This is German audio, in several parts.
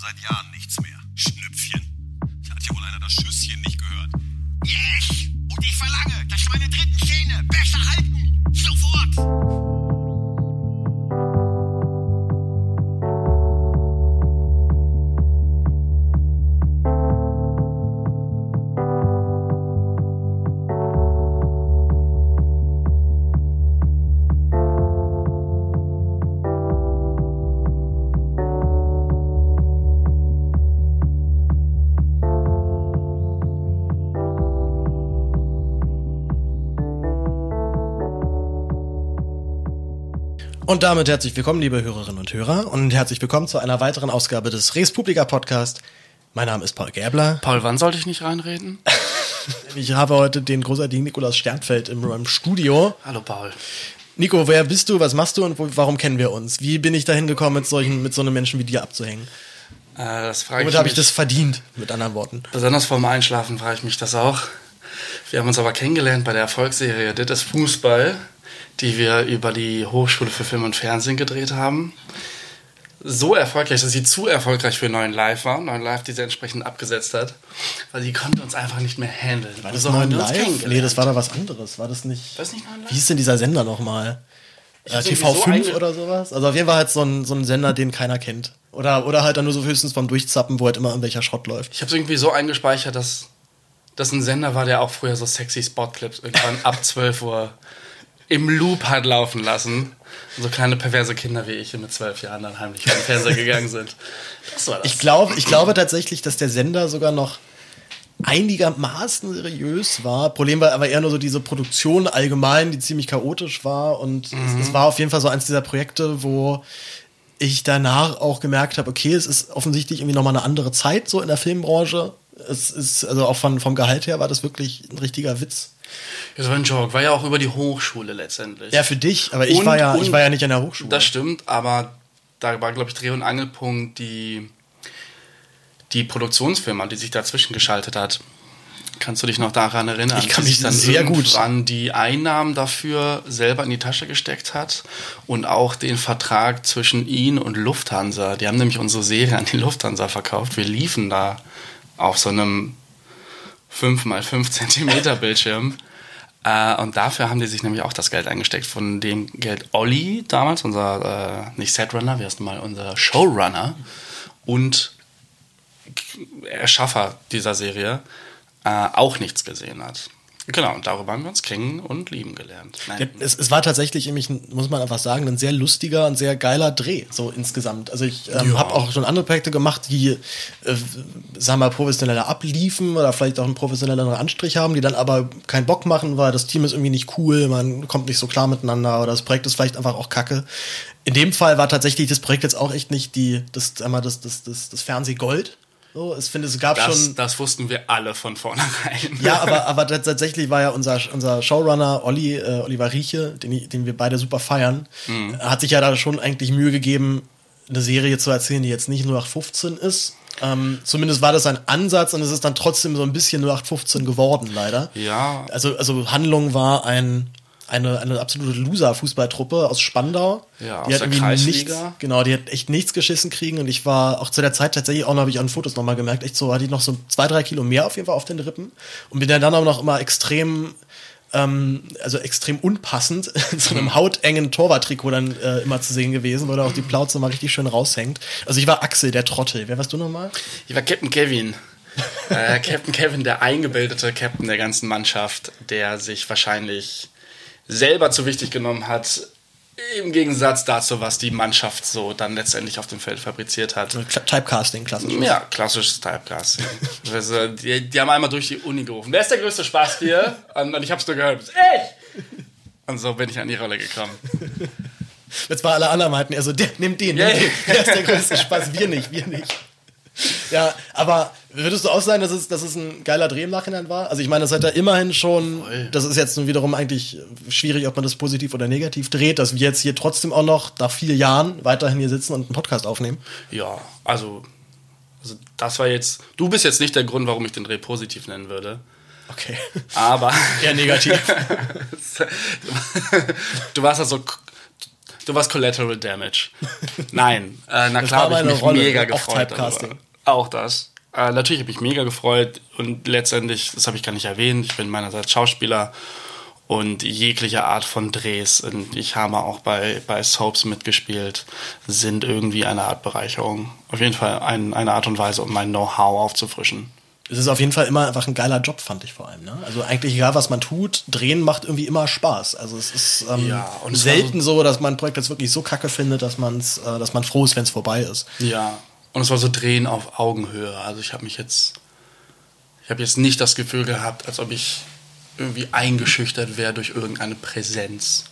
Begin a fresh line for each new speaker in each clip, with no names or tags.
seit Jahren nichts mehr. Und
damit herzlich willkommen, liebe Hörerinnen und Hörer, und herzlich willkommen zu einer weiteren Ausgabe des Res Publica Podcast. Mein Name ist Paul Gäbler.
Paul, wann sollte ich nicht reinreden?
Ich habe heute den großartigen Nikolaus Sternfeld im, im Studio.
Hallo, Paul.
Nico, wer bist du, was machst du und wo, warum kennen wir uns? Wie bin ich dahin gekommen, mit solchen, mit so einem Menschen wie dir abzuhängen?
Äh, das frage
Womit habe ich das verdient, mit anderen Worten?
Besonders vorm Einschlafen frage ich mich das auch. Wir haben uns aber kennengelernt bei der Erfolgsserie Das ist Fußball, die wir über die Hochschule für Film und Fernsehen gedreht haben. So erfolgreich, dass sie zu erfolgreich für 9 Live war. 9 Live, die sie entsprechend abgesetzt hat. Weil sie konnte uns einfach nicht mehr handeln.
War das
so uns
live? Nee, das war da was anderes. War das nicht.
War das nicht 9 Live?
Wie hieß denn dieser Sender nochmal? Äh,
hab's
TV5
irgendwie so
oder sowas? Also auf jeden Fall halt so ein, so ein Sender, den keiner kennt. Oder, oder halt dann nur so höchstens vom Durchzappen, wo halt immer irgendwelcher Schrott läuft.
Ich habe es irgendwie so eingespeichert, dass das ein Sender war, der auch früher so sexy Spotclips irgendwann ab 12 Uhr im Loop hat laufen lassen. So kleine perverse Kinder wie ich, die mit zwölf Jahren dann heimlich den Fernseher gegangen sind. Das war das.
Ich glaube, ich glaube tatsächlich, dass der Sender sogar noch einigermaßen seriös war. Problem war aber eher nur so diese Produktion allgemein, die ziemlich chaotisch war. Und es, es war auf jeden Fall so eins dieser Projekte, wo ich danach auch gemerkt habe, okay, es ist offensichtlich irgendwie nochmal eine andere Zeit so in der Filmbranche. Es ist, also auch von, vom Gehalt her war das wirklich ein richtiger Witz.
Das war ein Joke. War ja auch über die Hochschule letztendlich.
Ja, für dich, aber ich
Und-
war ja, ich war ja nicht an der Hochschule.
Das stimmt, aber da war, glaube ich, Dreh- und Angelpunkt die, die Produktionsfirma, die sich dazwischen geschaltet hat. Kannst du dich noch daran erinnern?
Ich kann mich
dann
sehr gut-
irgendwann die Einnahmen dafür selber in die Tasche gesteckt hat und auch den Vertrag zwischen ihn und Lufthansa. Die haben nämlich unsere Serie an die Lufthansa verkauft. Wir liefen da auf so einem 5 mal 5 Zentimeter Bildschirm. Äh, und dafür haben die sich nämlich auch das Geld eingesteckt. Von dem Geld Olli damals, unser, äh, nicht Setrunner, wie heißt mal, unser Showrunner und Erschaffer dieser Serie, äh, auch nichts gesehen hat. Genau, und darüber haben wir uns kennen und lieben gelernt.
Ja, es, es war tatsächlich, nämlich, muss man einfach sagen, ein sehr lustiger und sehr geiler Dreh, so insgesamt. Also ich ähm, habe auch schon andere Projekte gemacht, die, äh, sagen wir mal, professioneller abliefen oder vielleicht auch einen professionelleren Anstrich haben, die dann aber keinen Bock machen, weil das Team ist irgendwie nicht cool, man kommt nicht so klar miteinander oder das Projekt ist vielleicht einfach auch kacke. In dem Fall war tatsächlich das Projekt jetzt auch echt nicht die, das, sag mal, das, das, das, das Fernsehgold. So, ich finde, es gab
das,
schon.
das wussten wir alle von vornherein.
Ja, aber, aber tats- tatsächlich war ja unser, unser Showrunner Olli, äh, Oliver Rieche, den, den wir beide super feiern, hat sich ja da schon eigentlich Mühe gegeben, eine Serie zu erzählen, die jetzt nicht 0815 ist. Ähm, zumindest war das ein Ansatz und es ist dann trotzdem so ein bisschen 0815 geworden, leider.
Ja.
Also, also Handlung war ein, eine, eine absolute Loser-Fußballtruppe aus Spandau.
Ja, aus
die hat
der
irgendwie
Kreisliga.
Nichts, genau, die hat echt nichts geschissen kriegen und ich war auch zu der Zeit tatsächlich auch noch, habe ich an Fotos nochmal gemerkt, echt so, hatte ich noch so zwei, drei Kilo mehr auf jeden Fall auf den Rippen und bin dann auch noch immer extrem, ähm, also extrem unpassend in so einem hautengen Torwarttrikot dann äh, immer zu sehen gewesen, wo da auch die Plauze mal richtig schön raushängt. Also ich war Axel, der Trottel. Wer warst du nochmal?
Ich war Captain Kevin. äh, Captain Kevin, der eingebildete Captain der ganzen Mannschaft, der sich wahrscheinlich selber zu wichtig genommen hat, im Gegensatz dazu, was die Mannschaft so dann letztendlich auf dem Feld fabriziert hat.
Kla- Typecasting, klassisch.
Ja, klassisches Typecasting. also, die, die haben einmal durch die Uni gerufen. Wer ist der größte Spaß hier? Und, und ich hab's nur gehört. Ich! Und so bin ich an die Rolle gekommen.
Jetzt war alle anderen meinten, also der, nimm den,
ja.
den. Der ist der größte Spaß, wir nicht, wir nicht. Ja, aber würdest du auch sagen, dass es, dass es ein geiler Dreh im Nachhinein war? Also ich meine, das hat ja immerhin schon, das ist jetzt nun wiederum eigentlich schwierig, ob man das positiv oder negativ dreht, dass wir jetzt hier trotzdem auch noch nach vier Jahren weiterhin hier sitzen und einen Podcast aufnehmen.
Ja, also, also das war jetzt. Du bist jetzt nicht der Grund, warum ich den Dreh positiv nennen würde.
Okay.
Aber.
Eher negativ.
du warst also. Du warst Collateral Damage. Nein, äh, na
Das
klar habe ich mich
Rolle,
mega
auch
gefreut.
Typecasting.
darüber. Auch das. Äh, natürlich habe ich mich mega gefreut und letztendlich, das habe ich gar nicht erwähnt, ich bin meinerseits Schauspieler und jegliche Art von Drehs und ich habe auch bei, bei Soaps mitgespielt, sind irgendwie eine Art Bereicherung. Auf jeden Fall ein, eine Art und Weise, um mein Know-how aufzufrischen.
Es ist auf jeden Fall immer einfach ein geiler Job, fand ich vor allem. Ne? Also eigentlich egal, was man tut, drehen macht irgendwie immer Spaß. Also es ist ähm,
Ja, und
selten so, dass man ein Projekt jetzt wirklich so kacke findet, dass, man's, äh, dass man froh ist, wenn es vorbei ist.
Ja, und es war so Drehen auf Augenhöhe. Also ich habe mich jetzt, ich habe jetzt nicht das Gefühl gehabt, als ob ich irgendwie eingeschüchtert wäre durch irgendeine Präsenz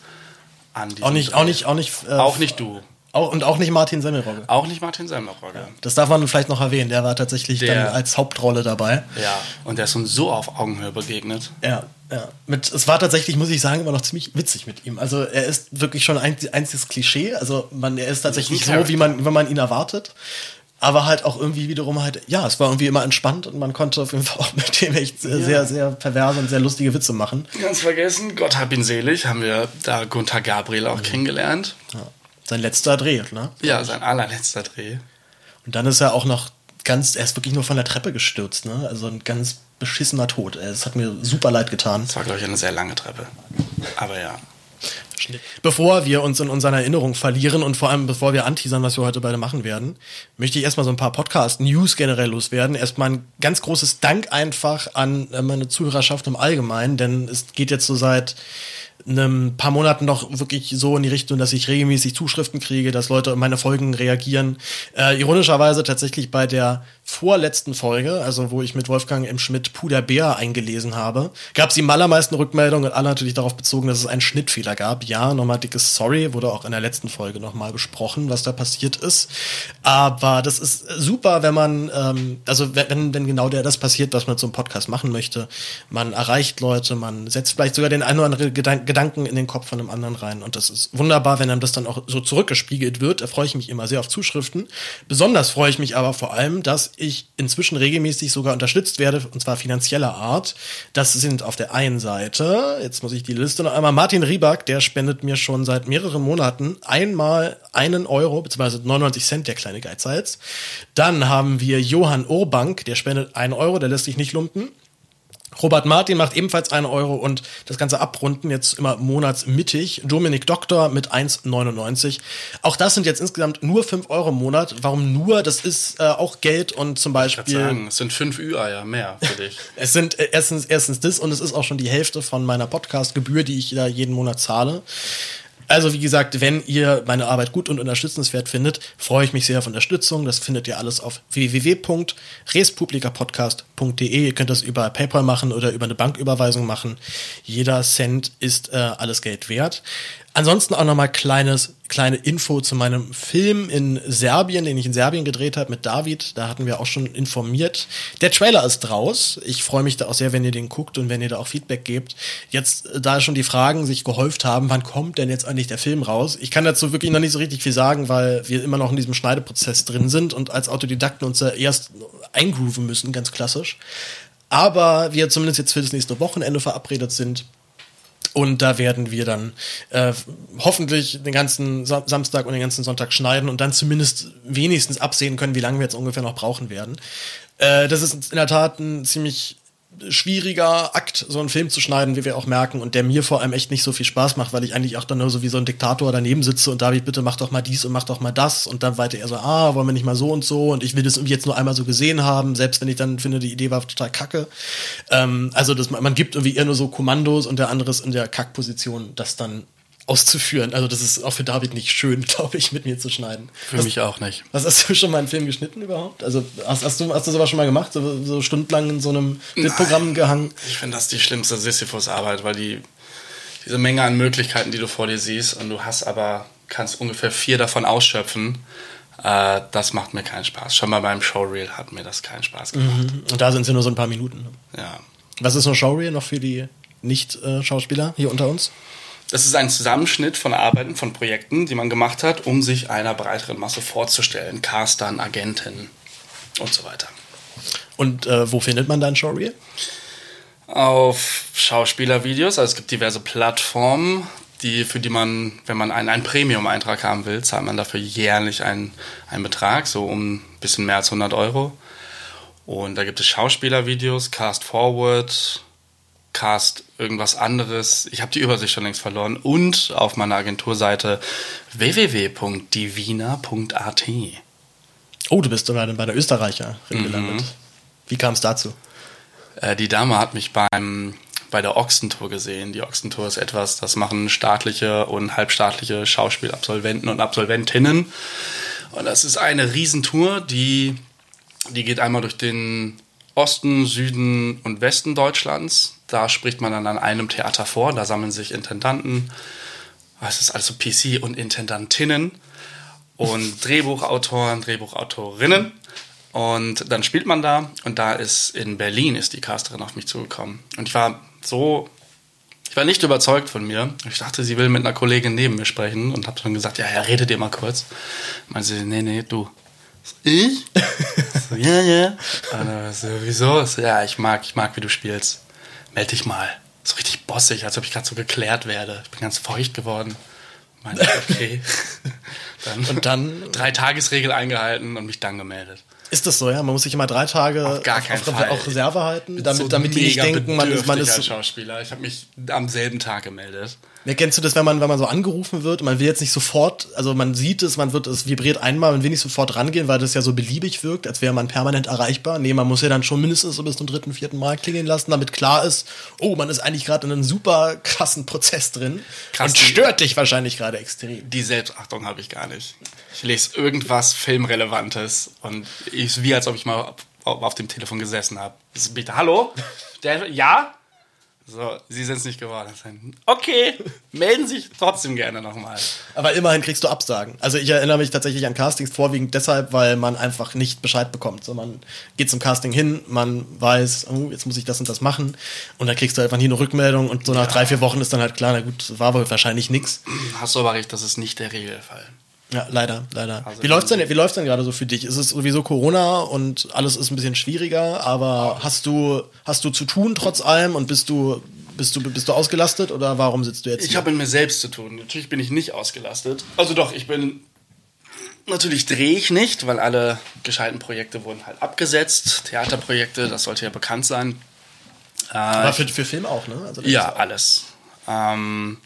an diesem
Auch nicht,
Dreh.
auch nicht, auch nicht. äh,
Auch nicht du.
Auch, und auch nicht Martin Semmelrogge.
Auch nicht Martin Semmelrogge.
Das darf man vielleicht noch erwähnen. Der war tatsächlich
Der-
dann als Hauptrolle dabei.
Ja. Und der ist uns so auf Augenhöhe begegnet.
Ja, ja. Mit, es war tatsächlich, muss ich sagen, immer noch ziemlich witzig mit ihm. Also er ist wirklich schon ein einziges Klischee. Also man, er ist tatsächlich so, wie man, wie man ihn erwartet. Aber halt auch irgendwie wiederum halt, ja, es war irgendwie immer entspannt und man konnte auf jeden Fall auch mit dem echt sehr, sehr, sehr perverse und sehr lustige Witze machen.
Ganz vergessen, Gott hab ihn selig, haben wir da Gunther Gabriel auch kennengelernt.
Ja. Sein letzter Dreh, ne?
Ja, sein allerletzter Dreh.
Und dann ist er auch noch ganz, er ist wirklich nur von der Treppe gestürzt, ne? Also ein ganz beschissener Tod. Es hat mir super leid getan.
Das war, glaube ich, eine sehr lange Treppe. Aber ja.
Bevor wir uns in unseren Erinnerungen verlieren und vor allem bevor wir anteasern, was wir heute beide machen werden, möchte ich erstmal so ein paar Podcast-News generell loswerden. Erstmal ein ganz großes Dank einfach an äh, meine Zuhörerschaft im Allgemeinen, denn es geht jetzt so seit einem paar Monaten noch wirklich so in die Richtung, dass ich regelmäßig Zuschriften kriege, dass Leute in meine Folgen reagieren. Äh, ironischerweise tatsächlich bei der vorletzten Folge, also wo ich mit Wolfgang M. Schmidt Puder Bär eingelesen habe, gab es die allermeisten Rückmeldungen und alle natürlich darauf bezogen, dass es einen Schnittfehler gab. Ja, nochmal dickes Sorry, wurde auch in der letzten Folge nochmal besprochen, was da passiert ist. Aber das ist super, wenn man, ähm, also wenn, wenn genau der das passiert, was man einem Podcast machen möchte. Man erreicht Leute, man setzt vielleicht sogar den einen oder anderen Gedan Gedanken in den Kopf von einem anderen rein. Und das ist wunderbar, wenn einem das dann auch so zurückgespiegelt wird. Da freue ich mich immer sehr auf Zuschriften. Besonders freue ich mich aber vor allem, dass ich inzwischen regelmäßig sogar unterstützt werde, und zwar finanzieller Art. Das sind auf der einen Seite, jetzt muss ich die Liste noch einmal, Martin Rieback, der spendet mir schon seit mehreren Monaten einmal einen Euro, beziehungsweise 99 Cent, der kleine Geizhals. Dann haben wir Johann Urbank, der spendet einen Euro, der lässt sich nicht lumpen. Robert Martin macht ebenfalls einen Euro und das Ganze abrunden jetzt immer monatsmittig. Dominik Doktor mit 1,99. Auch das sind jetzt insgesamt nur 5 Euro im Monat. Warum nur? Das ist äh, auch Geld und zum
Ich
Beispiel.
würde sagen, es sind fünf Ü-Eier mehr für dich.
Es sind äh, erstens, erstens das und es ist auch schon die Hälfte von meiner Podcast-Gebühr, die ich da jeden Monat zahle. Also wie gesagt, wenn ihr meine Arbeit gut und unterstützenswert findet, freue ich mich sehr auf Unterstützung. Das findet ihr alles auf www.respublikapodcast.de. Ihr könnt das über PayPal machen oder über eine Banküberweisung machen. Jeder Cent ist äh, alles Geld wert. Ansonsten auch nochmal kleines, kleine Info zu meinem Film in Serbien, den ich in Serbien gedreht habe mit David. Da hatten wir auch schon informiert. Der Trailer ist raus. Ich freue mich da auch sehr, wenn ihr den guckt und wenn ihr da auch Feedback gebt. Jetzt, äh, da schon die Fragen sich gehäuft haben, wann kommt denn jetzt eigentlich der Film raus? Ich kann dazu wirklich noch nicht so richtig viel sagen, weil wir immer noch in diesem Schneideprozess drin sind und als Autodidakten uns da erst eingrooven müssen, ganz klassisch. Aber wir zumindest jetzt für das nächste Wochenende verabredet sind. Und da werden wir dann äh, hoffentlich den ganzen Sa Samstag und den ganzen Sonntag schneiden und dann zumindest wenigstens absehen können, wie lange wir jetzt ungefähr noch brauchen werden. Äh, das ist in der Tat ein ziemlich schwieriger Akt, so einen Film zu schneiden, wie wir auch merken, und der mir vor allem echt nicht so viel Spaß macht, weil ich eigentlich auch dann nur so wie so ein Diktator daneben sitze und David, bitte mach doch mal dies und mach doch mal das und dann weiter er so, ah, wollen wir nicht mal so und so und ich will das irgendwie jetzt nur einmal so gesehen haben, selbst wenn ich dann finde, die Idee war total kacke. Ähm, also das, man gibt irgendwie eher nur so Kommandos und der andere ist in der Kackposition, das dann auszuführen. Also das ist auch für David nicht schön, glaube ich, mit mir zu schneiden.
Für
was,
mich auch nicht.
Was hast du schon mal einen Film geschnitten überhaupt? Also hast, hast, du, hast du sowas schon mal gemacht? So, so stundenlang in so einem Bildprogramm gehangen?
Ich finde das die schlimmste Sisyphus-Arbeit, weil die, diese Menge an Möglichkeiten, die du vor dir siehst, und du hast aber, kannst ungefähr vier davon ausschöpfen, äh, das macht mir keinen Spaß. Schon mal beim Showreel hat mir das keinen Spaß gemacht.
Mhm. Und da sind es ja nur so ein paar Minuten.
Ja.
Was ist so ein Showreel noch für die Nicht-Schauspieler hier unter uns?
Das ist ein Zusammenschnitt von Arbeiten, von Projekten, die man gemacht hat, um sich einer breiteren Masse vorzustellen. Castern, Agenten und so weiter.
Und äh, wo findet man dein Showreel?
Auf Schauspielervideos, also es gibt diverse Plattformen. die, für die man, wenn man einen, einen Premium-Eintrag haben will, zahlt man dafür jährlich einen, einen Betrag, so um ein bisschen mehr als 100 Euro. Und da gibt es Schauspielervideos, Cast Forward, Cast irgendwas anderes. Ich habe die Übersicht schon längst verloren. Und auf meiner Agenturseite www.divina.at.
Oh, du bist sogar bei der Österreicherin mhm. gelandet. Wie kam es dazu?
Äh, die Dame hat mich beim bei der Ochsentour gesehen. Die Ochsentour ist etwas, das machen staatliche und halbstaatliche Schauspielabsolventen und Absolventinnen. Und das ist eine Riesentour, die, die geht einmal durch den Osten, Süden und Westen Deutschlands. Da spricht man dann an einem Theater vor, da sammeln sich Intendanten, was ist also PC und Intendantinnen und Drehbuchautoren, Drehbuchautorinnen. Und dann spielt man da und da ist in Berlin ist die Casterin auf mich zugekommen. Und ich war so, ich war nicht überzeugt von mir. Ich dachte, sie will mit einer Kollegin neben mir sprechen und habe dann gesagt, ja, ja, redet ihr mal kurz. Meinte sie, nee, nee, du. Ich? so, ja, ja. Und so, wieso? So, ja, ich mag, ich mag, wie du spielst. Meld dich mal. So richtig bossig, als ob ich gerade so geklärt werde. Ich bin ganz feucht geworden. Meinte, okay. Dann und dann drei Tagesregel eingehalten und mich dann gemeldet.
Ist das so, ja? Man muss sich immer drei Tage auf, gar auf, auf, auf Reserve halten, damit, so damit die nicht denken, man ist, man ist
als Schauspieler. Ich habe mich am selben Tag gemeldet.
Ja, kennst du das, wenn man, wenn man so angerufen wird, man will jetzt nicht sofort, also man sieht es, man wird, es vibriert einmal, man will nicht sofort rangehen, weil das ja so beliebig wirkt, als wäre man permanent erreichbar. Nee, man muss ja dann schon mindestens so bis zum dritten, vierten Mal klingeln lassen, damit klar ist, oh, man ist eigentlich gerade in einem super krassen Prozess drin Krass, und stört dich wahrscheinlich gerade extrem.
Die Selbstachtung habe ich gar nicht. Ich lese irgendwas Filmrelevantes und ich, wie als ob ich mal auf, auf dem Telefon gesessen habe. Bitte, hallo? Der, ja? So, Sie sind es nicht geworden. Okay, melden sich trotzdem gerne nochmal.
Aber immerhin kriegst du Absagen. Also ich erinnere mich tatsächlich an Castings vorwiegend deshalb, weil man einfach nicht Bescheid bekommt. So, man geht zum Casting hin, man weiß, oh, jetzt muss ich das und das machen. Und dann kriegst du einfach nie eine Rückmeldung und so nach ja. drei, vier Wochen ist dann halt klar, na gut, war wohl wahrscheinlich nichts.
Hast du aber recht, das ist nicht der Regelfall.
Ja, leider, leider. Also wie läuft's denn, wie läuft's denn gerade so für dich? Ist es sowieso Corona und alles ist ein bisschen schwieriger, aber hast du, hast du zu tun trotz allem und bist du, bist du, bist du ausgelastet oder warum sitzt du jetzt
Ich habe mit mir selbst zu tun. Natürlich bin ich nicht ausgelastet. Also doch, ich bin, natürlich drehe ich nicht, weil alle gescheiten Projekte wurden halt abgesetzt. Theaterprojekte, das sollte ja bekannt sein.
Aber für, für Film auch, ne?
Also ja, alles. Ähm,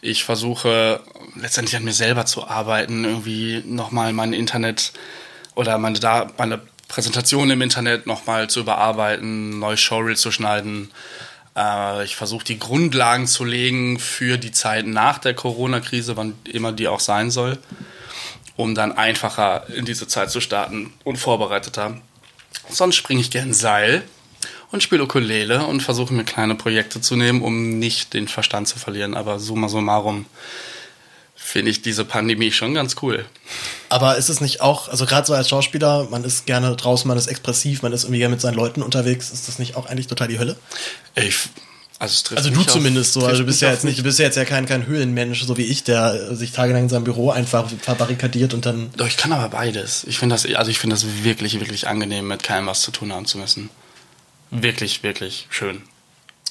ich versuche letztendlich an mir selber zu arbeiten, irgendwie nochmal mein Internet oder meine, da, meine Präsentation im Internet nochmal zu überarbeiten, neue Showreels zu schneiden. Äh, ich versuche die Grundlagen zu legen für die Zeit nach der Corona-Krise, wann immer die auch sein soll, um dann einfacher in diese Zeit zu starten und vorbereiteter. Sonst springe ich gern Seil und spiele Ukulele und versuche mir kleine Projekte zu nehmen, um nicht den Verstand zu verlieren. Aber summa summarum finde ich diese Pandemie schon ganz cool.
Aber ist es nicht auch, also gerade so als Schauspieler, man ist gerne draußen, man ist expressiv, man ist irgendwie gerne mit seinen Leuten unterwegs, ist das nicht auch eigentlich total die Hölle?
Ich,
also, also du zumindest auf, so, also du bist ja jetzt nicht, du bist ja jetzt ja kein, kein Höhlenmensch, so wie ich, der sich tagelang in seinem Büro einfach verbarrikadiert und dann.
Doch, ich kann aber beides. Ich finde das, also ich finde das wirklich, wirklich angenehm, mit keinem was zu tun haben zu müssen wirklich, wirklich schön.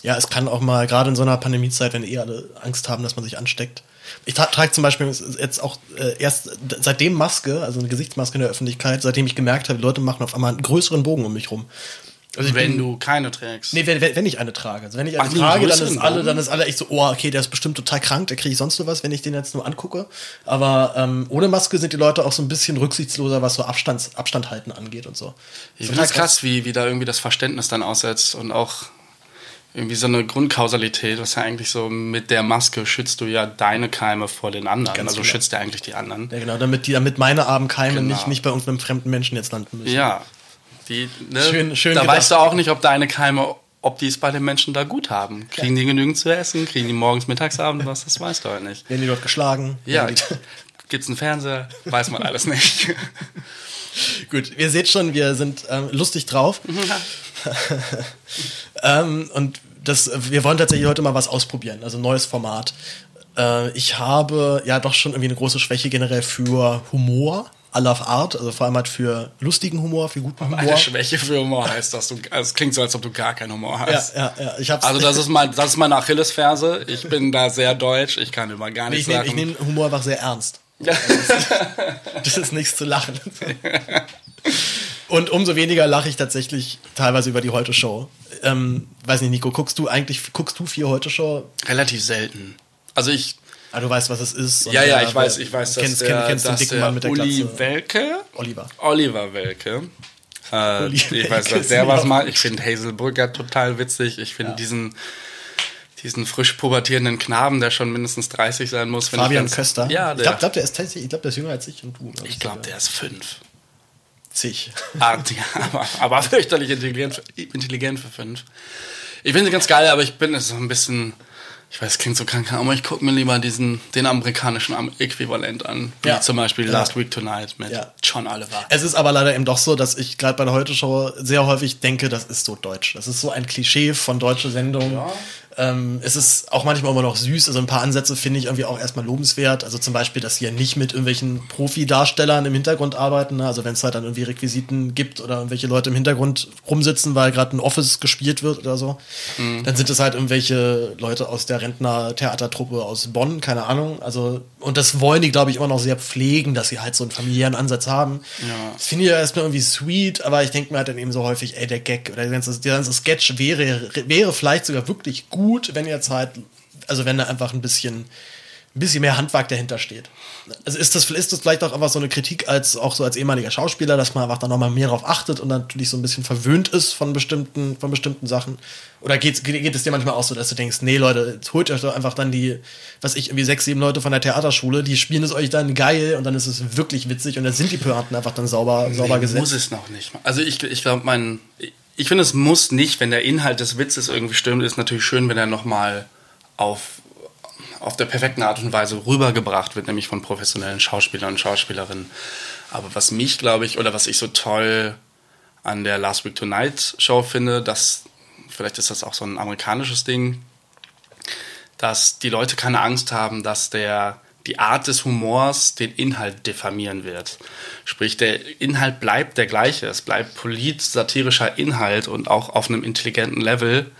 Ja, es kann auch mal, gerade in so einer Pandemiezeit, wenn eh alle Angst haben, dass man sich ansteckt. Ich tra trage zum Beispiel jetzt auch äh, erst seitdem Maske, also eine Gesichtsmaske in der Öffentlichkeit, seitdem ich gemerkt habe, Leute machen auf einmal einen größeren Bogen um mich rum.
Also wenn bin, du keine trägst.
Nee, wenn, wenn ich eine trage. Also wenn ich eine Ach, trage, dann ist, alle, dann ist alle echt so, oh, okay, der ist bestimmt total krank, der kriege ich sonst nur was, wenn ich den jetzt nur angucke. Aber ähm, ohne Maske sind die Leute auch so ein bisschen rücksichtsloser, was so Abstand, Abstand halten angeht und so.
Ich finde das krass, wie, wie da irgendwie das Verständnis dann aussetzt und auch irgendwie so eine Grundkausalität, was ja eigentlich so mit der Maske schützt du ja deine Keime vor den anderen. Ganz also genau. schützt ja eigentlich die anderen.
Ja, genau, damit, die, damit meine armen Keime genau. nicht, nicht bei irgendeinem fremden Menschen jetzt landen müssen.
Ja, die, ne, schön, schön da gedacht. weißt du auch nicht, ob deine Keime, ob die es bei den Menschen da gut haben. Kriegen ja. die genügend zu essen? Kriegen die morgens, mittags, abends was? Das weißt du halt nicht.
Werden die dort geschlagen?
Ja. Gibt es einen Fernseher? Weiß man alles nicht.
Gut, ihr seht schon, wir sind ähm, lustig drauf. ähm, und das, wir wollen tatsächlich heute mal was ausprobieren, also ein neues Format. Äh, ich habe ja doch schon irgendwie eine große Schwäche generell für Humor aller Art, also vor allem halt für lustigen Humor, für guten Humor.
Eine Schwäche für Humor heißt, dass du, also es klingt so, als ob du gar keinen Humor
Ja,
hast.
ja, ja. Ich hab's,
Also das ist mein, das ist meine Achillesferse. Ich bin da sehr deutsch. Ich kann immer gar
ich
nichts
nehme
sagen.
ich nehm Humor einfach sehr ernst. Das ist nichts zu lachen. Und umso weniger lache ich tatsächlich teilweise über die Heute-Show. Ähm, weiß nicht, Nico, guckst du eigentlich, guckst du viel Heute-Show?
Relativ selten. Also ich,
Ah, du weißt, was es ist.
ja, ja,
der-
ich weiß, ich weiß, dass
kennst,
der,
kennst den
dass
dicken
der
Mann mit der
Uli
Glatze.
Welke,
Oliver.
Oliver Welke, äh,
Uli
ich
Welke
weiß, dass der was mal. Ich finde Hazel Brugger total witzig. Ich finde diesen diesen frisch pubertierenden Knaben, der schon mindestens 30 sein muss. ich
Fabian Köster.
Ja,
ich
der,
glaube, glaub, der ist tatsächlich, ich glaube, der ist jünger als ich und du.
ich glaube, der ist fünf.
Zig.
Ah, ja, aber, aber fürchterlich intelligent, intelligent für fünf. Ich finde sie ganz geil, aber ich bin es so ein bisschen, ich weiß, klingt so krank, aber ich gucke mir lieber diesen, den amerikanischen Am- Äquivalent an. Wie
Ja.
zum Beispiel
Ja.
Last Week Tonight mit
Ja.
John Oliver.
Es ist aber leider eben doch so, dass ich gerade bei der Heute-Show sehr häufig denke, das ist so deutsch. Das ist so ein Klischee von deutsche Sendungen. Ähm, es ist auch manchmal immer noch süß. Also ein paar Ansätze finde ich irgendwie auch erstmal lobenswert. Also zum Beispiel, dass sie ja nicht mit irgendwelchen Profi-Darstellern im Hintergrund arbeiten. Ne? Also wenn es halt dann irgendwie Requisiten gibt oder irgendwelche Leute im Hintergrund rumsitzen, weil gerade ein Office gespielt wird oder so, dann sind es halt irgendwelche Leute aus der Rentner-Theatertruppe aus Bonn, keine Ahnung. Also, und das wollen die, glaube ich, immer noch sehr pflegen, dass sie halt so einen familiären Ansatz haben.
Ja.
Das finde ich ja erstmal irgendwie sweet, aber ich denke mir halt dann eben so häufig, ey, der Gag oder der ganze, der ganze Sketch wäre, wäre vielleicht sogar wirklich gut, wenn jetzt halt, also wenn da einfach ein bisschen, ein bisschen mehr Handwerk dahinter steht. Also ist das, ist das vielleicht auch einfach so eine Kritik als, auch so als ehemaliger Schauspieler, dass man einfach da nochmal mehr drauf achtet und natürlich so ein bisschen verwöhnt ist von bestimmten, von bestimmten Sachen? Oder geht, geht, geht es dir manchmal auch so, dass du denkst, nee, Leute, jetzt holt euch doch einfach dann die, was ich, irgendwie sechs, sieben Leute von der Theaterschule, die spielen es euch dann geil und dann ist es wirklich witzig und dann sind die Pointen einfach dann sauber, sauber
Nee,
gesetzt.
Muss es noch nicht. Also ich, ich glaube, mein, ich finde, es muss nicht, wenn der Inhalt des Witzes irgendwie stimmt, ist natürlich schön, wenn er nochmal auf, auf der perfekten Art und Weise rübergebracht wird, nämlich von professionellen Schauspielern und Schauspielerinnen. Aber was mich, glaube ich, oder was ich so toll an der Last Week Tonight Show finde, dass, vielleicht ist das auch so ein amerikanisches Ding, dass die Leute keine Angst haben, dass der die Art des Humors den Inhalt diffamieren wird. Sprich, der Inhalt bleibt der gleiche. Es bleibt polit-satirischer Inhalt und auch auf einem intelligenten Level.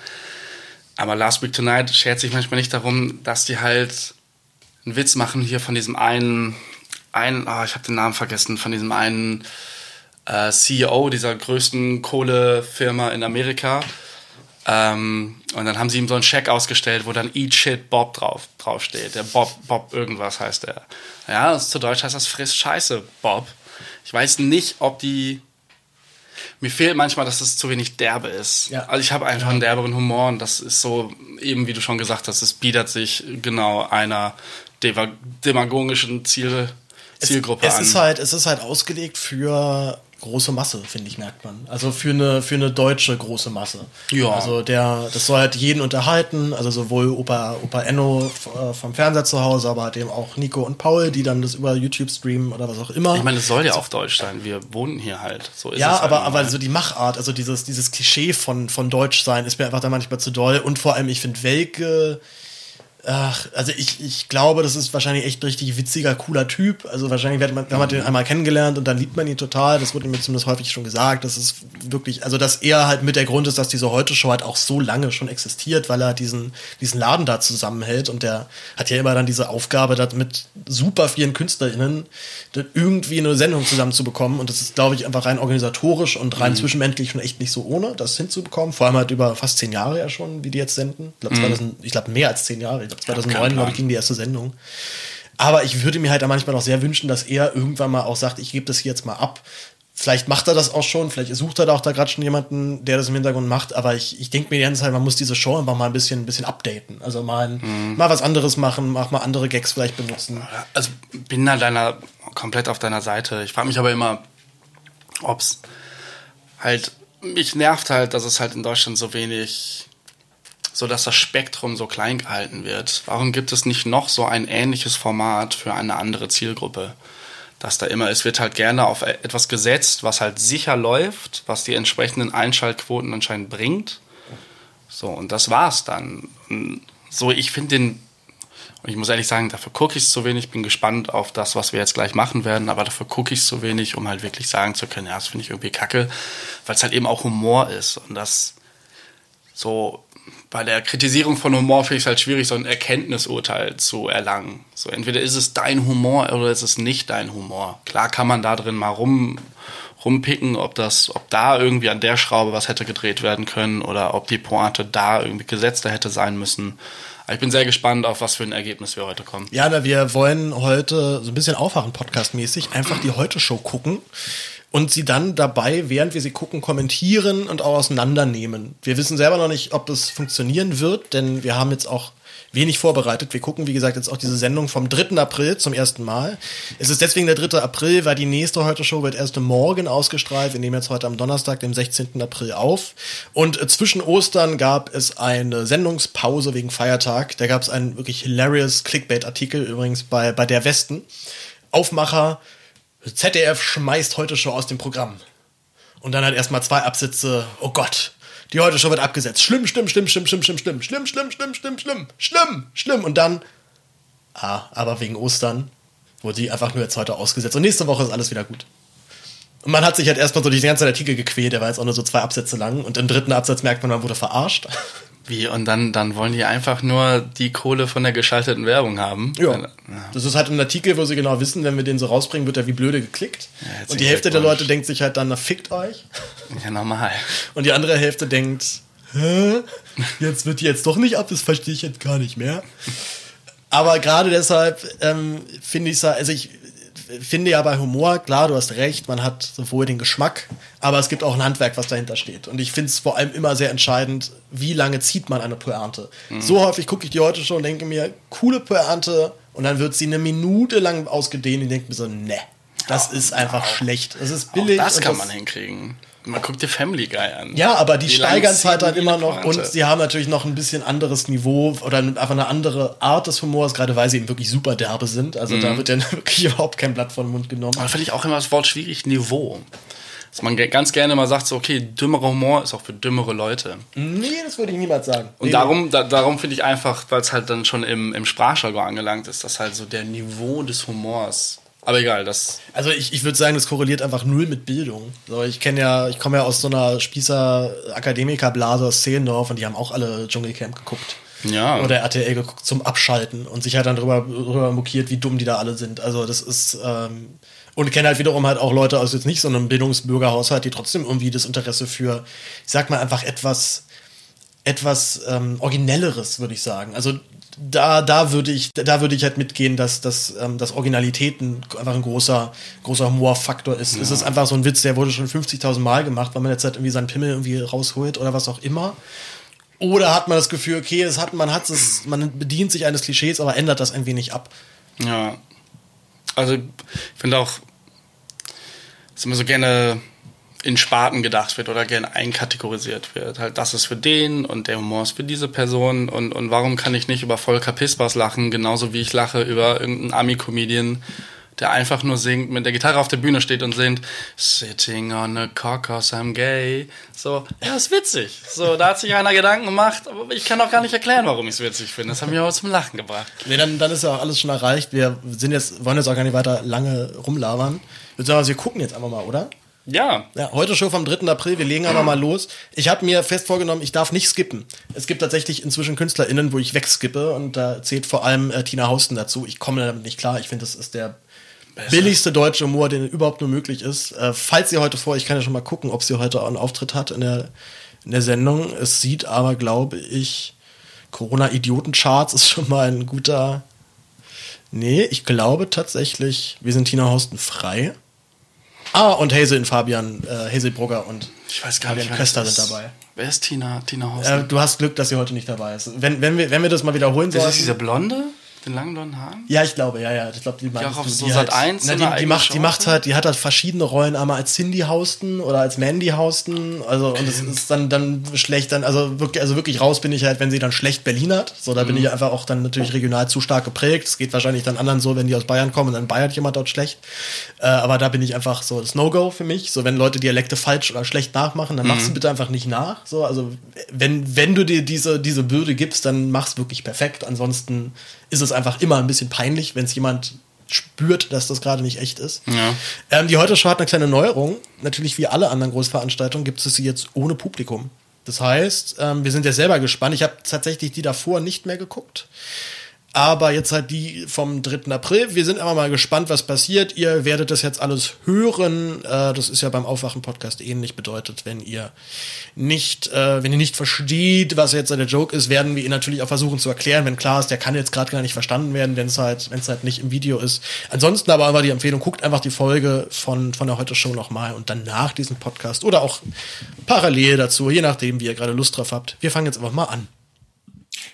Aber Last Week Tonight schert sich manchmal nicht darum, dass die halt einen Witz machen hier von diesem einen, einen ah, ich habe den Namen vergessen, von diesem einen äh, CEO dieser größten Kohlefirma in Amerika. Ähm, und dann haben sie ihm so einen Scheck ausgestellt, wo dann Eat Shit Bob drauf, draufsteht. Der Bob, Bob irgendwas heißt er. Ja, zu Deutsch heißt das Friss Scheiße Bob. Ich weiß nicht, ob die. Mir fehlt manchmal, dass es zu wenig derbe ist.
Ja.
Also ich habe einfach einen derberen Humor und das ist so, eben wie du schon gesagt hast, es bietet sich genau einer demagogischen Ziel, Zielgruppe
es, es
an.
Ist halt, es ist halt ausgelegt für große Masse, finde ich, merkt man. Also für eine, für eine deutsche große Masse.
Ja.
Also der, das soll halt jeden unterhalten, also sowohl Opa, Opa Enno äh, vom Fernseher zu Hause, aber halt eben auch Nico und Paul, die dann das über YouTube streamen oder was auch immer.
ich meine, es soll ja auch deutsch sein. Wir wohnen hier halt. So ist
ja,
es halt
aber, aber so die Machart, also dieses, dieses Klischee von, von Deutsch sein, ist mir einfach da manchmal zu doll. Und vor allem, ich finde Welke, ach, also ich, ich glaube, das ist wahrscheinlich echt ein richtig witziger, cooler Typ. Also wahrscheinlich wird man, wenn man den einmal kennengelernt und dann liebt man ihn total. Das wurde mir zumindest häufig schon gesagt. Das ist wirklich, also dass er halt mit der Grund ist, dass diese Heute-Show halt auch so lange schon existiert, weil er diesen, diesen Laden da zusammenhält und der hat ja immer dann diese Aufgabe, da mit super vielen KünstlerInnen irgendwie eine Sendung zusammenzubekommen. Und das ist, glaube ich, einfach rein organisatorisch und rein zwischenmenschlich schon echt nicht so ohne, das hinzubekommen. Vor allem halt über fast zehn Jahre ja schon, wie die jetzt senden. Ich glaube, 2000 ich glaube mehr als zehn Jahre. Ich glaube, 2009,
keinen
glaube ich, ging die erste Sendung. Aber ich würde mir halt da manchmal noch sehr wünschen, dass er irgendwann mal auch sagt, ich gebe das hier jetzt mal ab. Vielleicht macht er das auch schon, vielleicht sucht er da auch da gerade schon jemanden, der das im Hintergrund macht, aber ich, ich denke mir die ganze Zeit, man muss diese Show einfach mal ein bisschen, ein bisschen updaten. Also mal,
Mhm.
mal was anderes machen, auch mal andere Gags vielleicht benutzen.
Also bin da deiner, komplett auf deiner Seite. Ich frage mich aber immer, ob es halt, mich nervt halt, dass es halt in Deutschland so wenig, so dass das Spektrum so klein gehalten wird. Warum gibt es nicht noch so ein ähnliches Format für eine andere Zielgruppe? Dass da immer, es wird halt gerne auf etwas gesetzt, was halt sicher läuft, was die entsprechenden Einschaltquoten anscheinend bringt. So, und das war's dann. So, ich finde den Und ich muss ehrlich sagen, dafür gucke ich es zu wenig. Bin gespannt auf das, was wir jetzt gleich machen werden, aber dafür gucke ich es zu wenig, um halt wirklich sagen zu können, ja, das finde ich irgendwie kacke, weil es halt eben auch Humor ist. Und das so bei der Kritisierung von Humor finde ich es halt schwierig, so ein Erkenntnisurteil zu erlangen. So entweder ist es dein Humor oder ist es nicht dein Humor. Klar kann man da drin mal rum rumpicken, ob das, ob da irgendwie an der Schraube was hätte gedreht werden können oder ob die Pointe da irgendwie gesetzter hätte sein müssen. Ich bin sehr gespannt, auf was für ein Ergebnis wir heute kommen.
Ja, na, wir wollen heute so ein bisschen aufwachen, Podcast-mäßig, einfach die Heute-Show gucken und sie dann dabei, während wir sie gucken, kommentieren und auch auseinandernehmen. Wir wissen selber noch nicht, ob es funktionieren wird, denn wir haben jetzt auch wenig vorbereitet. Wir gucken, wie gesagt, jetzt auch diese Sendung vom 3. April zum ersten Mal. Es ist deswegen der 3. April, weil die nächste Heute-Show wird erst morgen ausgestrahlt. Wir nehmen jetzt heute am Donnerstag, dem 16. April auf. Und äh, zwischen Ostern gab es eine Sendungspause wegen Feiertag. Da gab es einen wirklich hilarious Clickbait-Artikel übrigens bei, bei der Westen. Aufmacher, ZDF schmeißt Heute-Show aus dem Programm. Und dann halt erstmal zwei Absätze, oh Gott, die heute Show wird abgesetzt. Schlimm, schlimm, schlimm, schlimm, schlimm, schlimm, schlimm, schlimm, schlimm, schlimm, schlimm, schlimm, schlimm, schlimm. Und dann, ah, aber wegen Ostern wurde die einfach nur jetzt heute ausgesetzt. Und nächste Woche ist alles wieder gut. Und man hat sich halt erstmal so die ganze Artikel gequält, der war jetzt auch nur so zwei Absätze lang. Und im dritten Absatz merkt man, man wurde verarscht.
Wie? Und dann, dann wollen die einfach nur die Kohle von der geschalteten Werbung haben?
Ja. Das ist halt ein Artikel, wo sie genau wissen, wenn wir den so rausbringen, wird er wie blöde geklickt. Ja, und die Hälfte der Leute denkt sich halt dann, na fickt euch.
Ja, normal.
Und die andere Hälfte denkt, hä? Jetzt wird die jetzt doch nicht ab, das verstehe ich jetzt gar nicht mehr. Aber gerade deshalb ähm, finde ich es, also ich finde ja bei Humor, klar, du hast recht, man hat sowohl den Geschmack, aber es gibt auch ein Handwerk, was dahinter steht. Und ich finde es vor allem immer sehr entscheidend, wie lange zieht man eine Pointe. Mhm. So häufig gucke ich die heute schon und denke mir, coole Pointe, und dann wird sie eine Minute lang ausgedehnt und denke mir so, ne, das ja, ist einfach auch, schlecht. Das ist billig.
Auch das kann das man hinkriegen. Man guckt dir Family Guy an.
Ja, aber die Wie steigern es halt dann immer noch und sie haben natürlich noch ein bisschen anderes Niveau oder einfach eine andere Art des Humors, gerade weil sie eben wirklich super derbe sind. Also mhm. da wird dann wirklich überhaupt kein Blatt vor den Mund genommen.
Aber finde ich auch immer das Wort schwierig, Niveau. Dass man ganz gerne mal sagt, so, okay, dümmerer Humor ist auch für dümmere Leute.
Nee, das würde ich niemals sagen.
Und
nee,
darum, da, darum finde ich einfach, weil es halt dann schon im, im Sprachjargon angelangt ist, dass halt so der Niveau des Humors aber egal, das.
Also ich, ich würde sagen, das korreliert einfach null mit Bildung. So, ich kenne ja, ich komme ja aus so einer Spießer-Akademiker-Blase aus Zehlendorf und die haben auch alle Dschungelcamp geguckt.
Ja.
Oder RTL geguckt zum Abschalten und sich halt dann drüber, drüber mokiert, wie dumm die da alle sind. Also das ist. Ähm, und kenne halt wiederum halt auch Leute aus jetzt nicht so einem Bildungsbürgerhaushalt, die trotzdem irgendwie das Interesse für, ich sag mal einfach etwas etwas ähm, originelleres, würde ich sagen. Also da, da würde ich, da würde ich halt mitgehen, dass, dass, ähm, dass Originalitäten einfach ein großer, großer Humorfaktor ist. Ja. Es ist einfach so ein Witz, der wurde schon 50.000 Mal gemacht, weil man jetzt halt irgendwie seinen Pimmel irgendwie rausholt oder was auch immer. Oder hat man das Gefühl, okay, es hat, man hat es, man bedient sich eines Klischees, aber ändert das ein wenig ab.
Ja. Also, ich finde auch, dass immer so gerne in Sparten gedacht wird oder gerne einkategorisiert wird. Halt, das ist für den und der Humor ist für diese Person und, und warum kann ich nicht über Volker Pispers lachen, genauso wie ich lache über irgendeinen Ami-Comedian, der einfach nur singt, mit der Gitarre auf der Bühne steht und singt Sitting on a cock cause I'm gay. So, ja, ist witzig. So, da hat sich einer Gedanken gemacht, aber ich kann auch gar nicht erklären, warum ich es witzig finde. Das hat mich auch zum Lachen gebracht.
Nee, dann, dann ist ja auch alles schon erreicht. Wir sind jetzt, wollen jetzt auch gar nicht weiter lange rumlabern. Ich würde sagen, wir gucken jetzt einfach mal, oder?
Ja.
Ja, heute schon vom 3. April, wir legen aber mal los. Ich habe mir fest vorgenommen, ich darf nicht skippen. Es gibt tatsächlich inzwischen KünstlerInnen, wo ich wegskippe und da zählt vor allem äh, Tina Hausten dazu. Ich komme damit nicht klar. Ich finde, das ist der Besser. billigste deutsche Humor, den überhaupt nur möglich ist. Äh, falls sie heute vor, ich kann ja schon mal gucken, ob sie heute einen Auftritt hat in der, in der Sendung. Es sieht aber, glaube ich, Corona-Idioten-Charts ist schon mal ein guter. Nee, ich glaube tatsächlich, wir sind Tina Hausten frei. Ah, und Hazel und Fabian, äh, Hazel Brugger und
ich weiß gar Fabian
nicht, Köster sind dabei.
Wer ist Tina, Tina Haus?
Äh, du hast Glück, dass sie heute nicht dabei ist. Wenn, wenn, wir, wenn wir das mal wiederholen
sollen. Ist das diese Blonde? Den langen blonden Haaren?
Ja, ich glaube, ja, ja. Ich glaube, die,
die auch auf so Sat 1
halt, na, die, die macht, die macht halt, die hat halt verschiedene Rollen, einmal als Cindy Hausten oder als Mandy Hausten. Also okay. und es ist dann dann schlecht, dann also wirklich, also wirklich raus bin ich halt, wenn sie dann schlecht Berlin hat. So, da mhm. bin ich einfach auch dann natürlich regional zu stark geprägt. Es geht wahrscheinlich dann anderen so, wenn die aus Bayern kommen und dann Bayern jemand dort schlecht. Äh, aber da bin ich einfach so das No-Go für mich. So, wenn Leute Dialekte falsch oder schlecht nachmachen, dann mhm. mach sie bitte einfach nicht nach. So, also wenn wenn du dir diese diese Bürde gibst, dann mach's wirklich perfekt. Ansonsten ist es einfach immer ein bisschen peinlich, wenn es jemand spürt, dass das gerade nicht echt ist.
Ja.
Ähm, die Heute Show hat eine kleine Neuerung. Natürlich wie alle anderen Großveranstaltungen gibt es sie jetzt ohne Publikum. Das heißt, ähm, wir sind ja selber gespannt. Ich habe tatsächlich die davor nicht mehr geguckt. Aber jetzt halt die vom 3. April. Wir sind einfach mal gespannt, was passiert. Ihr werdet das jetzt alles hören. Äh, das ist ja beim Aufwachen-Podcast ähnlich. Bedeutet, wenn ihr nicht, äh, wenn ihr nicht versteht, was jetzt der Joke ist, werden wir ihn natürlich auch versuchen zu erklären. Wenn klar ist, der kann jetzt gerade gar nicht verstanden werden, wenn es halt, wenn es halt nicht im Video ist. Ansonsten aber einfach die Empfehlung, guckt einfach die Folge von, von der Heute-Show nochmal und dann nach diesem Podcast oder auch parallel dazu, je nachdem, wie ihr gerade Lust drauf habt. Wir fangen jetzt einfach mal an.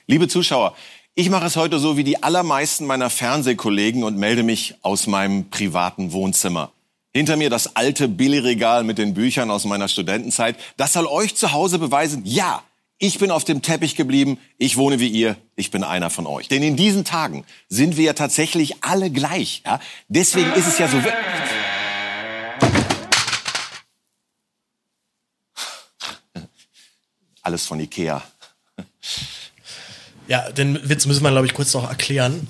Liebe Zuschauer, ich mache es heute so wie die allermeisten meiner Fernsehkollegen und melde mich aus meinem privaten Wohnzimmer. Hinter mir das alte Billigregal mit den Büchern aus meiner Studentenzeit. Das soll euch zu Hause beweisen, ja, ich bin auf dem Teppich geblieben, ich wohne wie ihr, ich bin einer von euch. Denn in diesen Tagen sind wir ja tatsächlich alle gleich. Ja? Deswegen ist es ja so... Alles von Ikea.
Ja, den Witz müssen wir, glaube ich, kurz noch erklären.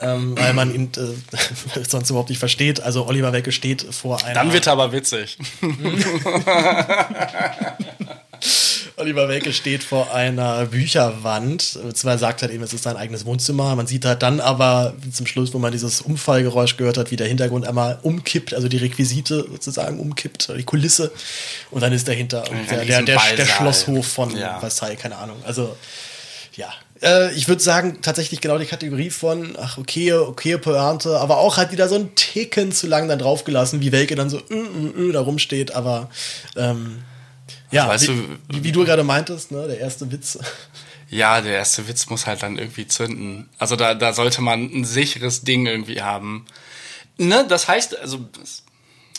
Ähm, weil man ihn äh, sonst überhaupt nicht versteht. Also Oliver Welke steht vor einer.
Dann wird er aber witzig.
Oliver Welke steht vor einer Bücherwand. Zwar sagt halt eben, es ist sein eigenes Wohnzimmer. Man sieht halt dann aber zum Schluss, wo man dieses Umfallgeräusch gehört hat, wie der Hintergrund einmal umkippt, also die Requisite sozusagen umkippt, die Kulisse. Und dann ist dahinter der, der, der, der. Schlosshof von
Ja.
Versailles, keine Ahnung. Also, ja. Äh, ich würde sagen, tatsächlich genau die Kategorie von, ach, okay, okay, Pointe, aber auch halt wieder so ein Ticken zu lang dann draufgelassen, wie Welke dann so ö, ö, ö, da rumsteht, aber ähm, ja,
weißt
wie,
du-
wie, wie du gerade meintest, ne, der erste Witz.
Ja, der erste Witz muss halt dann irgendwie zünden. Also da, da sollte man ein sicheres Ding irgendwie haben. Ne, das heißt, also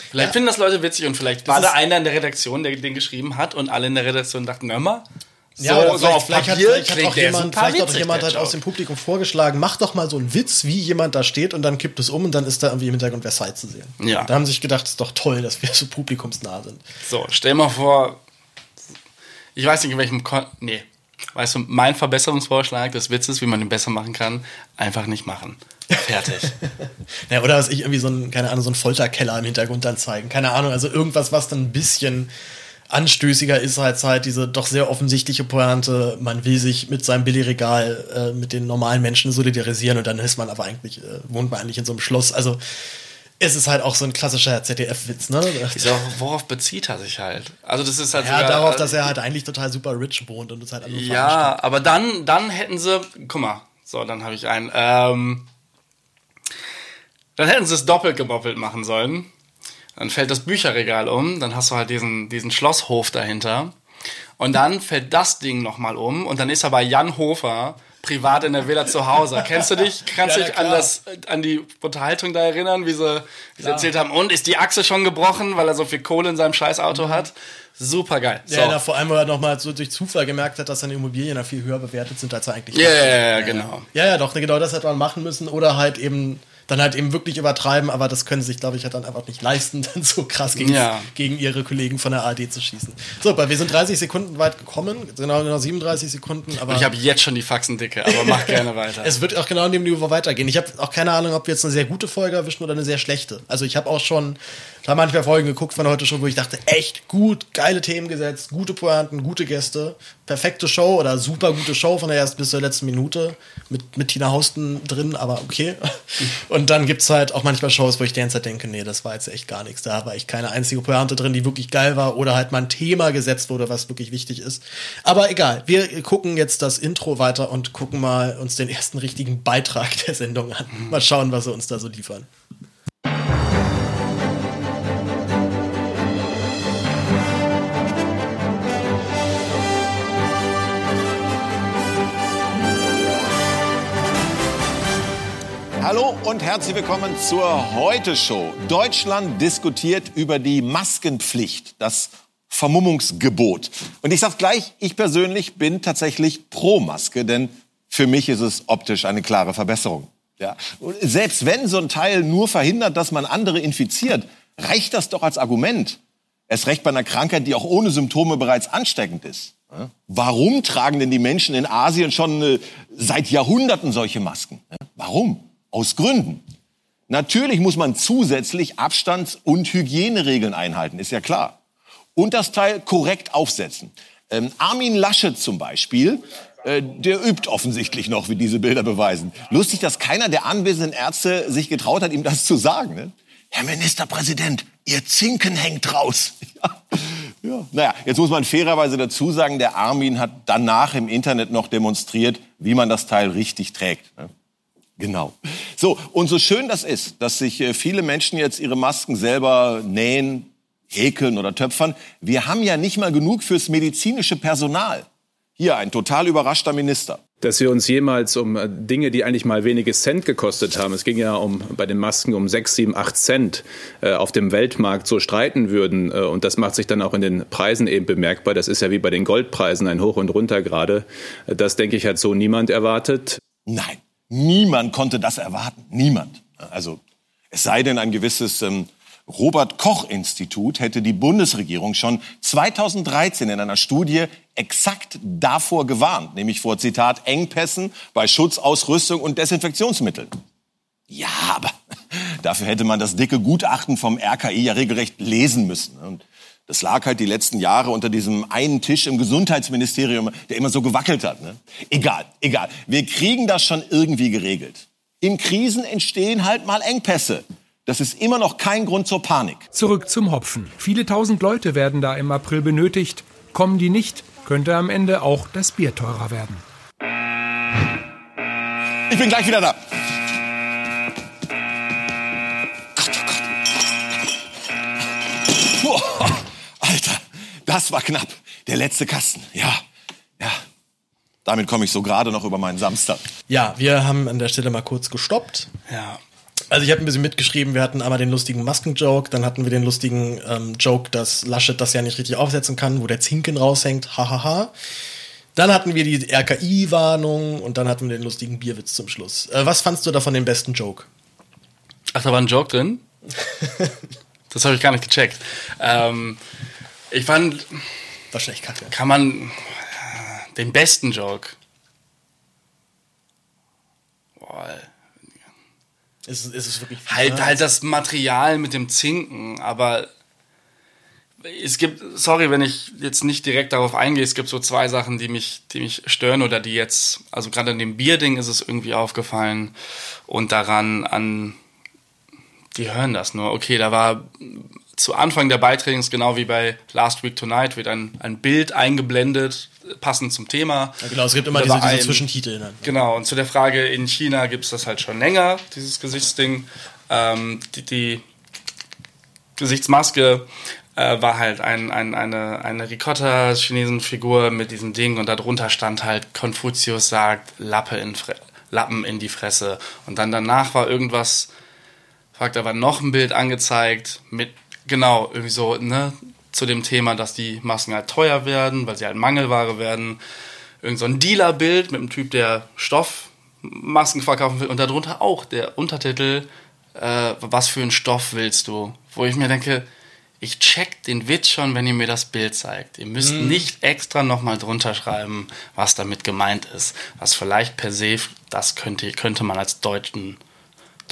vielleicht
Ja.
finden das Leute witzig und vielleicht war
Das
da
ist-
einer in der Redaktion, der den geschrieben hat und alle in der Redaktion dachten, hör mal, so,
Ja,
so auf
vielleicht,
Papier
vielleicht, hat, vielleicht, hat auch jemand, vielleicht hat auch jemand halt aus dem Publikum vorgeschlagen, mach doch mal so einen Witz, wie jemand da steht und dann kippt es um und dann ist da irgendwie im Hintergrund Versailles zu sehen.
Ja.
Da haben sie sich gedacht, es ist doch toll, dass wir so publikumsnah sind.
So, stell mal vor, ich weiß nicht in welchem Kon nee, weißt du, mein Verbesserungsvorschlag des Witzes, wie man ihn besser machen kann, einfach nicht machen. Fertig.
Ja, oder was ich irgendwie so ein, keine Ahnung, so ein Folterkeller im Hintergrund dann zeigen. Keine Ahnung, also irgendwas, was dann ein bisschen anstößiger ist als halt diese doch sehr offensichtliche Pointe, man will sich mit seinem Billigregal äh, mit den normalen Menschen solidarisieren und dann ist man aber eigentlich, äh, wohnt man eigentlich in so einem Schloss. Also es ist halt auch so ein klassischer ZDF-Witz, ne?
Ist auch, worauf bezieht er sich halt? Also das ist halt
Ja,
sogar-
darauf, dass er halt eigentlich total super rich wohnt und es halt.
Ja, aber dann, dann hätten sie, guck mal, so, dann habe ich einen. Ähm, dann hätten sie es doppelt gemoppelt machen sollen. Dann fällt das Bücherregal um, dann hast du halt diesen, diesen Schlosshof dahinter. Und dann fällt das Ding nochmal um und dann ist aber Jan Hofer privat in der Villa zu Hause. Kennst du dich? Kannst du
Ja,
dich
na
an,
klar.
das, an die Unterhaltung da erinnern, wie sie, wie sie erzählt haben? Und ist die Achse schon gebrochen, weil er so viel Kohle in seinem Scheißauto hat? Super geil.
Mhm. Ja, na, vor allem, weil er nochmal so durch Zufall gemerkt hat, dass seine Immobilien da viel höher bewertet sind, als er eigentlich
Ja, ja, ja, genau.
Ja, ja, doch, genau das hätte man machen müssen. Oder halt eben, dann halt eben wirklich übertreiben, aber das können sie sich, glaube ich, halt dann einfach nicht leisten, dann so krass gegen,
Ja.
gegen ihre Kollegen von der ARD zu schießen. So, aber wir sind 30 Sekunden weit gekommen, genau, genau 37 Sekunden, aber.
Ich habe jetzt schon die Faxen dicke, aber mach gerne weiter.
es wird auch genau in dem Niveau weitergehen. Ich habe auch keine Ahnung, ob wir jetzt eine sehr gute Folge erwischen oder eine sehr schlechte. Also ich habe auch schon da manchmal Folgen geguckt von heute schon, wo ich dachte, echt gut, geile Themen gesetzt, gute Pointen, gute Gäste, perfekte Show oder super gute Show von der ersten bis zur letzten Minute mit, mit Tina Hausten drin, aber okay. Und dann gibt's halt auch manchmal Shows, wo ich die ganze Zeit denke, nee, das war jetzt echt gar nichts. Da war echt keine einzige Pointe drin, die wirklich geil war oder halt mal ein Thema gesetzt wurde, was wirklich wichtig ist. Aber egal, wir gucken jetzt das Intro weiter und gucken mal uns den ersten richtigen Beitrag der Sendung an. Mal schauen, was sie uns da so liefern.
Hallo und herzlich willkommen zur Heute-Show. Deutschland diskutiert über die Maskenpflicht, das Vermummungsgebot. Und ich sage gleich, ich persönlich bin tatsächlich pro Maske, denn für mich ist es optisch eine klare Verbesserung. Ja. Selbst wenn so ein Teil nur verhindert, dass man andere infiziert, reicht das doch als Argument. Erst recht bei einer Krankheit, die auch ohne Symptome bereits ansteckend ist. Warum tragen denn die Menschen in Asien schon äh, seit Jahrhunderten solche Masken? Warum? Aus Gründen. Natürlich muss man zusätzlich Abstands- und Hygieneregeln einhalten, ist ja klar. Und das Teil korrekt aufsetzen. Ähm, Armin Laschet zum Beispiel, äh, der übt offensichtlich noch, wie diese Bilder beweisen. Lustig, dass keiner der anwesenden Ärzte sich getraut hat, ihm das zu sagen. Ne? Herr Ministerpräsident, Ihr Zinken hängt raus. Ja. ja. Naja, jetzt muss man fairerweise dazu sagen, der Armin hat danach im Internet noch demonstriert, wie man das Teil richtig trägt. Ne? Genau. So, und so schön das ist, dass sich äh, viele Menschen jetzt ihre Masken selber nähen, häkeln oder töpfern, wir haben ja nicht mal genug fürs medizinische Personal. Hier ein total überraschter Minister.
Dass wir uns jemals um äh, Dinge, die eigentlich mal wenige Cent gekostet haben, es ging ja um bei den Masken um sechs, sieben, acht Cent äh, auf dem Weltmarkt so streiten würden. Äh, und das macht sich dann auch in den Preisen eben bemerkbar. Das ist ja wie bei den Goldpreisen ein Hoch und Runter gerade. Äh, das, denke ich, hat so niemand erwartet.
Nein, niemand konnte das erwarten. Niemand. Also es sei denn ein gewisses ähm, Robert Koch Institut hätte die Bundesregierung schon 2013 in einer Studie exakt davor gewarnt, nämlich vor Zitat Engpässen bei Schutzausrüstung und Desinfektionsmitteln. Ja, aber dafür hätte man das dicke Gutachten vom RKI ja regelrecht lesen müssen. Und das lag halt die letzten Jahre unter diesem einen Tisch im Gesundheitsministerium, der immer so gewackelt hat. Ne? Egal, egal. Wir kriegen das schon irgendwie geregelt. In Krisen entstehen halt mal Engpässe. Das ist immer noch kein Grund zur Panik.
Zurück zum Hopfen. Viele tausend Leute werden da im April benötigt. Kommen die nicht, könnte am Ende auch das Bier teurer werden.
Ich bin gleich wieder da. Alter, das war knapp. Der letzte Kasten. Ja, ja. Damit komme ich so gerade noch über meinen Samstag.
Ja, wir haben an der Stelle mal kurz gestoppt.
Ja.
Also ich habe ein bisschen mitgeschrieben, wir hatten einmal den lustigen Masken-Joke, dann hatten wir den lustigen ähm, Joke, dass Laschet das ja nicht richtig aufsetzen kann, wo der Zinken raushängt, hahaha. Dann hatten wir die RKI-Warnung und dann hatten wir den lustigen Bierwitz zum Schluss. Äh, was fandst du davon den besten Joke?
Ach, da war ein Joke drin? das habe ich gar nicht gecheckt. Ähm, ich fand,
Wahrscheinlich kacke.
kann man äh, den besten Joke. Boah,
Ist, es- ist es wirklich
halt,
ja,
halt das Material mit dem Zinken, aber es gibt, sorry, wenn ich jetzt nicht direkt darauf eingehe, es gibt so zwei Sachen, die mich, die mich stören oder die jetzt, also gerade an dem Bierding ist es irgendwie aufgefallen und daran an, die hören das nur. Okay, da war zu Anfang der Beiträge, ist genau wie bei Last Week Tonight, wird ein, ein Bild eingeblendet, passend zum Thema.
Ja, genau, es gibt immer
Da
diese,
war
diese Zwischentitel. Ne?
Genau, und zu der Frage, in China gibt es das halt schon länger, dieses Gesichtsding. Ähm, die, die Gesichtsmaske äh, war halt ein, ein, eine, eine Ricotta-Chinesen-Figur mit diesem Ding und darunter stand halt, Konfuzius sagt, Lappe in Fre Lappen in die Fresse. Und dann danach war irgendwas, fragt aber noch ein Bild angezeigt mit, genau, irgendwie so, ne, zu dem Thema, dass die Masken halt teuer werden, weil sie halt Mangelware werden. Irgend so ein Dealer-Bild mit einem Typ, der Stoffmasken verkaufen will und darunter auch der Untertitel, äh, was für einen Stoff willst du? Wo ich mir denke, ich check den Witz schon, wenn ihr mir das Bild zeigt. Ihr müsst nicht extra nochmal drunter schreiben, was damit gemeint ist. Was vielleicht per se, das könnte, könnte man als deutschen,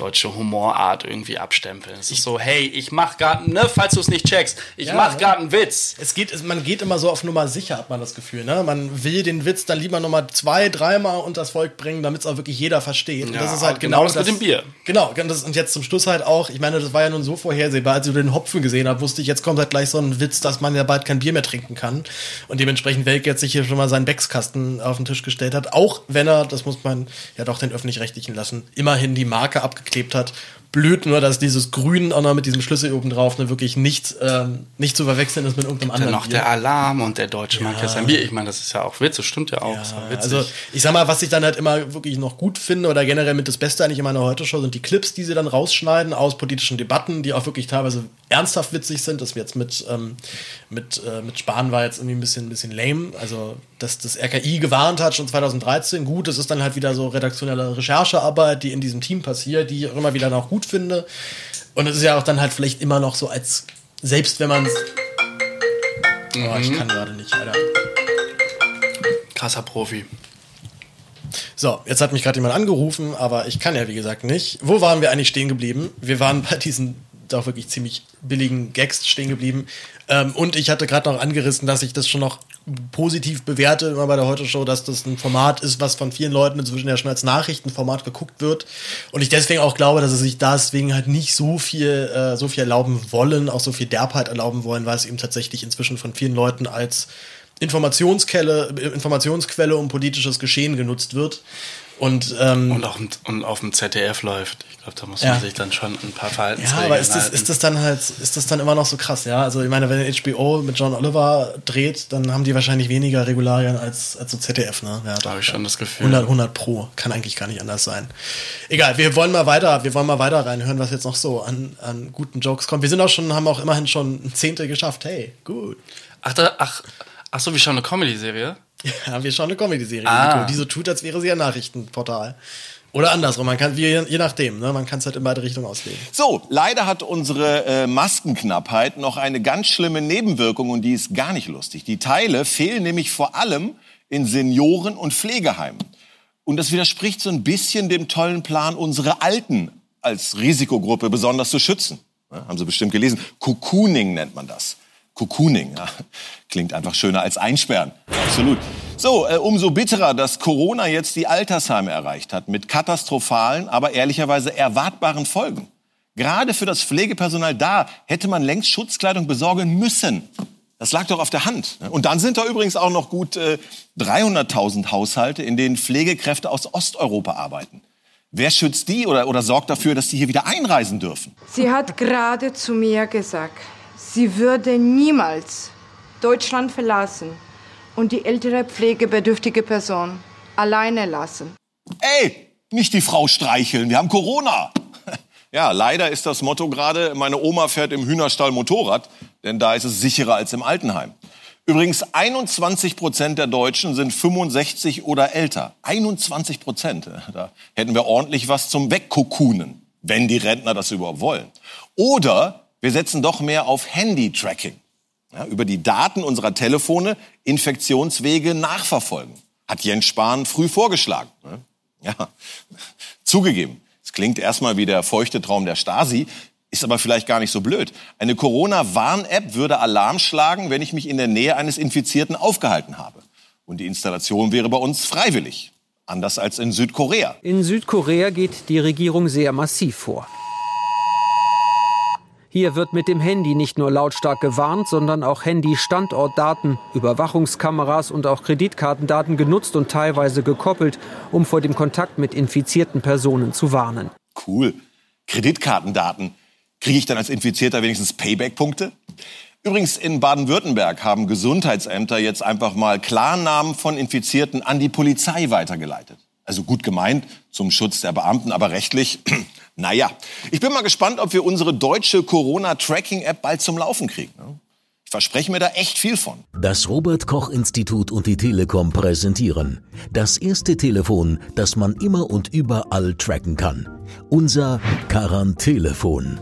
deutsche Humorart irgendwie abstempeln. Es ist so, hey, ich mach grad, ne, falls du es nicht checkst, ich
Ja,
mach
ne?
grad einen Witz.
Es geht, man geht immer so auf Nummer sicher, hat man das Gefühl. Ne? Man will den Witz dann lieber nochmal zwei, dreimal unters Volk bringen, damit es auch wirklich jeder versteht. und
Ja,
das ist halt
genau
genau,
das mit dem Bier.
Genau, und das, und jetzt zum Schluss halt auch, ich meine, das war ja nun so vorhersehbar, als ich den Hopfen gesehen habe, wusste ich, jetzt kommt halt gleich so ein Witz, dass man ja bald kein Bier mehr trinken kann. Und dementsprechend Welk jetzt sich hier schon mal seinen Beckskasten auf den Tisch gestellt hat. Auch wenn er, das muss man ja doch den Öffentlich-Rechtlichen lassen, immerhin die Marke abgeklebt hat. Blöd nur, dass dieses Grün auch noch mit diesem Schlüssel oben drauf ne, wirklich nicht, ähm, nicht zu verwechseln ist mit irgendeinem
Dann
anderen
noch
Bier.
der Alarm und der deutsche Mann kennt sein Bier. Ich meine, das ist ja auch Witz, das stimmt ja auch. witzig.
Also ich sag mal, was ich dann halt immer wirklich noch gut finde oder generell mit das Beste eigentlich in meiner Heute-Show sind die Clips, die sie dann rausschneiden aus politischen Debatten, die auch wirklich teilweise ernsthaft witzig sind. Das jetzt mit, ähm, mit, äh, mit Spahn war jetzt irgendwie ein bisschen, ein bisschen lame. Also, dass das RKI gewarnt hat schon 2013, gut, das ist dann halt wieder so redaktionelle Recherchearbeit, die in diesem Team passiert, die ich auch immer wieder noch gut finde. Und es ist ja auch dann halt vielleicht immer noch so als, selbst wenn man Oh, ich kann gerade nicht, Alter.
Krasser Profi.
So, jetzt hat mich gerade jemand angerufen, aber ich kann ja wie gesagt nicht. Wo waren wir eigentlich stehen geblieben? Wir waren bei diesen doch wirklich ziemlich billigen Gags stehen geblieben. Ähm, und ich hatte gerade noch angerissen, dass ich das schon noch positiv bewerte, immer bei der Heute-Show, dass das ein Format ist, was von vielen Leuten inzwischen ja schon als Nachrichtenformat geguckt wird. Und ich deswegen auch glaube, dass sie sich deswegen halt nicht so viel, äh, so viel erlauben wollen, auch so viel Derbheit erlauben wollen, weil es eben tatsächlich inzwischen von vielen Leuten als Informationsquelle, Informationsquelle um politisches Geschehen genutzt wird. Und, ähm,
und, auch, und auf dem ZDF läuft. Ich glaube, da muss
Ja.
man sich dann schon ein paar Verhaltensregeln
Ja, aber ist das,
halten.
ist das dann halt, ist das dann immer noch so krass, ja? Also ich meine, wenn HBO mit John Oliver dreht, dann haben die wahrscheinlich weniger Regularien als, als so ZDF, ne? Ja,
da habe ich schon das Gefühl.
100, 100 pro. Kann eigentlich gar nicht anders sein. Egal, wir wollen mal weiter, wir wollen mal weiter reinhören, was jetzt noch so an, an guten Jokes kommt. Wir sind auch schon, haben auch immerhin schon ein Zehntel geschafft. Hey, gut.
Ach, da, ach, ach so, wie schon eine Comedy-Serie?
Ja, wir schauen eine Comedy-Serie,
Ah.
Die so tut, als wäre sie ein Nachrichtenportal. Oder andersrum, man kann, je, je nachdem, ne? Man kann es halt in beide Richtungen auslegen.
So, leider hat unsere äh, Maskenknappheit noch eine ganz schlimme Nebenwirkung und die ist gar nicht lustig. Die Teile fehlen nämlich vor allem in Senioren- und Pflegeheimen. Und das widerspricht so ein bisschen dem tollen Plan, unsere Alten als Risikogruppe besonders zu schützen. Ja, haben Sie bestimmt gelesen. Cocooning nennt man das. Cocooning, ja. klingt einfach schöner als einsperren. Absolut. So, äh, umso bitterer, dass Corona jetzt die Altersheime erreicht hat, mit katastrophalen, aber ehrlicherweise erwartbaren Folgen. Gerade für das Pflegepersonal da hätte man längst Schutzkleidung besorgen müssen. Das lag doch auf der Hand. Und dann sind da übrigens auch noch gut äh, 300.000 Haushalte, in denen Pflegekräfte aus Osteuropa arbeiten. Wer schützt die oder, oder sorgt dafür, dass die hier wieder einreisen dürfen?
Sie hat gerade zu mir gesagt, sie würde niemals Deutschland verlassen und die ältere pflegebedürftige Person alleine lassen.
Ey, nicht die Frau streicheln, wir haben Corona. Ja, leider ist das Motto gerade, meine Oma fährt im Hühnerstall Motorrad, denn da ist es sicherer als im Altenheim. Übrigens, 21 Prozent der Deutschen sind 65 oder älter. 21 Prozent. Da hätten wir ordentlich was zum Wegkokunen, wenn die Rentner das überhaupt wollen. Oder wir setzen doch mehr auf Handy-Tracking. Ja, über die Daten unserer Telefone Infektionswege nachverfolgen. Hat Jens Spahn früh vorgeschlagen. ne? Ja, zugegeben. Es klingt erstmal wie der feuchte Traum der Stasi, ist aber vielleicht gar nicht so blöd. Eine Corona-Warn-App würde Alarm schlagen, wenn ich mich in der Nähe eines Infizierten aufgehalten habe. Und die Installation wäre bei uns freiwillig. Anders als in Südkorea.
In Südkorea geht die Regierung sehr massiv vor. Hier wird mit dem Handy nicht nur lautstark gewarnt, sondern auch Handy-Standortdaten, Überwachungskameras und auch Kreditkartendaten genutzt und teilweise gekoppelt, um vor dem Kontakt mit infizierten Personen zu warnen.
Cool. Kreditkartendaten. Kriege ich dann als Infizierter wenigstens Payback-Punkte? Übrigens, in Baden-Württemberg haben Gesundheitsämter jetzt einfach mal Klarnamen von Infizierten an die Polizei weitergeleitet. Also gut gemeint zum Schutz der Beamten, aber rechtlich, naja. Ich bin mal gespannt, ob wir unsere deutsche Corona-Tracking-App bald zum Laufen kriegen. ne? Ich verspreche mir da echt viel von.
Das Robert Koch Institut und die Telekom präsentieren das erste Telefon, das man immer und überall tracken kann. Unser Quarantelefon.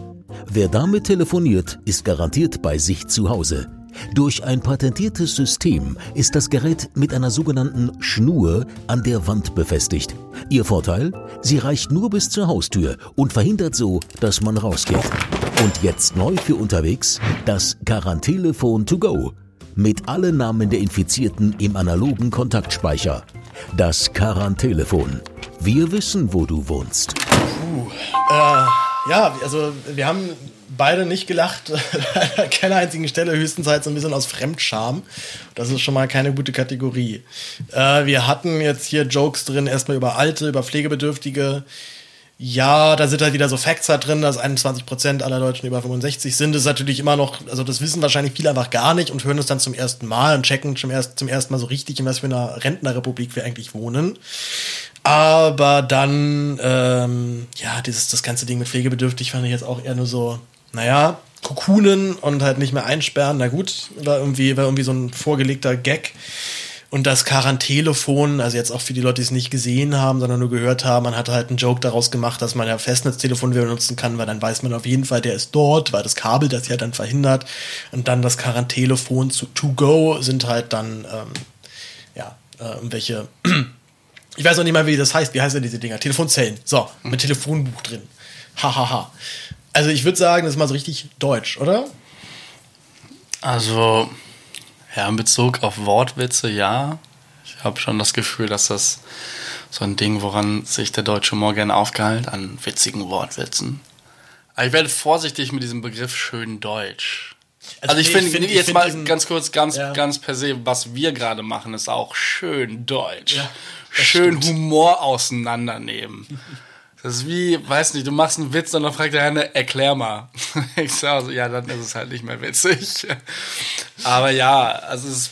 Wer damit telefoniert, ist garantiert bei sich zu Hause. Durch ein patentiertes System ist das Gerät mit einer sogenannten Schnur an der Wand befestigt. Ihr Vorteil? Sie reicht nur bis zur Haustür und verhindert so, dass man rausgeht. Und jetzt neu für unterwegs das Quarantelefon to go. Mit allen Namen der Infizierten im analogen Kontaktspeicher. Das Quarantelefon. Wir wissen, wo du wohnst.
Ja, also wir haben beide nicht gelacht. An keiner einzigen Stelle, höchstens halt so ein bisschen aus Fremdscham. Das ist schon mal keine gute Kategorie. Äh, wir hatten jetzt hier Jokes drin, erstmal über Alte, über Pflegebedürftige. Ja, da sind halt wieder so Facts halt drin, dass 21 Prozent aller Deutschen über 65 sind. Das ist natürlich immer noch, also das wissen wahrscheinlich viele einfach gar nicht und hören es dann zum ersten Mal und checken zum, erst, zum ersten Mal so richtig, in was für einer Rentnerrepublik wir eigentlich wohnen. Aber dann, ähm, ja, dieses, das ganze Ding mit pflegebedürftig fand ich jetzt auch eher nur so, naja, Kokunen und halt nicht mehr einsperren, na gut, war irgendwie, war irgendwie so ein vorgelegter Gag. Und das Quarantelefon, also jetzt auch für die Leute, die es nicht gesehen haben, sondern nur gehört haben, man hat halt einen Joke daraus gemacht, dass man ja Festnetztelefon wieder benutzen kann, weil dann weiß man auf jeden Fall, der ist dort, weil das Kabel das ja dann verhindert. Und dann das Quarantelefon zu To Go sind halt dann, ähm, ja, äh, irgendwelche, ich weiß noch nicht mal, wie das heißt, wie heißen denn diese Dinger? Telefonzellen. So, mit Telefonbuch drin. Hahaha. Ha, ha. Also ich würde sagen, das ist mal so richtig deutsch, oder?
Also, ja, in Bezug auf Wortwitze, ja. Ich habe schon das Gefühl, dass das so ein Ding, woran sich der deutsche Humor gerne aufgehalten, an witzigen Wortwitzen. Aber ich werde vorsichtig mit diesem Begriff schön deutsch. Also, also ich nee, finde find, jetzt find mal diesen, ganz kurz, ganz, ja. ganz per se, was wir gerade machen, ist auch schön deutsch. Ja, schön stimmt. Humor auseinandernehmen. Das ist wie, weiß nicht, du machst einen Witz und dann fragt der eine, erklär mal. Ich sage so, ja, dann ist es halt nicht mehr witzig. Aber ja, also es ist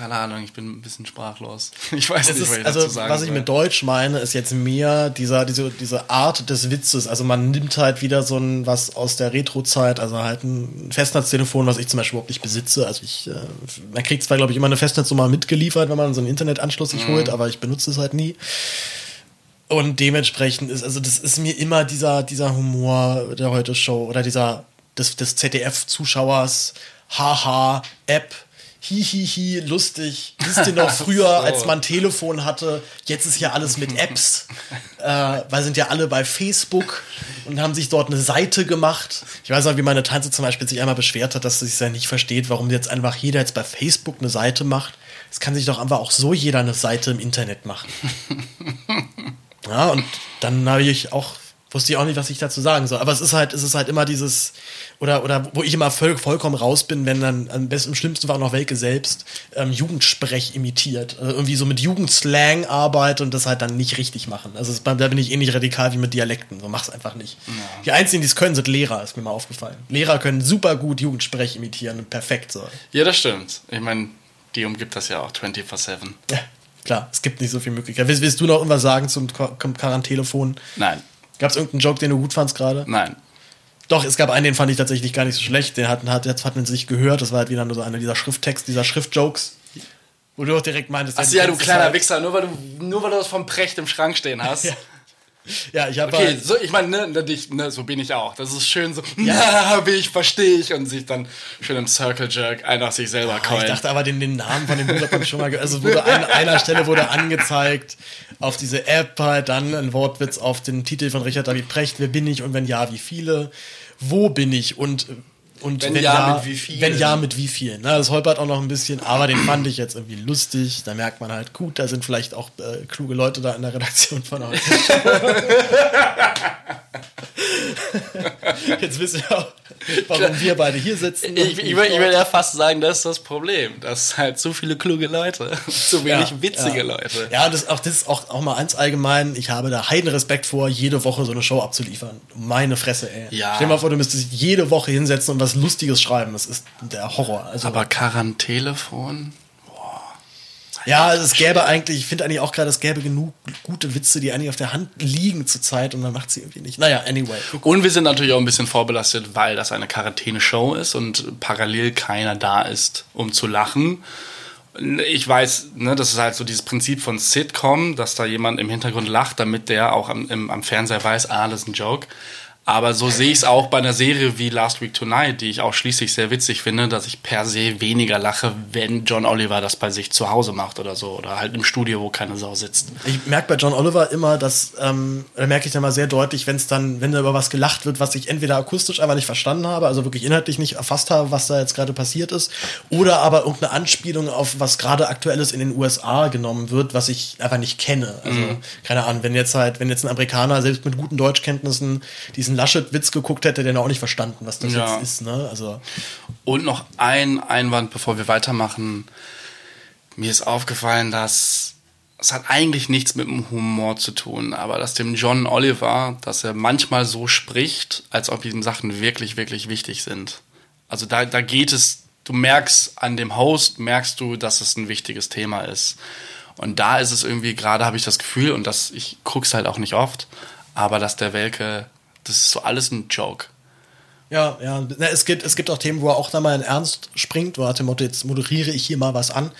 keine Ahnung, ich bin ein bisschen sprachlos. Ich weiß
es
nicht, was
ich also, dazu sagen Was ich mit Deutsch meine, ist jetzt mehr dieser, diese, diese Art des Witzes. Also man nimmt halt wieder so ein was aus der Retro-Zeit, also halt ein Festnetztelefon, was ich zum Beispiel überhaupt nicht besitze. Also ich, äh, man kriegt zwar, glaube ich, immer eine Festnetznummer mitgeliefert, wenn man so einen Internetanschluss sich mhm. holt, aber ich benutze es halt nie. Und dementsprechend ist, also das ist mir immer dieser, dieser Humor der Heute-Show oder dieser des, des ZDF-Zuschauers, haha, App, hihihi, lustig. Wisst ihr noch früher, so. als man Telefon hatte, jetzt ist ja alles mit Apps, äh, weil sind ja alle bei Facebook und haben sich dort eine Seite gemacht. Ich weiß noch, wie meine Tante zum Beispiel sich einmal beschwert hat, dass sie es ja nicht versteht, warum jetzt einfach jeder jetzt bei Facebook eine Seite macht. Es kann sich doch einfach auch so jeder eine Seite im Internet machen. ja, und dann habe ich auch wusste ich auch nicht, was ich dazu sagen soll. Aber es ist halt, es ist halt immer dieses, oder, oder wo ich immer voll, vollkommen raus bin, wenn dann am besten, im schlimmsten war noch Welke selbst ähm, Jugendsprech imitiert. Also irgendwie so mit Jugendslang arbeitet und das halt dann nicht richtig machen. Also es, da bin ich ähnlich radikal wie mit Dialekten. So mach's einfach nicht. Ja. Die einzigen, die es können, sind Lehrer, ist mir mal aufgefallen. Lehrer können super gut Jugendsprech imitieren perfekt so.
Ja, das stimmt. Ich meine, die umgibt das ja auch 24-7.
Ja. Klar, es gibt nicht so viel Möglichkeit. Willst, willst du noch irgendwas sagen zum Quarantelefon?
Nein.
Gab es irgendeinen Joke, den du gut fandst gerade?
Nein.
Doch, es gab einen, den fand ich tatsächlich gar nicht so schlecht. Den hat, hat, hat man sich gehört. Das war halt wieder nur so einer dieser Schrifttext, dieser Schriftjokes. Wo du auch direkt meintest,
Ach ja, du kleiner halt Wichser, nur weil du, nur weil du das vom Precht im Schrank stehen hast.
ja. Ja, ich habe
Okay, halt so, ich meine, ne, ne, ne, so bin ich auch. Das ist schön so, ja, wie ich, verstehe ich. Und sich dann schön im Circle Jerk einfach sich selber
ja, Ich dachte aber, den, den Namen von dem hat man schon mal gehört. Also wurde an einer Stelle wurde angezeigt, auf diese App halt dann ein Wortwitz auf den Titel von Richard David Precht, wer bin ich und wenn ja, wie viele, wo bin ich und und wenn, wenn ja, mit wie vielen? Wenn ja, mit wie vielen. Na, das holpert auch noch ein bisschen, aber den fand ich jetzt irgendwie lustig. Da merkt man halt, gut, da sind vielleicht auch äh, kluge Leute da in der Redaktion von heute. jetzt wissen wir auch, warum wir beide hier sitzen.
Ich, ich, ich würde ja fast sagen, das ist das Problem. Dass halt zu viele kluge Leute, zu wenig ja, witzige
ja.
Leute.
Ja, das, auch, das ist auch, auch mal eins allgemein. Ich habe da heiden Respekt vor, jede Woche so eine Show abzuliefern. Meine Fresse, ey. Ja. Stell dir mal vor, du müsstest jede Woche hinsetzen und was Lustiges schreiben. Das ist der Horror.
Also, Aber Quarantelefon?
Ja, also es gäbe eigentlich, ich finde eigentlich auch gerade, es gäbe genug gute Witze, die eigentlich auf der Hand liegen zurzeit und man macht sie irgendwie nicht. Naja, anyway.
Und wir sind natürlich auch ein bisschen vorbelastet, weil das eine Quarantäne-Show ist und parallel keiner da ist, um zu lachen. Ich weiß, ne, das ist halt so dieses Prinzip von Sitcom, dass da jemand im Hintergrund lacht, damit der auch am, im, am Fernseher weiß, ah, das ist ein Joke. Aber so sehe ich es auch bei einer Serie wie Last Week Tonight, die ich auch schließlich sehr witzig finde, dass ich per se weniger lache, wenn John Oliver das bei sich zu Hause macht oder so. Oder halt im Studio, wo keine Sau sitzt.
Ich merke bei John Oliver immer, dass, ähm, da merke ich dann mal sehr deutlich, wenn es dann, wenn da über was gelacht wird, was ich entweder akustisch einfach nicht verstanden habe, also wirklich inhaltlich nicht erfasst habe, was da jetzt gerade passiert ist, oder aber irgendeine Anspielung auf was gerade aktuelles in den USA genommen wird, was ich einfach nicht kenne. Also, mhm. keine Ahnung, wenn jetzt halt, wenn jetzt ein Amerikaner selbst mit guten Deutschkenntnissen diesen Laschet-Witz geguckt hätte, der auch nicht verstanden, was das ja. jetzt ist. Ne? Also.
Und noch ein Einwand, bevor wir weitermachen. Mir ist aufgefallen, dass es hat eigentlich nichts mit dem Humor zu tun, aber dass dem John Oliver, dass er manchmal so spricht, als ob ihm Sachen wirklich, wirklich wichtig sind. Also da, da geht es, du merkst an dem Host, merkst du, dass es ein wichtiges Thema ist. Und da ist es irgendwie, gerade habe ich das Gefühl, und das, ich gucke es halt auch nicht oft, aber dass der Welke das ist so alles ein Joke.
Ja, ja. Na, Es gibt, es gibt auch Themen, wo er auch da mal in Ernst springt, wo er nach dem Motto, jetzt moderiere ich hier mal was an.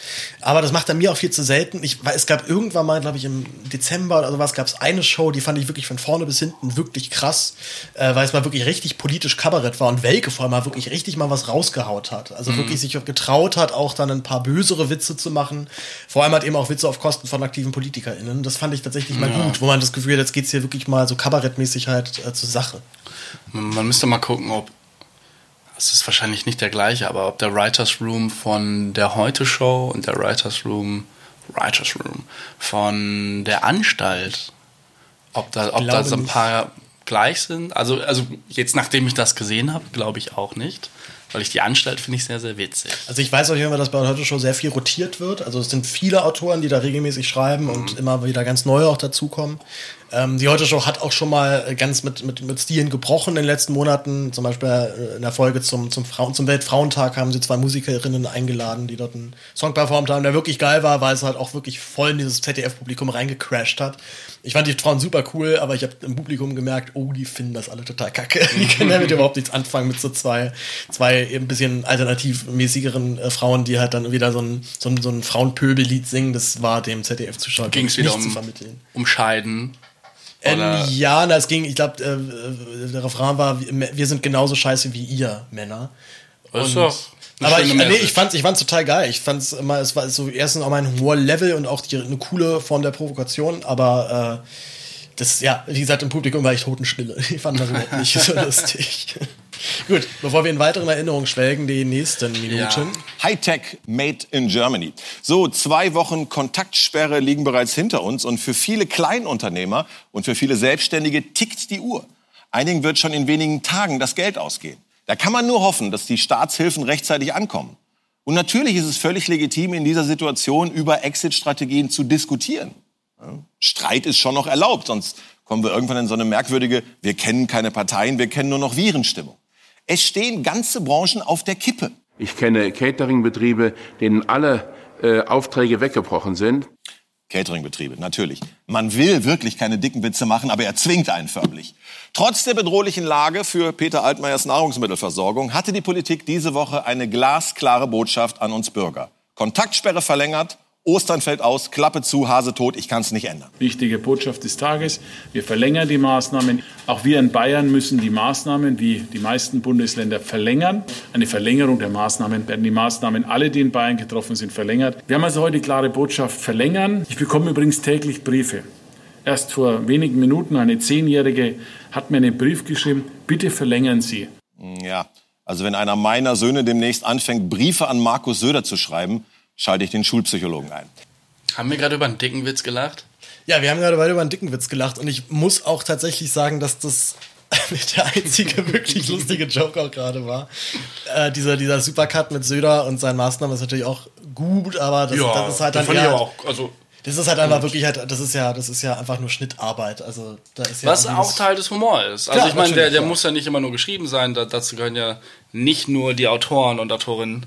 Aber das macht er mir auch viel zu selten. Ich, weil es gab irgendwann mal, glaube ich, im Dezember oder sowas, gab es eine Show, die fand ich wirklich von vorne bis hinten wirklich krass, äh, weil es mal wirklich richtig politisch Kabarett war und Welke vor allem mal wirklich richtig mal was rausgehaut hat. Also
Mhm.
wirklich sich getraut hat, auch dann ein paar bösere Witze zu machen. Vor allem hat eben auch Witze auf Kosten von aktiven PolitikerInnen. Das fand ich tatsächlich mal
Ja.
gut, wo man das Gefühl hat, jetzt geht's hier wirklich mal so kabarettmäßig halt äh, zur Sache.
Man müsste mal gucken, ob. Es ist wahrscheinlich nicht der gleiche, aber ob der Writers Room von der Heute Show und der Writers Room, Writers Room von der Anstalt, ob da, ob da so ein
nicht.
paar gleich sind. Also, also jetzt nachdem ich das gesehen habe, glaube ich auch nicht. Weil ich die Anstalt finde ich sehr, sehr witzig.
Also ich weiß jeden Fall, dass bei der Heute Show sehr viel rotiert wird. Also es sind viele Autoren, die da regelmäßig schreiben und immer wieder ganz neue auch dazukommen. Ähm, die Heute Show hat auch schon mal ganz mit, mit, mit Stilen gebrochen in den letzten Monaten. Zum Beispiel äh, in der Folge zum, zum, Frauen, zum Weltfrauentag haben sie zwei Musikerinnen eingeladen, die dort einen Song performt haben, der wirklich geil war, weil es halt auch wirklich voll in dieses ZDF-Publikum reingecrashed hat. Ich fand die Frauen super cool, aber ich habe im Publikum gemerkt, oh, die finden das alle total kacke. Die können damit überhaupt nichts anfangen mit so zwei, zwei ein bisschen alternativmäßigeren äh, Frauen, die halt dann wieder so ein, so ein, so ein Frauenpöbellied singen. Das war dem ZDF-Zuschauer
Ging es wieder
zu
um,
vermitteln.
um Scheiden?
Ähm,
Oder-
ja, na, es ging, ich glaube, äh, äh, der Refrain war, wir sind genauso scheiße wie ihr, Männer.
Das ist
Und-
doch
aber ich,
schöne
nee, ich fand's, ich fand's total geil. Ich fand's immer, es war so erstens auch mein Humorlevel und auch die, eine coole Form der Provokation, aber äh, das, ja, wie gesagt, im Publikum war ich Totenstille. Ich fand das überhaupt nicht so lustig. Gut, bevor wir in weiteren Erinnerungen schwelgen, die nächsten Minuten.
Hightech made in Germany. So, zwei Wochen Kontaktsperre liegen bereits hinter uns und für viele Kleinunternehmer und für viele Selbstständige tickt die Uhr. Einigen wird schon in wenigen Tagen das Geld ausgehen. Da kann man nur hoffen, dass die Staatshilfen rechtzeitig ankommen. Und natürlich ist es völlig legitim, in dieser Situation über Exit-Strategien zu diskutieren. Streit ist schon noch erlaubt, sonst kommen wir irgendwann in so eine merkwürdige, wir kennen keine Parteien, wir kennen nur noch Virenstimmung. Es stehen ganze Branchen auf der Kippe.
Ich kenne Cateringbetriebe, denen alle äh, Aufträge weggebrochen sind.
Cateringbetriebe, natürlich. Man will wirklich keine dicken Witze machen, aber er zwingt einen förmlich. Trotz der bedrohlichen Lage für Peter Altmaiers Nahrungsmittelversorgung hatte die Politik diese Woche eine glasklare Botschaft an uns Bürger. Kontaktsperre verlängert, Ostern fällt aus, Klappe zu, Hase tot, ich kann es nicht ändern.
Wichtige Botschaft des Tages. Wir verlängern die Maßnahmen. Auch wir in Bayern müssen die Maßnahmen, wie die meisten Bundesländer, verlängern. Eine Verlängerung der Maßnahmen werden die Maßnahmen, alle, die in Bayern getroffen sind, verlängert. Wir haben also heute die klare Botschaft verlängern. Ich bekomme übrigens täglich Briefe. Erst vor wenigen Minuten eine Zehnjährige hat mir einen Brief geschrieben, bitte verlängern Sie.
Ja, also wenn einer meiner Söhne demnächst anfängt, Briefe an Markus Söder zu schreiben, schalte ich den Schulpsychologen ein.
Haben wir gerade über einen dicken Witz gelacht?
Ja, wir haben gerade beide über einen dicken Witz gelacht und ich muss auch tatsächlich sagen, dass das der einzige wirklich lustige Joke auch gerade war. Äh, dieser, dieser Supercut mit Söder und seinen Maßnahmen ist natürlich auch gut, aber das, das ist halt dann
fand ich
eher,
aber auch, also
das ist halt einfach wirklich halt, das ist ja, das ist ja einfach nur Schnittarbeit. Also da ist ja
Was auch Teil des Humors ist. Also
Klar,
ich meine, der, der
ja.
muss ja nicht immer nur geschrieben sein, da, dazu gehören ja nicht nur die Autoren und Autorinnen.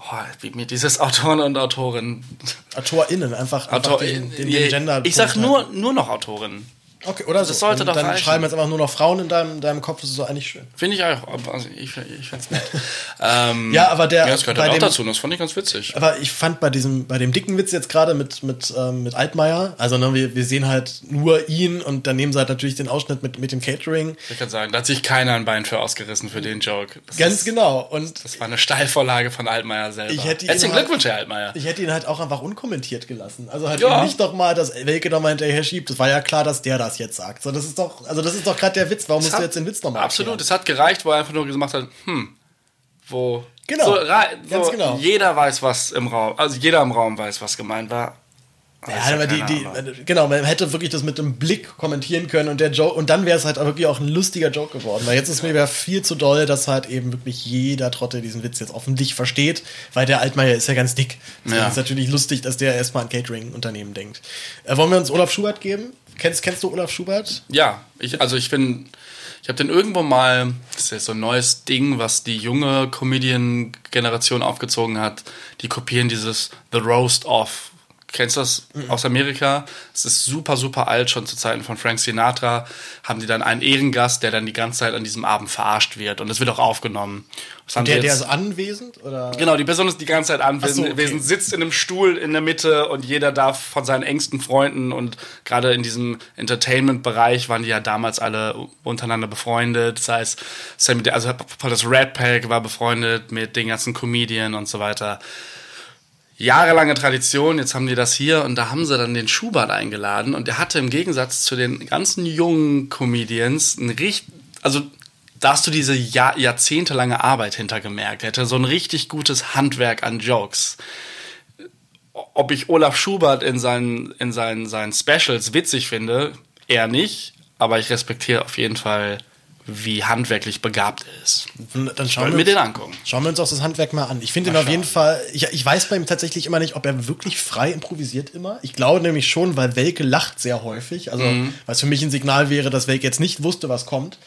Oh, wie mir dieses Autoren und Autorinnen.
AutorInnen, einfach, einfach
Autor,
den, den, den Gender.
ich sag nur, nur noch Autorinnen.
Okay, oder
das
so.
sollte
dann,
doch
Dann
reichen.
schreiben jetzt einfach nur noch Frauen in deinem, deinem Kopf, das ist doch eigentlich schön.
Finde ich auch. Also ich ich finde es nett. ähm,
Ja, aber der-
Ja, das gehört halt auch
dem-
dazu. Das fand ich ganz witzig.
Aber ich fand bei diesem, bei dem dicken Witz jetzt gerade mit, mit, ähm, mit Altmaier, also ne, wir, wir sehen halt nur ihn und dann nehmen sie halt natürlich den Ausschnitt mit, mit dem Catering.
Ich kann sagen, da hat sich keiner ein Bein für ausgerissen für den Joke. Das
Ganz
ist,
genau. Und
Das war eine Steilvorlage von Altmaier selber.
Ich hätte ihn
Herzlichen
halt-
Glückwunsch, Herr Altmaier.
ich hätte ihn halt auch einfach unkommentiert gelassen. Also halt
Ja.
nicht doch mal, dass Welke doch mal hinterher schiebt. Das war ja klar, dass der das jetzt sagt. So, das ist doch, also das ist doch gerade der Witz. Warum musst
hat-
du jetzt den Witz nochmal
Absolut, es hat gereicht, wo er einfach nur gemacht hat, hm, wo.
Genau,
so, so,
genau.
Jeder weiß, was im Raum, also jeder im Raum weiß, was gemeint war.
Ja, aber die, die,
Ahnung.
genau, man hätte wirklich das mit einem Blick kommentieren können und der Joke, und dann wäre es halt wirklich auch ein lustiger Joke geworden, weil jetzt ist mir wieder viel zu doll, dass halt eben wirklich jeder Trottel diesen Witz jetzt offensichtlich versteht, weil der Altmaier ist ja ganz dick. Deswegen
Ja.
ist natürlich lustig, dass der erstmal an Catering-Unternehmen denkt. Äh, wollen wir uns Olaf Schubert geben? Kennst, kennst du Olaf Schubert?
Ja, ich, also ich bin, ich habe den irgendwo mal, das ist ja so ein neues Ding, was die junge Comedian-Generation aufgezogen hat. Die kopieren dieses The Roast Off Kennst du das aus Amerika? Es ist super, super alt, schon zu Zeiten von Frank Sinatra. Haben die dann einen Ehrengast, der dann die ganze Zeit an diesem Abend verarscht wird. Und das wird auch aufgenommen.
Der,
sie
der
jetzt-
ist anwesend? Oder?
Genau, die Person ist die ganze Zeit anwesend,
so, okay.
sitzt in einem Stuhl in der Mitte und jeder darf von seinen engsten Freunden und gerade in diesem Entertainment-Bereich waren die ja damals alle untereinander befreundet. Das heißt, Sammy, also das Red Pack war befreundet mit den ganzen Comedian und so weiter. Jahrelange Tradition, jetzt haben die das hier und da haben sie dann den Schubert eingeladen und der hatte im Gegensatz zu den ganzen jungen Comedians ein richtig, also da hast du diese Jahr, jahrzehntelange Arbeit hintergemerkt. Er hatte so ein richtig gutes Handwerk an Jokes. Ob ich Olaf Schubert in seinen, in seinen, seinen Specials witzig finde, eher nicht, aber ich respektiere auf jeden Fall, wie handwerklich begabt er ist.
Dann schauen
Wollen
wir,
wir den
uns,
angucken.
schauen wir uns auch das Handwerk mal an. Ich finde ihn auf jeden Fall, ich, ich weiß bei ihm tatsächlich immer nicht, ob er wirklich frei improvisiert immer. Ich glaube nämlich schon, weil Welke lacht sehr häufig. Also,
Mhm.
was für mich ein Signal wäre, dass Welke jetzt nicht wusste, was kommt.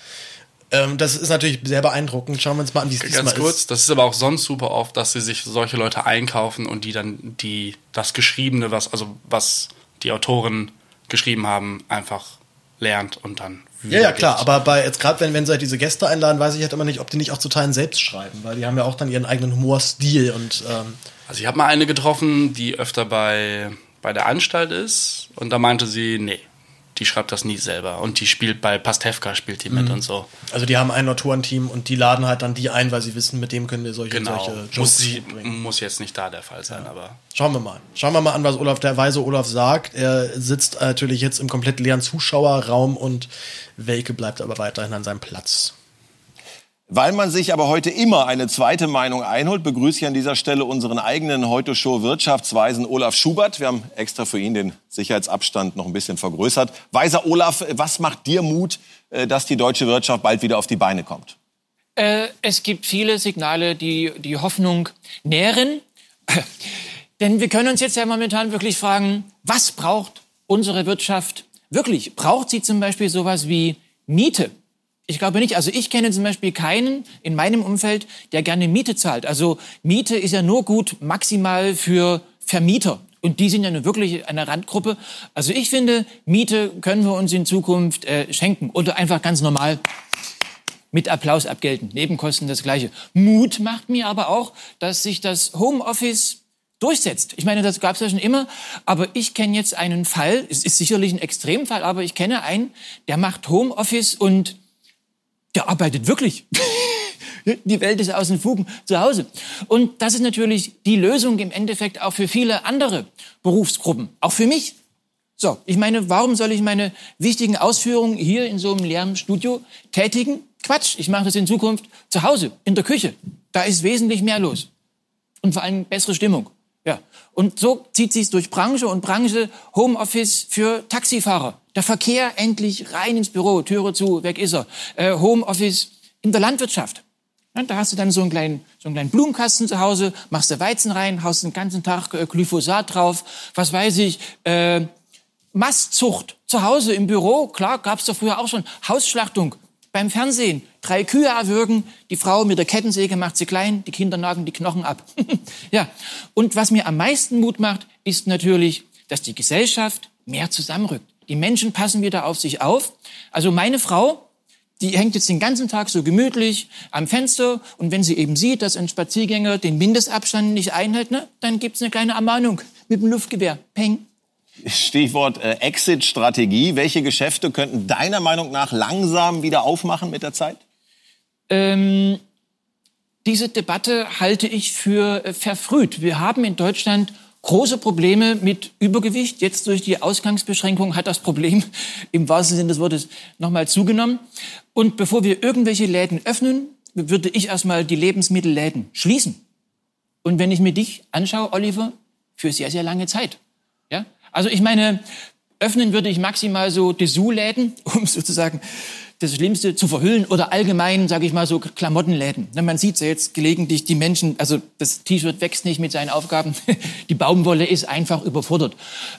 Ähm, das ist natürlich sehr beeindruckend. Schauen wir uns mal an, wie es diesmal
Ganz kurz,
ist.
das ist aber auch sonst super oft, dass sie sich solche Leute einkaufen und die dann die das Geschriebene, was also was die Autoren geschrieben haben, einfach lernt und dann
Ja, ja, klar, aber bei jetzt gerade wenn, wenn sie halt diese Gäste einladen, weiß ich halt immer nicht, ob die nicht auch zu Teilen selbst schreiben, weil die haben ja auch dann ihren eigenen Humorstil und ähm,
Also ich habe mal eine getroffen, die öfter bei, bei der Anstalt ist und da meinte sie, nee, die schreibt das nie selber und die spielt bei Pastewka spielt die mit
Mhm.
und so.
also die haben ein Autorenteam und die laden halt dann die ein, weil sie wissen, mit dem können wir solche,
Genau,
solche Jokes
muss, sie,
bringen.
muss jetzt nicht da der Fall sein, aber
Schauen wir mal. Schauen wir mal an, was Olaf, der weise Olaf sagt. Er sitzt natürlich jetzt im komplett leeren Zuschauerraum und Welke bleibt aber weiterhin an seinem Platz.
Weil man sich aber heute immer eine zweite Meinung einholt, begrüße ich an dieser Stelle unseren eigenen Heute-Show Wirtschaftsweisen Olaf Schubert. Wir haben extra für ihn den Sicherheitsabstand noch ein bisschen vergrößert. Weiser Olaf, was macht dir Mut, äh, dass die deutsche Wirtschaft bald wieder auf die Beine kommt?
Äh, es gibt viele Signale, die die Hoffnung nähren. Denn wir können uns jetzt ja momentan wirklich fragen, was braucht unsere Wirtschaft wirklich? Braucht sie zum Beispiel sowas wie Miete? Ich glaube nicht. Also ich kenne zum Beispiel keinen in meinem Umfeld, der gerne Miete zahlt. Also Miete ist ja nur gut maximal für Vermieter. Und die sind ja nun wirklich eine Randgruppe. Also ich finde, Miete können wir uns in Zukunft äh, schenken oder einfach ganz normal mit Applaus abgelten. Nebenkosten das Gleiche. Mut macht mir aber auch, dass sich das Homeoffice durchsetzt. Ich meine, das gab es ja schon immer, aber ich kenne jetzt einen Fall, es ist sicherlich ein Extremfall, aber ich kenne einen, der macht Homeoffice und der arbeitet wirklich. Die Welt ist aus den Fugen zu Hause. Und das ist natürlich die Lösung im Endeffekt auch für viele andere Berufsgruppen, auch für mich. So, ich meine, warum soll ich meine wichtigen Ausführungen hier in so einem leeren Studio tätigen? Quatsch, ich mache das in Zukunft zu Hause, in der Küche. Da ist wesentlich mehr los. Und vor allem bessere Stimmung. Ja. Und so zieht sich durch Branche und Branche Homeoffice für Taxifahrer. Der Verkehr endlich rein ins Büro, Türe zu, weg ist er. Äh, Homeoffice in der Landwirtschaft. Ja, da hast du dann so einen kleinen, so einen kleinen Blumenkasten zu Hause, machst du Weizen rein, haust den ganzen Tag äh, Glyphosat drauf, was weiß ich, äh, Mastzucht zu Hause im Büro, klar, gab's doch früher auch schon. Hausschlachtung beim Fernsehen, drei Kühe erwürgen, die Frau mit der Kettensäge macht sie klein, die Kinder nagen die Knochen ab. ja, und was mir am meisten Mut macht, ist natürlich, dass die Gesellschaft mehr zusammenrückt. Die Menschen passen wieder auf sich auf. Also meine Frau, die hängt jetzt den ganzen Tag so gemütlich am Fenster und wenn sie eben sieht, dass ein Spaziergänger den Mindestabstand nicht einhält, ne, dann gibt's eine kleine Ermahnung mit dem Luftgewehr. Peng.
Stichwort äh, Exit-Strategie. Welche Geschäfte könnten deiner Meinung nach langsam wieder aufmachen mit der Zeit?
Ähm, diese Debatte halte ich für äh, verfrüht. Wir haben in Deutschland große Probleme mit Übergewicht. Jetzt durch die Ausgangsbeschränkung hat das Problem im wahrsten Sinne des Wortes nochmal zugenommen. Und bevor wir irgendwelche Läden öffnen, würde ich erstmal die Lebensmittelläden schließen. Und wenn ich mir dich anschaue, Oliver, für sehr, sehr lange Zeit. Ja? Also ich meine, öffnen würde ich maximal so Dessous-Läden, um sozusagen das Schlimmste zu verhüllen oder allgemein, sage ich mal, so Klamottenläden. Man sieht ja jetzt gelegentlich die Menschen, also das T-Shirt wächst nicht mit seinen Aufgaben, die Baumwolle ist einfach überfordert.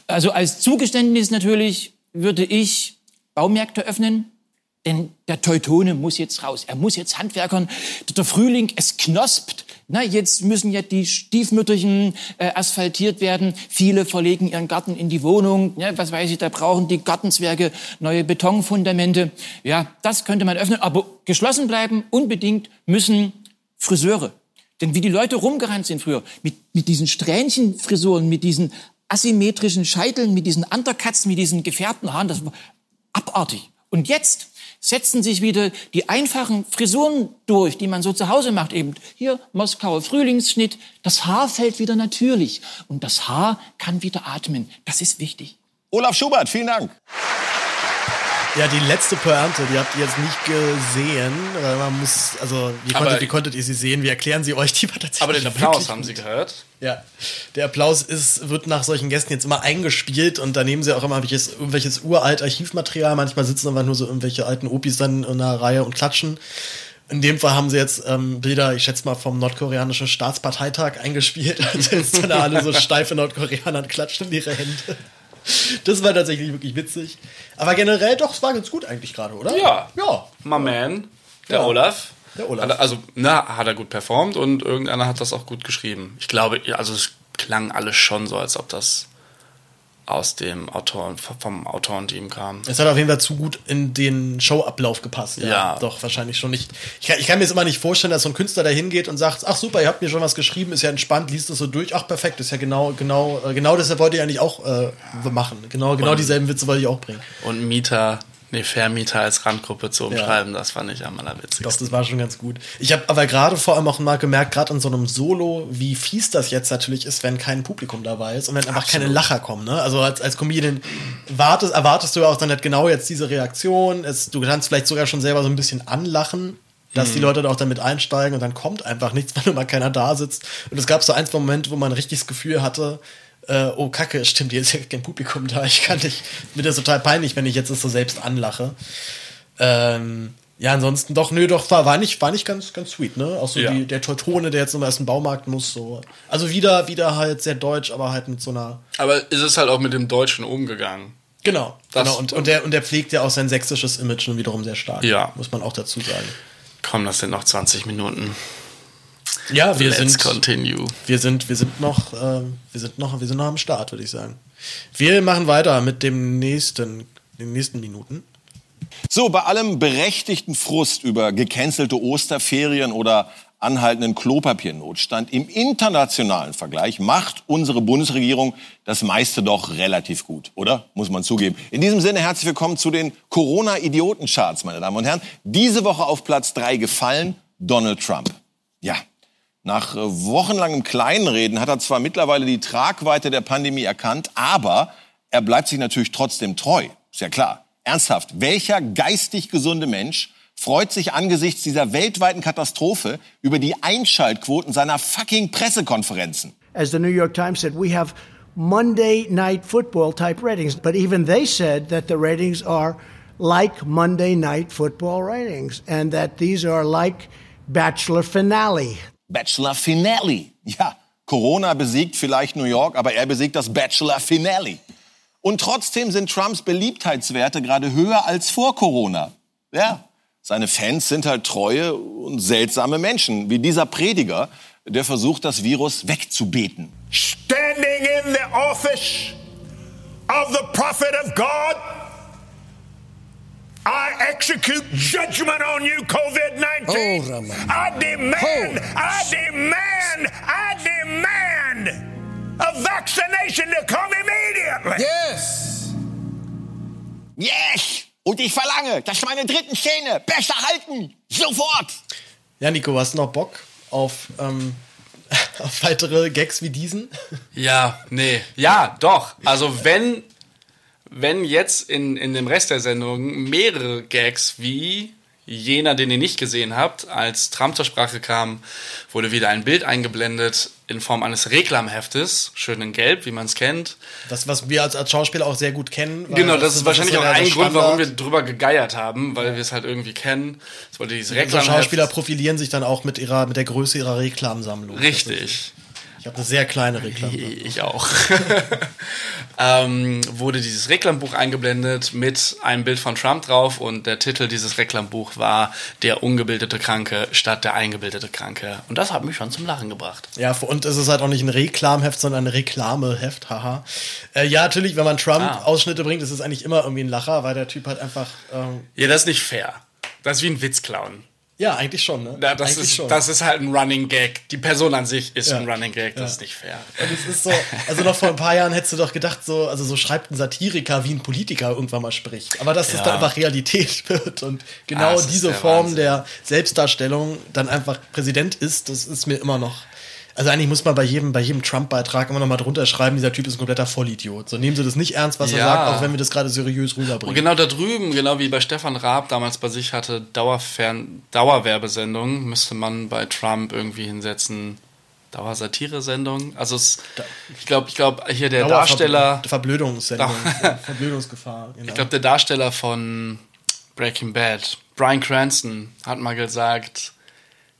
Also als Zugeständnis natürlich würde ich Baumärkte öffnen, denn der Teutone muss jetzt raus. Er muss jetzt Handwerkern, der Frühling, es knospt Na, jetzt müssen ja die Stiefmütterchen äh, asphaltiert werden. Viele verlegen ihren Garten in die Wohnung. Ja, was weiß ich, da brauchen die Gartenzwerge neue Betonfundamente. Ja, das könnte man öffnen. Aber geschlossen bleiben unbedingt müssen Friseure. Denn wie die Leute rumgerannt sind früher, mit, mit diesen Strähnchenfrisuren, mit diesen asymmetrischen Scheiteln, mit diesen Undercuts, mit diesen gefärbten Haaren, das war abartig. Und jetzt setzen sich wieder die einfachen Frisuren durch, die man so zu Hause macht. Eben hier Moskauer Frühlingsschnitt. Das Haar fällt wieder natürlich. Und das Haar kann wieder atmen. Das ist wichtig.
Olaf Schubert, vielen Dank.
Ja, die letzte Pointe, die habt ihr jetzt nicht gesehen. Weil man muss, also, wie
Aber-
konntet, wie konntet ihr sie sehen? Wie erklären sie euch? Die war tatsächlich
Aber den Applaus haben Sie gehört.
Ja, der Applaus ist, wird nach solchen Gästen jetzt immer eingespielt und da nehmen sie auch immer welches, irgendwelches uralt Archivmaterial. Manchmal sitzen einfach nur so irgendwelche alten Opis dann in einer Reihe und klatschen. In dem Fall haben sie jetzt ähm, Bilder, ich schätze mal, vom nordkoreanischen Staatsparteitag eingespielt. Also jetzt sind da alle so steife Nordkoreaner und klatschen in ihre Hände. Das war tatsächlich wirklich witzig. Aber generell doch, es war ganz gut eigentlich gerade, oder?
Ja.
Ja.
My man, der
Ja.
Olaf.
Der Olaf.
Er, also, na, hat er gut performt und irgendeiner hat das auch gut geschrieben. Ich glaube, also es klang alles schon so, als ob das aus dem Autoren, vom Autorenteam kam.
Es hat auf jeden Fall zu gut in den Showablauf gepasst. Ja,
Ja.
Doch, wahrscheinlich schon nicht. Ich kann, ich kann mir jetzt immer nicht vorstellen, dass so ein Künstler da hingeht und sagt, ach super, ihr habt mir schon was geschrieben, ist ja entspannt, liest es so durch, ach perfekt, ist ja genau, genau, äh, genau deshalb wollte ich eigentlich auch äh, machen. Genau, genau
Und-
dieselben Witze wollte ich auch bringen.
Und Mieter, nee, Vermieter als Randgruppe zu umschreiben, das fand ich am allerwitzigsten.
Doch, das war schon ganz gut. Ich habe aber gerade vor allem auch mal gemerkt, gerade in so einem Solo, wie fies das jetzt natürlich ist, wenn kein Publikum dabei ist und wenn einfach keine Lacher kommen. Ne? Also als, als Comedian wartest, erwartest du ja auch dann nicht genau jetzt diese Reaktion. Es, du kannst vielleicht sogar schon selber so ein bisschen anlachen, dass die
Mhm.
Leute da auch damit einsteigen und dann kommt einfach nichts, weil immer keiner da sitzt. Und es gab so ein, zwei Momente, wo man richtig das Gefühl hatte, äh, oh Kacke, stimmt, hier ist ja kein Publikum da. Ich kann nicht, mir das total peinlich, wenn ich jetzt das so selbst anlache. Ähm, ja, ansonsten doch, nö, doch, war, war nicht, war nicht ganz, ganz sweet, ne? Auch so
Ja.
die, der Teutone, der jetzt nochmal in den Baumarkt muss, so. Also wieder, wieder halt sehr deutsch, aber halt mit so einer.
Aber ist es halt auch mit dem Deutschen umgegangen?
Genau,
Das-
genau. Und, und, der, und der pflegt ja auch sein sächsisches Image schon wiederum sehr stark.
Ja.
Muss man auch dazu sagen.
Komm, das sind noch 20 Minuten.
Ja, wir
Let's
sind.
continue.
Wir sind, wir sind noch, ähm, wir sind noch, wir sind noch am Start, würde ich sagen. Wir machen weiter mit dem nächsten, den nächsten Minuten.
So, bei allem berechtigten Frust über gecancelte Osterferien oder anhaltenden Klopapiernotstand im internationalen Vergleich macht unsere Bundesregierung das meiste doch relativ gut, oder? Muss man zugeben. In diesem Sinne herzlich willkommen zu den Corona-Idioten-Charts, meine Damen und Herren. Diese Woche auf Platz drei gefallen Donald Trump. Ja, nach äh, wochenlangem Kleinreden hat er zwar mittlerweile die Tragweite der Pandemie erkannt, aber er bleibt sich natürlich trotzdem treu. Ist ja klar. Ernsthaft, welcher geistig gesunde Mensch freut sich angesichts dieser weltweiten Katastrophe über die Einschaltquoten seiner fucking Pressekonferenzen?
As the New York Times said, we have Monday night football type ratings. But even they said that the ratings are like Monday night football ratings and that these are like Bachelor finale.
Bachelor Finale. Ja, Corona besiegt vielleicht New York, aber er besiegt das Bachelor Finale. Und trotzdem sind Trumps Beliebtheitswerte gerade höher als vor Corona. Ja, seine Fans sind halt treue und seltsame Menschen, wie dieser Prediger, der versucht, das Virus wegzubeten.
standing in the office of the prophet of God, I execute judgment on you, COVID 19. I demand, I demand, I demand a vaccination to come immediately.
Yes! Yes! Und ich verlange, dass meine dritten Zähne besser halten. Sofort!
Ja, Nico, hast du noch Bock auf, ähm, auf weitere Gags wie diesen?
Ja, nee. Ja, doch. Also wenn, wenn jetzt in, in dem Rest der Sendung mehrere Gags wie jener, den ihr nicht gesehen habt, als Trump zur Sprache kam, wurde wieder ein Bild eingeblendet in Form eines Reklamheftes, schön in Gelb, wie man es kennt.
Das, was wir als, als Schauspieler auch sehr gut kennen.
Genau, das ist wahrscheinlich auch ein Grund, warum wir drüber gegeiert haben, weil wir es halt irgendwie kennen. Es wurde dieses
Unsere
Reklamheft.
Schauspieler profilieren sich dann auch mit ihrer, mit der Größe ihrer Reklamsammlung.
Richtig.
Ich habe eine sehr kleine Reklamlampe.
Ich auch. ähm, wurde dieses Reklambuch eingeblendet mit einem Bild von Trump drauf und der Titel dieses Reklambuch war Der ungebildete Kranke statt der eingebildete Kranke. Und das hat mich schon zum Lachen gebracht.
Ja, und es ist halt auch nicht ein Reklamheft, sondern ein Reklameheft, haha. Äh, ja, natürlich, wenn man Trump-Ausschnitte
Ah.
bringt, ist es eigentlich immer irgendwie ein Lacher, weil der Typ halt einfach. Ähm,
Ja, das ist nicht fair. Das ist wie ein Witzclown.
Ja, eigentlich schon, ne?
Ja, das,
eigentlich
ist,
schon.
das ist halt ein Running Gag. Die Person an sich ist
Ja.
ein Running Gag, das
Ja.
ist nicht fair.
Und es ist so, also noch vor ein paar Jahren hättest du doch gedacht, so, also so schreibt ein Satiriker, wie ein Politiker irgendwann mal spricht. Aber dass es
Ja.
dann einfach Realität wird und
Ah,
genau
es ist
diese Form
Wahnsinn.
der Selbstdarstellung dann einfach Präsident ist, das ist mir immer noch. Also eigentlich muss man bei jedem, bei jedem Trump-Beitrag immer noch mal drunter schreiben, dieser Typ ist ein kompletter Vollidiot. So nehmen Sie das nicht ernst, was er
Ja.
sagt, auch wenn wir das gerade seriös rüberbringen.
Und genau da drüben, genau wie bei Stefan Raab damals bei sich hatte, Dauerfern Dauerwerbesendung, müsste man bei Trump irgendwie hinsetzen. Dauersatire-Sendung. Also es, ich glaube, ich glaube hier der
Dauerver-
Darsteller.
Verblödungssendung. Verblödungsgefahr. Genau.
Ich glaube, der Darsteller von Breaking Bad, Brian Cranston, hat mal gesagt,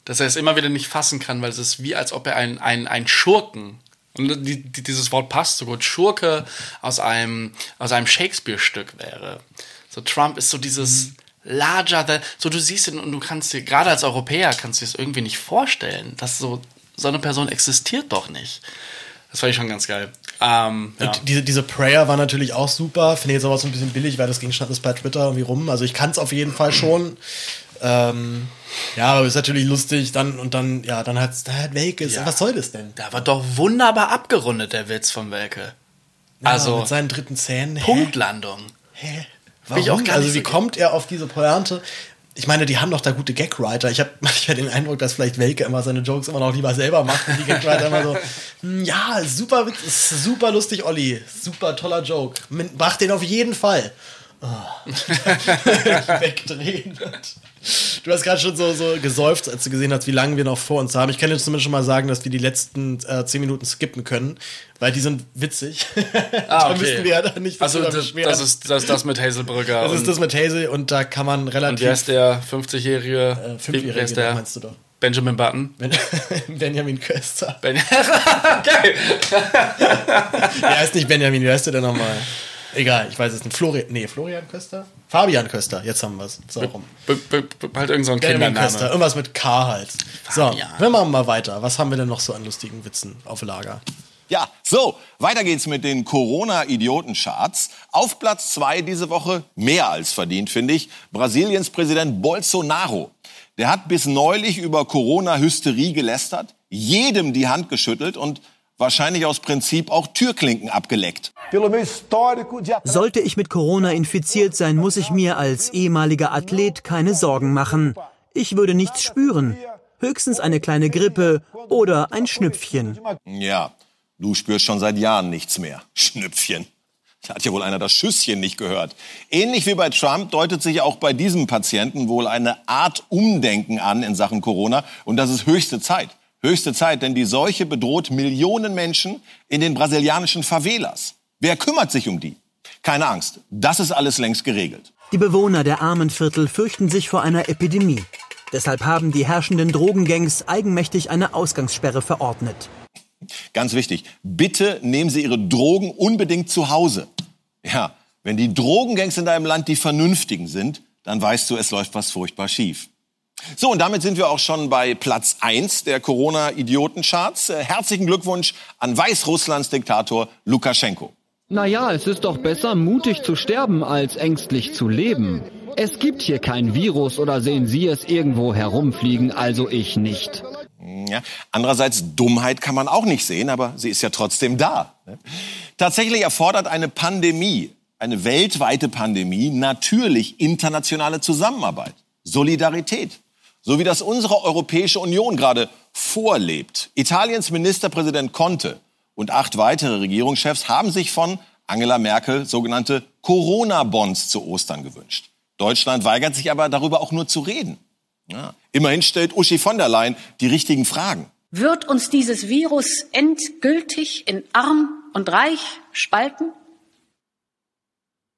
dass er es immer wieder nicht fassen kann, weil es ist wie, als ob er ein, ein, ein Schurken, und die, die, dieses Wort passt so gut, Schurke aus einem, aus einem Shakespeare-Stück wäre. So Trump ist so dieses larger, than, so du siehst ihn und du kannst dir, gerade als Europäer, kannst du dir das irgendwie nicht vorstellen, dass so, so eine Person existiert doch nicht. Das fand ich schon ganz geil. Ähm, ja.
Diese, diese Prayer war natürlich auch super. Finde ich jetzt aber so ein bisschen billig, weil das ging schon alles bei Twitter irgendwie rum. Also ich kann es auf jeden Fall schon. Ähm, ja, aber ist natürlich lustig. Dann und dann, ja, dann hat's da hat Welkes.
Ja.
Was soll das denn?
Da war doch wunderbar abgerundet, der Witz von Welke.
Ja,
Also,
mit seinen dritten Zähnen.
Punktlandung.
Hä? Warum? also wie kommt er auf diese Pointe? Ich meine, die haben doch da gute Gagwriter. Ich habe manchmal den Eindruck, dass vielleicht Welke immer seine Jokes immer noch lieber selber macht und die Gagwriter immer so, "Hm, ja, super Witz, super lustig, Olli. Super toller Joke. Mach den auf jeden Fall. Oh. Wegdrehen. Du hast gerade schon so, so gesäuft, als du gesehen hast, wie lange wir noch vor uns haben. Ich kann dir zumindest schon mal sagen, dass wir die letzten äh, zehn Minuten skippen können, weil die sind witzig.
Ah,
da
okay.
müssen wir ja dann nicht
Also, das, das ist das, das mit Hazelbrügger.
Das
und,
ist das mit Hazel und da kann man
und
relativ.
wer ist der 50-jährige?
Äh,
wer
Fünfjährige,
ist der?
meinst du doch.
Benjamin Button.
Ben Benjamin Köster.
Ben Geil.
Der heißt nicht Benjamin, wie heißt der denn nochmal? Egal, ich weiß es nicht. Florian, nee, Florian Köster? Fabian Köster, jetzt haben wir es. So rum.
Halt irgend so ein Kindername.
Köster, irgendwas mit K halt. So,
Fabian.
wir machen mal weiter. Was haben wir denn noch so an lustigen Witzen auf Lager?
Ja, so, weiter geht's mit den Corona-Idioten-Charts. Auf Platz zwei diese Woche, mehr als verdient, finde ich, Brasiliens Präsident Bolsonaro. Der hat bis neulich über Corona-Hysterie gelästert, jedem die Hand geschüttelt und wahrscheinlich aus Prinzip auch Türklinken abgeleckt.
Sollte ich mit Corona infiziert sein, muss ich mir als ehemaliger Athlet keine Sorgen machen. Ich würde nichts spüren. Höchstens eine kleine Grippe oder ein Schnüpfchen.
Ja, du spürst schon seit Jahren nichts mehr. Schnüpfchen. Da hat ja wohl einer das Schüsschen nicht gehört. Ähnlich wie bei Trump deutet sich auch bei diesem Patienten wohl eine Art Umdenken an in Sachen Corona. Und das ist höchste Zeit. Höchste Zeit, denn die Seuche bedroht Millionen Menschen in den brasilianischen Favelas. Wer kümmert sich um die? Keine Angst, das ist alles längst geregelt.
Die Bewohner der armen Viertel fürchten sich vor einer Epidemie. Deshalb haben die herrschenden Drogengangs eigenmächtig eine Ausgangssperre verordnet.
Ganz wichtig, bitte nehmen Sie Ihre Drogen unbedingt zu Hause. Ja, wenn die Drogengangs in deinem Land die Vernünftigen sind, dann weißt du, es läuft was furchtbar schief. So, und damit sind wir auch schon bei Platz 1 der Corona-Idioten-Charts. Äh, herzlichen Glückwunsch an Weißrusslands Diktator Lukaschenko.
Naja, es ist doch besser, mutig zu sterben, als ängstlich zu leben. Es gibt hier kein Virus oder sehen Sie es irgendwo herumfliegen, also ich nicht.
Ja. Andererseits, Dummheit kann man auch nicht sehen, aber sie ist ja trotzdem da. ne? Tatsächlich erfordert eine Pandemie, eine weltweite Pandemie, natürlich internationale Zusammenarbeit, Solidarität. So wie das unsere Europäische Union gerade vorlebt. Italiens Ministerpräsident Conte und acht weitere Regierungschefs haben sich von Angela Merkel sogenannte Corona-Bonds zu Ostern gewünscht. Deutschland weigert sich aber darüber auch nur zu reden. Ja. Immerhin stellt Uschi von der Leyen die richtigen Fragen.
Wird uns dieses Virus endgültig in arm und reich spalten?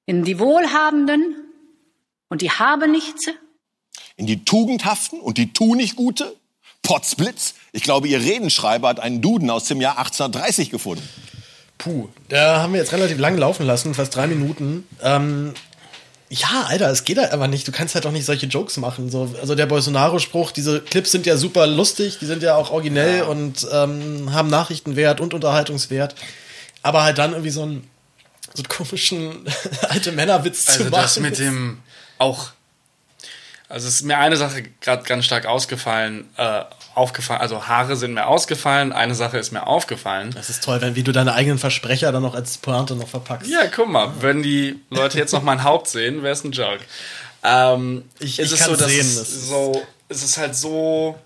In die Wohlhabenden und die Habenichtse?
In die Tugendhaften und die Tunichtgute? Potzblitz. Ich glaube, Ihr Redenschreiber hat einen Duden aus dem Jahr 1830 gefunden.
Puh, da haben wir jetzt relativ lang laufen lassen, fast drei Minuten. Ähm, ja, Alter, es geht halt aber nicht. Du kannst halt auch nicht solche Jokes machen. So, also der Bolsonaro-Spruch, diese Clips sind ja super lustig, die sind ja auch originell ja. und ähm, haben Nachrichtenwert und Unterhaltungswert. Aber halt dann irgendwie so einen, so einen komischen alte Männerwitz
also
zu machen.
Das mit dem auch. Also es ist mir eine Sache gerade ganz stark ausgefallen, äh, aufgefallen, also Haare sind mir ausgefallen, eine Sache ist mir aufgefallen.
Das ist toll, wenn wie du deine eigenen Versprecher dann noch als Pointe noch verpackst.
Ja, guck mal, wenn die Leute jetzt noch mein Haupt sehen, wäre es ein Joke. Ähm,
ich
ist
ich
es
kann
so, dass
sehen,
es so, es ist halt so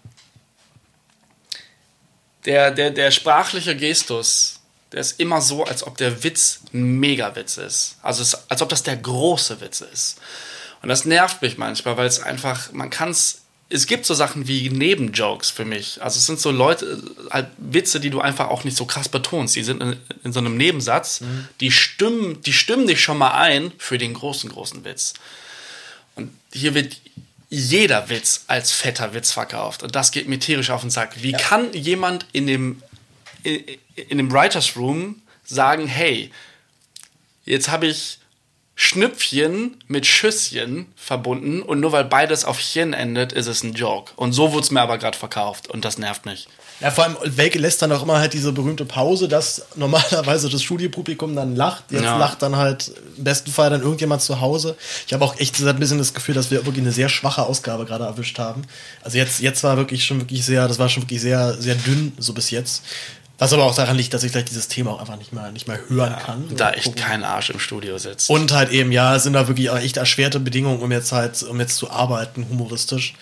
der, der, der sprachliche Gestus, der ist immer so, als ob der Witz ein Megawitz ist. Also es, als ob das der große Witz ist. Und das nervt mich manchmal, weil es einfach, man kann es, es gibt so Sachen wie Nebenjokes für mich. Also es sind so Leute, halt Witze, die du einfach auch nicht so krass betonst. Die sind in, in so einem Nebensatz, die stimmen, die stimmen dich schon mal ein für den großen, großen Witz. Und hier wird jeder Witz als fetter Witz verkauft. Und das geht mir tierisch auf den Sack. Wie kann jemand in dem, in, in dem Writers Room sagen, hey, jetzt habe ich Schnüpfchen mit Schüsschen verbunden und nur weil beides auf Chen endet, ist es ein Joke. Und so wurde es mir aber gerade verkauft und das nervt mich.
Ja, vor allem Welke lässt dann auch immer halt diese berühmte Pause, dass normalerweise das Studiopublikum dann lacht. Jetzt
Ja.
lacht dann halt im besten Fall dann irgendjemand zu Hause. Ich habe auch echt so ein bisschen das Gefühl, dass wir wirklich eine sehr schwache Ausgabe gerade erwischt haben. Also jetzt, jetzt war wirklich schon wirklich sehr, das war schon wirklich sehr, sehr dünn, so bis jetzt. Was aber auch daran liegt, dass ich gleich dieses Thema auch einfach nicht mehr, nicht mehr hören kann.
Da echt kein Arsch im Studio sitzt.
Und halt eben, ja, es sind da wirklich echt erschwerte Bedingungen, um jetzt halt, um jetzt zu arbeiten, humoristisch.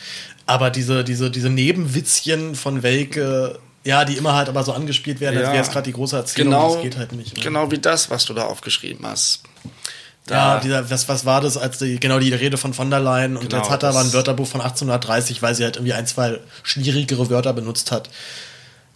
Aber diese, diese, diese Nebenwitzchen von Welke, ja, die immer halt aber so angespielt werden, als
Ja.
wäre es gerade die große Erzählung,
Genau,
das geht halt nicht. Ne?
genau wie das, was du da aufgeschrieben hast.
Ja, dieser, was, was war das, als die, genau die Rede von von der Leyen und
Genau,
jetzt hat er aber ein Wörterbuch von 1830, weil sie halt irgendwie ein, zwei schwierigere Wörter benutzt hat.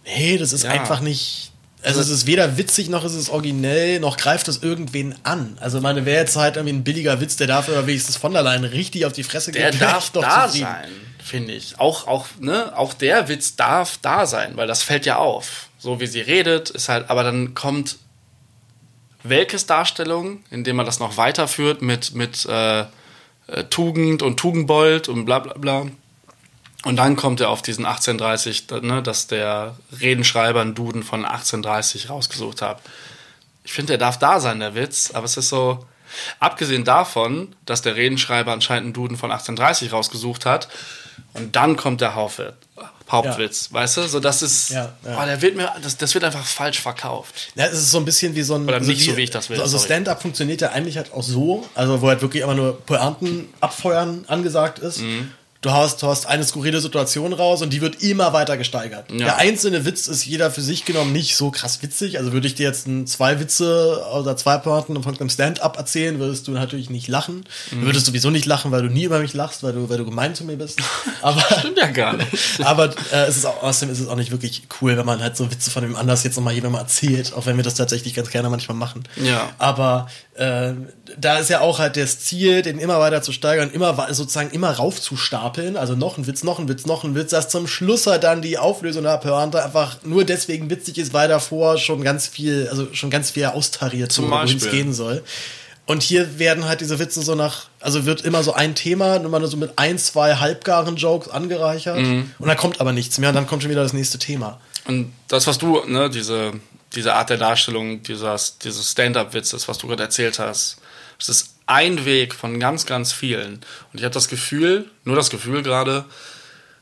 Nee, das ist
Ja.
einfach nicht. Also es ist weder witzig noch ist es originell, noch greift es irgendwen an. Also meine, wäre jetzt halt irgendwie ein billiger Witz, der darf aber wenigstens von der Leyen richtig auf die Fresse
Der
geben. wär
darf
doch
da
zufrieden.
sein, finde ich. Auch, auch, ne, auch der Witz darf da sein, weil das fällt ja auf. So wie sie redet, ist halt, aber dann kommt Welkes Darstellung, indem man das noch weiterführt mit, mit äh, äh, Tugend und Tugendbold und bla bla bla. Und dann kommt er auf diesen 1830, da- ne, dass der Redenschreiber einen Duden von 1830 rausgesucht hat. Ich finde, der darf da sein, der Witz, aber es ist so, abgesehen davon, dass der Redenschreiber anscheinend einen Duden von 1830 rausgesucht hat, und dann kommt der Hauptwitz, Hauptwitz weißt du? So, das ist,
Ja, ja.
Oh, der wird mir, das, das wird einfach falsch verkauft.
Ja, es ist so ein bisschen wie so ein.
Oder nicht so, wie ich das will,
Also. Stand-up funktioniert ja eigentlich halt auch so, also wo halt wirklich immer nur Pointen abfeuern angesagt ist.
Mhm.
Du hast, du hast eine skurrile Situation raus und die wird immer weiter gesteigert.
Ja.
Der einzelne Witz ist jeder für sich genommen nicht so krass witzig. Also würde ich dir jetzt ein, zwei Witze oder zwei Pointen von einem Stand-up erzählen, würdest du natürlich nicht lachen. Du
Mhm.
würdest sowieso nicht lachen, weil du nie über mich lachst, weil du, weil du gemein zu mir bist. Aber,
Stimmt ja gar nicht.
aber äh, es ist auch, außerdem ist es auch nicht wirklich cool, wenn man halt so Witze von dem anders jetzt nochmal jemandem erzählt, auch wenn wir das tatsächlich ganz gerne manchmal machen.
Ja.
Aber äh, da ist ja auch halt das Ziel, den immer weiter zu steigern, immer sozusagen immer raufzustapeln. Also noch ein Witz, noch ein Witz, noch ein Witz, dass zum Schluss halt dann die Auflösung der Pointe einfach nur deswegen witzig ist, weil davor schon ganz viel, also schon ganz viel austariert
Zum
wohin es gehen soll. Und hier werden halt diese Witze so nach, also wird immer so ein Thema, nur mal so mit ein, zwei halbgaren Jokes angereichert.
Mhm.
Und dann kommt aber nichts mehr und dann kommt schon wieder das nächste Thema.
Und das, was du, ne, diese, diese Art der Darstellung, dieses, dieses Stand-up-Witzes, was du gerade erzählt hast, das ist ein Weg von ganz, ganz vielen. Und ich habe das Gefühl, nur das Gefühl gerade,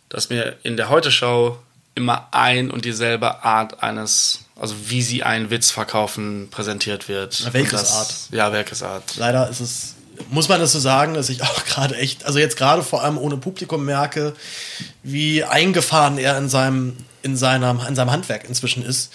dass mir in der Heute-Show immer ein und dieselbe Art eines, also wie sie einen Witz verkaufen, präsentiert wird.
Na,
das-
Art.
Ja, Welkes Art.
Leider ist es, muss man das so sagen, dass ich auch gerade echt, also jetzt gerade vor allem ohne Publikum merke, wie eingefahren er in seinem, in seinem, in seinem Handwerk inzwischen ist.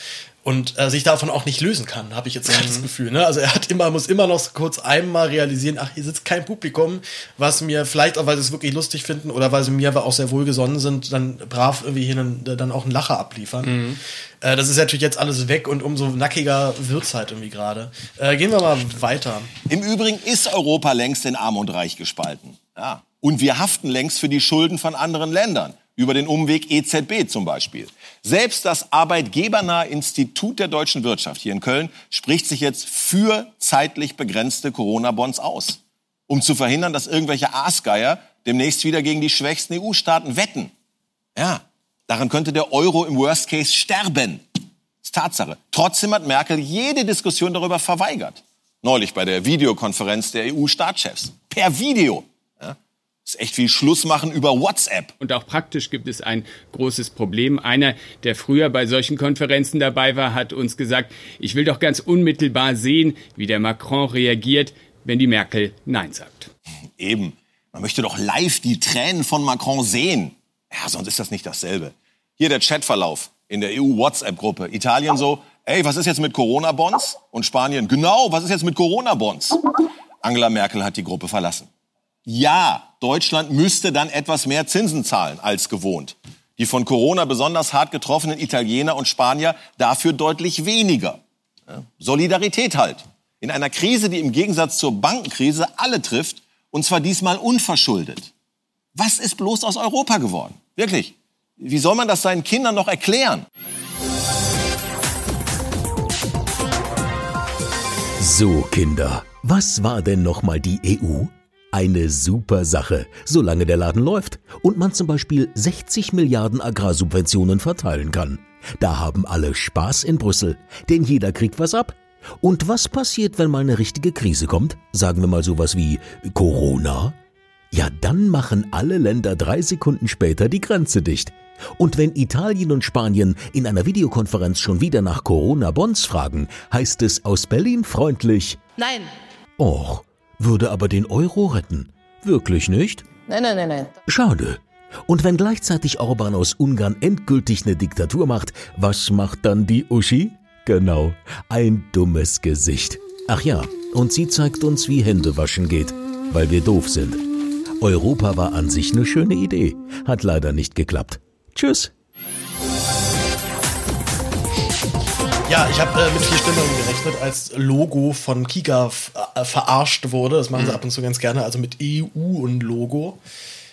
Und äh, sich davon auch nicht lösen kann, habe ich jetzt gerade das Gefühl. Ne? Also er hat immer, muss immer noch so kurz einmal realisieren, ach, hier sitzt kein Publikum, was mir vielleicht auch, weil sie es wirklich lustig finden oder weil sie mir aber auch sehr wohlgesonnen sind, dann brav irgendwie hier einen, dann auch einen Lacher abliefern.
Mhm.
Äh, das ist natürlich jetzt alles weg und umso nackiger wird's halt irgendwie gerade. Äh, gehen wir mal weiter.
Im Übrigen ist Europa längst in Arm und Reich gespalten. Ja. Und wir haften längst für die Schulden von anderen Ländern. über den Umweg EZB zum Beispiel. Selbst das arbeitgebernahe Institut der deutschen Wirtschaft hier in Köln spricht sich jetzt für zeitlich begrenzte Corona-Bonds aus, um zu verhindern, dass irgendwelche Aasgeier demnächst wieder gegen die schwächsten EU-Staaten wetten. Ja, daran könnte der Euro im Worst Case sterben. Das ist Tatsache. Trotzdem hat Merkel jede Diskussion darüber verweigert. Neulich bei der Videokonferenz der EU-Staatschefs. Per Video. Ist echt wie Schluss machen über WhatsApp.
Und auch praktisch gibt es ein großes Problem. Einer, der früher bei solchen Konferenzen dabei war, hat uns gesagt, ich will doch ganz unmittelbar sehen, wie der Macron reagiert, wenn die Merkel Nein sagt.
Eben. Man möchte doch live die Tränen von Macron sehen. Ja, sonst ist das nicht dasselbe. Hier der Chatverlauf in der EU-WhatsApp-Gruppe. Italien so, ey, was ist jetzt mit Corona-Bonds? Und Spanien, genau, was ist jetzt mit Corona-Bonds? Angela Merkel hat die Gruppe verlassen. Ja, Deutschland müsste dann etwas mehr Zinsen zahlen als gewohnt. Die von Corona besonders hart getroffenen Italiener und Spanier dafür deutlich weniger. Solidarität halt. In einer Krise, die im Gegensatz zur Bankenkrise alle trifft, und zwar diesmal unverschuldet. Was ist bloß aus Europa geworden? Wirklich. Wie soll man das seinen Kindern noch erklären?
So, Kinder, was war denn nochmal die EU? Eine super Sache, solange der Laden läuft und man zum Beispiel 60 Milliarden Agrarsubventionen verteilen kann. Da haben alle Spaß in Brüssel, denn jeder kriegt was ab. Und was passiert, wenn mal eine richtige Krise kommt? Sagen wir mal sowas wie Corona? Ja, dann machen alle Länder drei Sekunden später die Grenze dicht. Und wenn Italien und Spanien in einer Videokonferenz schon wieder nach Corona-Bonds fragen, heißt es aus Berlin freundlich
Nein.
Och, würde aber den Euro retten. Wirklich nicht?
Nein, nein, nein, nein.
Schade. Und wenn gleichzeitig Orban aus Ungarn endgültig eine Diktatur macht, was macht dann die Uschi? Genau, ein dummes Gesicht. Ach ja, und sie zeigt uns, wie Händewaschen geht, weil wir doof sind. Europa war an sich eine schöne Idee, hat leider nicht geklappt. Tschüss.
Ja, ich habe äh, mit vier Stimmen gerechnet, als Logo von Kika äh, verarscht wurde. Das machen sie ab und zu ganz gerne, also mit EU und Logo.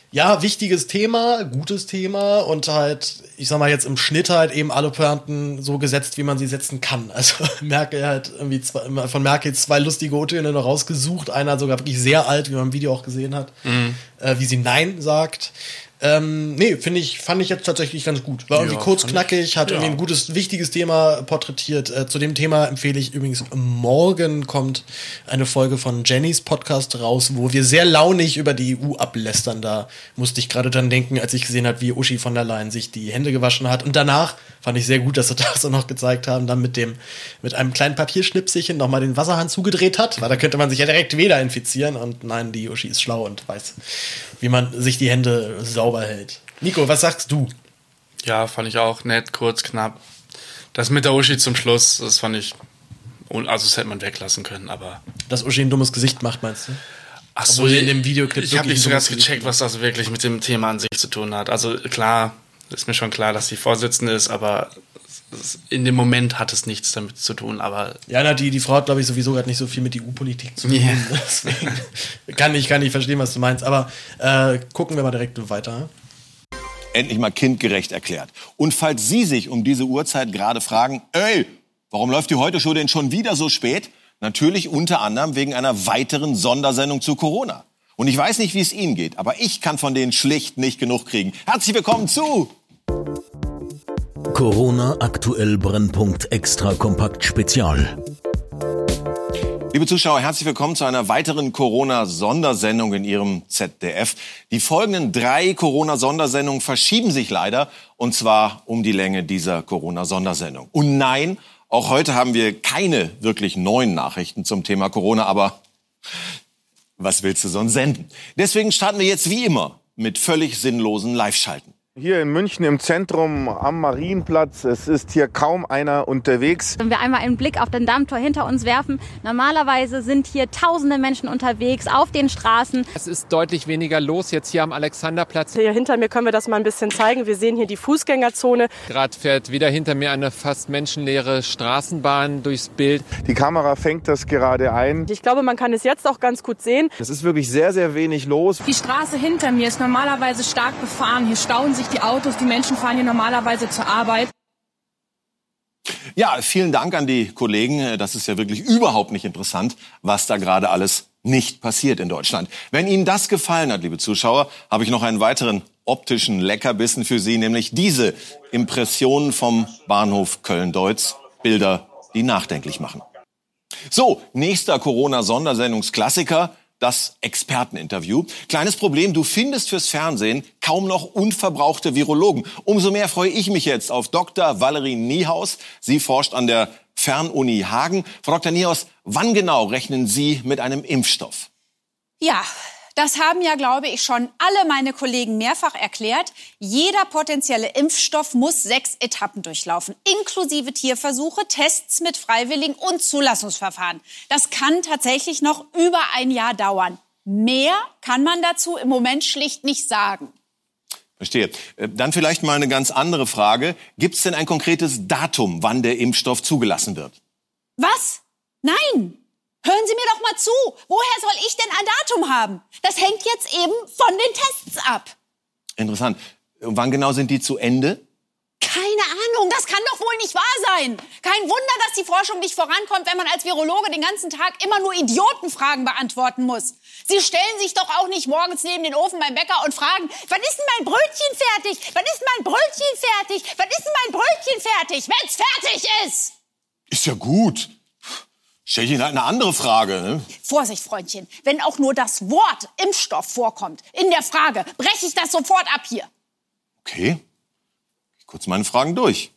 Ja, wichtiges Thema, gutes Thema und halt, ich sag mal jetzt im Schnitt halt eben alle Pointen so gesetzt, wie man sie setzen kann. Also Merkel halt irgendwie zwei, von Merkel zwei lustige O-Töne noch rausgesucht. Einer sogar wirklich sehr alt, wie man im Video auch gesehen hat,
Mhm.
äh, wie sie Nein sagt. Ähm, nee, finde ich, fand ich jetzt tatsächlich ganz gut. War irgendwie
Ja,
kurz,
fand ich-
knackig, hat
ja.
irgendwie ein gutes, wichtiges Thema porträtiert. Äh, zu dem Thema empfehle ich übrigens, morgen kommt eine Folge von Jennys Podcast raus, wo wir sehr launig über die EU ablästern. Da musste ich gerade dran denken, als ich gesehen habe, wie Uschi von der Leyen sich die Hände gewaschen hat. Und danach fand ich sehr gut, dass sie das auch noch gezeigt haben, dann mit dem, mit einem kleinen Papierschnipselchen nochmal den Wasserhahn zugedreht hat, weil da könnte man sich ja direkt wieder infizieren. Und nein, die Uschi ist schlau und weiß, wie man sich die Hände sauber hält. Nico, was sagst du?
Ja, fand ich auch nett, kurz, knapp. Das mit der Uschi zum Schluss, das fand ich. Also, das hätte man weglassen können, aber.
Dass Uschi ein dummes Gesicht macht, meinst du?
Ach
sie in dem Videoclip
Ich habe nicht so ganz gecheckt, was das wirklich mit dem Thema an sich zu tun hat. Also, klar, ist mir schon klar, dass sie Vorsitzende ist, aber in dem Moment hat es nichts damit zu tun, aber.
Ja, na, die, die Frau hat, glaube ich, sowieso gerade nicht so viel mit EU-Politik zu tun.
Ja.
Deswegen kann ich, kann ich verstehen, was du meinst. Aber äh, gucken wir mal direkt weiter.
endlich mal kindgerecht erklärt. Und falls Sie sich um diese Uhrzeit gerade fragen, ey, warum läuft die Heute-Show denn schon wieder so spät? Natürlich unter anderem wegen einer weiteren Sondersendung zu Corona. Und ich weiß nicht, wie es Ihnen geht, aber ich kann von denen schlicht nicht genug kriegen. Herzlich willkommen zu
Corona aktuell Brennpunkt Extra Kompakt Spezial.
Liebe Zuschauer, herzlich willkommen zu einer weiteren Corona-Sondersendung in Ihrem ZDF. Die folgenden drei Corona-Sondersendungen verschieben sich leider, und zwar um die Länge dieser Corona-Sondersendung. Und nein, auch heute haben wir keine wirklich neuen Nachrichten zum Thema Corona, aber was willst du sonst senden? Deswegen starten wir jetzt wie immer mit völlig sinnlosen Live-Schalten.
Hier in München im Zentrum am Marienplatz. Es ist hier kaum einer unterwegs.
Wenn wir einmal einen Blick auf den Dammtor hinter uns werfen, normalerweise sind hier tausende Menschen unterwegs auf den Straßen.
Es ist deutlich weniger los jetzt hier am Alexanderplatz.
Hier hinter mir können wir das mal ein bisschen zeigen. Wir sehen hier die Fußgängerzone.
Gerade fährt wieder hinter mir eine fast menschenleere Straßenbahn durchs Bild.
Die Kamera fängt das gerade ein.
Ich glaube, man kann es jetzt auch ganz gut sehen.
Es ist wirklich sehr, sehr wenig los.
Die Straße hinter mir ist normalerweise stark befahren. Hier stauen sich
sich die Autos, die Menschen fahren hier normalerweise zur Arbeit.
Ja, vielen Dank an die Kollegen. Das ist ja wirklich überhaupt nicht interessant, was da gerade alles nicht passiert in Deutschland. Wenn Ihnen das gefallen hat, liebe Zuschauer, habe ich noch einen weiteren optischen Leckerbissen für Sie, nämlich diese Impressionen vom Bahnhof Köln-Deutz. Bilder, die nachdenklich machen. So, nächster Corona-Sondersendungsklassiker das Experteninterview. Kleines Problem, du findest fürs Fernsehen kaum noch unverbrauchte Virologen. Umso mehr freue ich mich jetzt auf Dr. Valerie Niehaus. Sie forscht an der Fernuni Hagen. Frau Dr. Niehaus, wann genau rechnen Sie mit einem Impfstoff?
Ja, das haben ja, glaube ich, schon alle meine Kollegen mehrfach erklärt. Jeder potenzielle Impfstoff muss sechs Etappen durchlaufen, inklusive Tierversuche, Tests mit Freiwilligen und Zulassungsverfahren. Das kann tatsächlich noch über ein Jahr dauern. Mehr kann man dazu im Moment schlicht nicht sagen.
Verstehe. Äh, dann vielleicht mal eine ganz andere Frage. Gibt es denn ein konkretes Datum, wann der Impfstoff zugelassen wird?
Was? Nein, Hören Sie mir doch mal zu. Woher soll ich denn ein Datum haben? Das hängt jetzt eben von den Tests ab.
Interessant. Und wann genau sind die zu Ende?
Keine Ahnung, das kann doch wohl nicht wahr sein. Kein Wunder, dass die Forschung nicht vorankommt, wenn man als Virologe den ganzen Tag immer nur Idiotenfragen beantworten muss. Sie stellen sich doch auch nicht morgens neben den Ofen beim Bäcker und fragen, wann ist denn mein Brötchen fertig? Wann ist mein Brötchen fertig? Wann ist denn mein Brötchen fertig? Wenn's fertig ist!
Ist ja gut. Stell ich Ihnen halt eine andere Frage. Ne?
Vorsicht, Freundchen. Wenn auch nur das Wort Impfstoff vorkommt in der Frage, breche ich das sofort ab hier.
Okay. Ich kurz meine Fragen durch.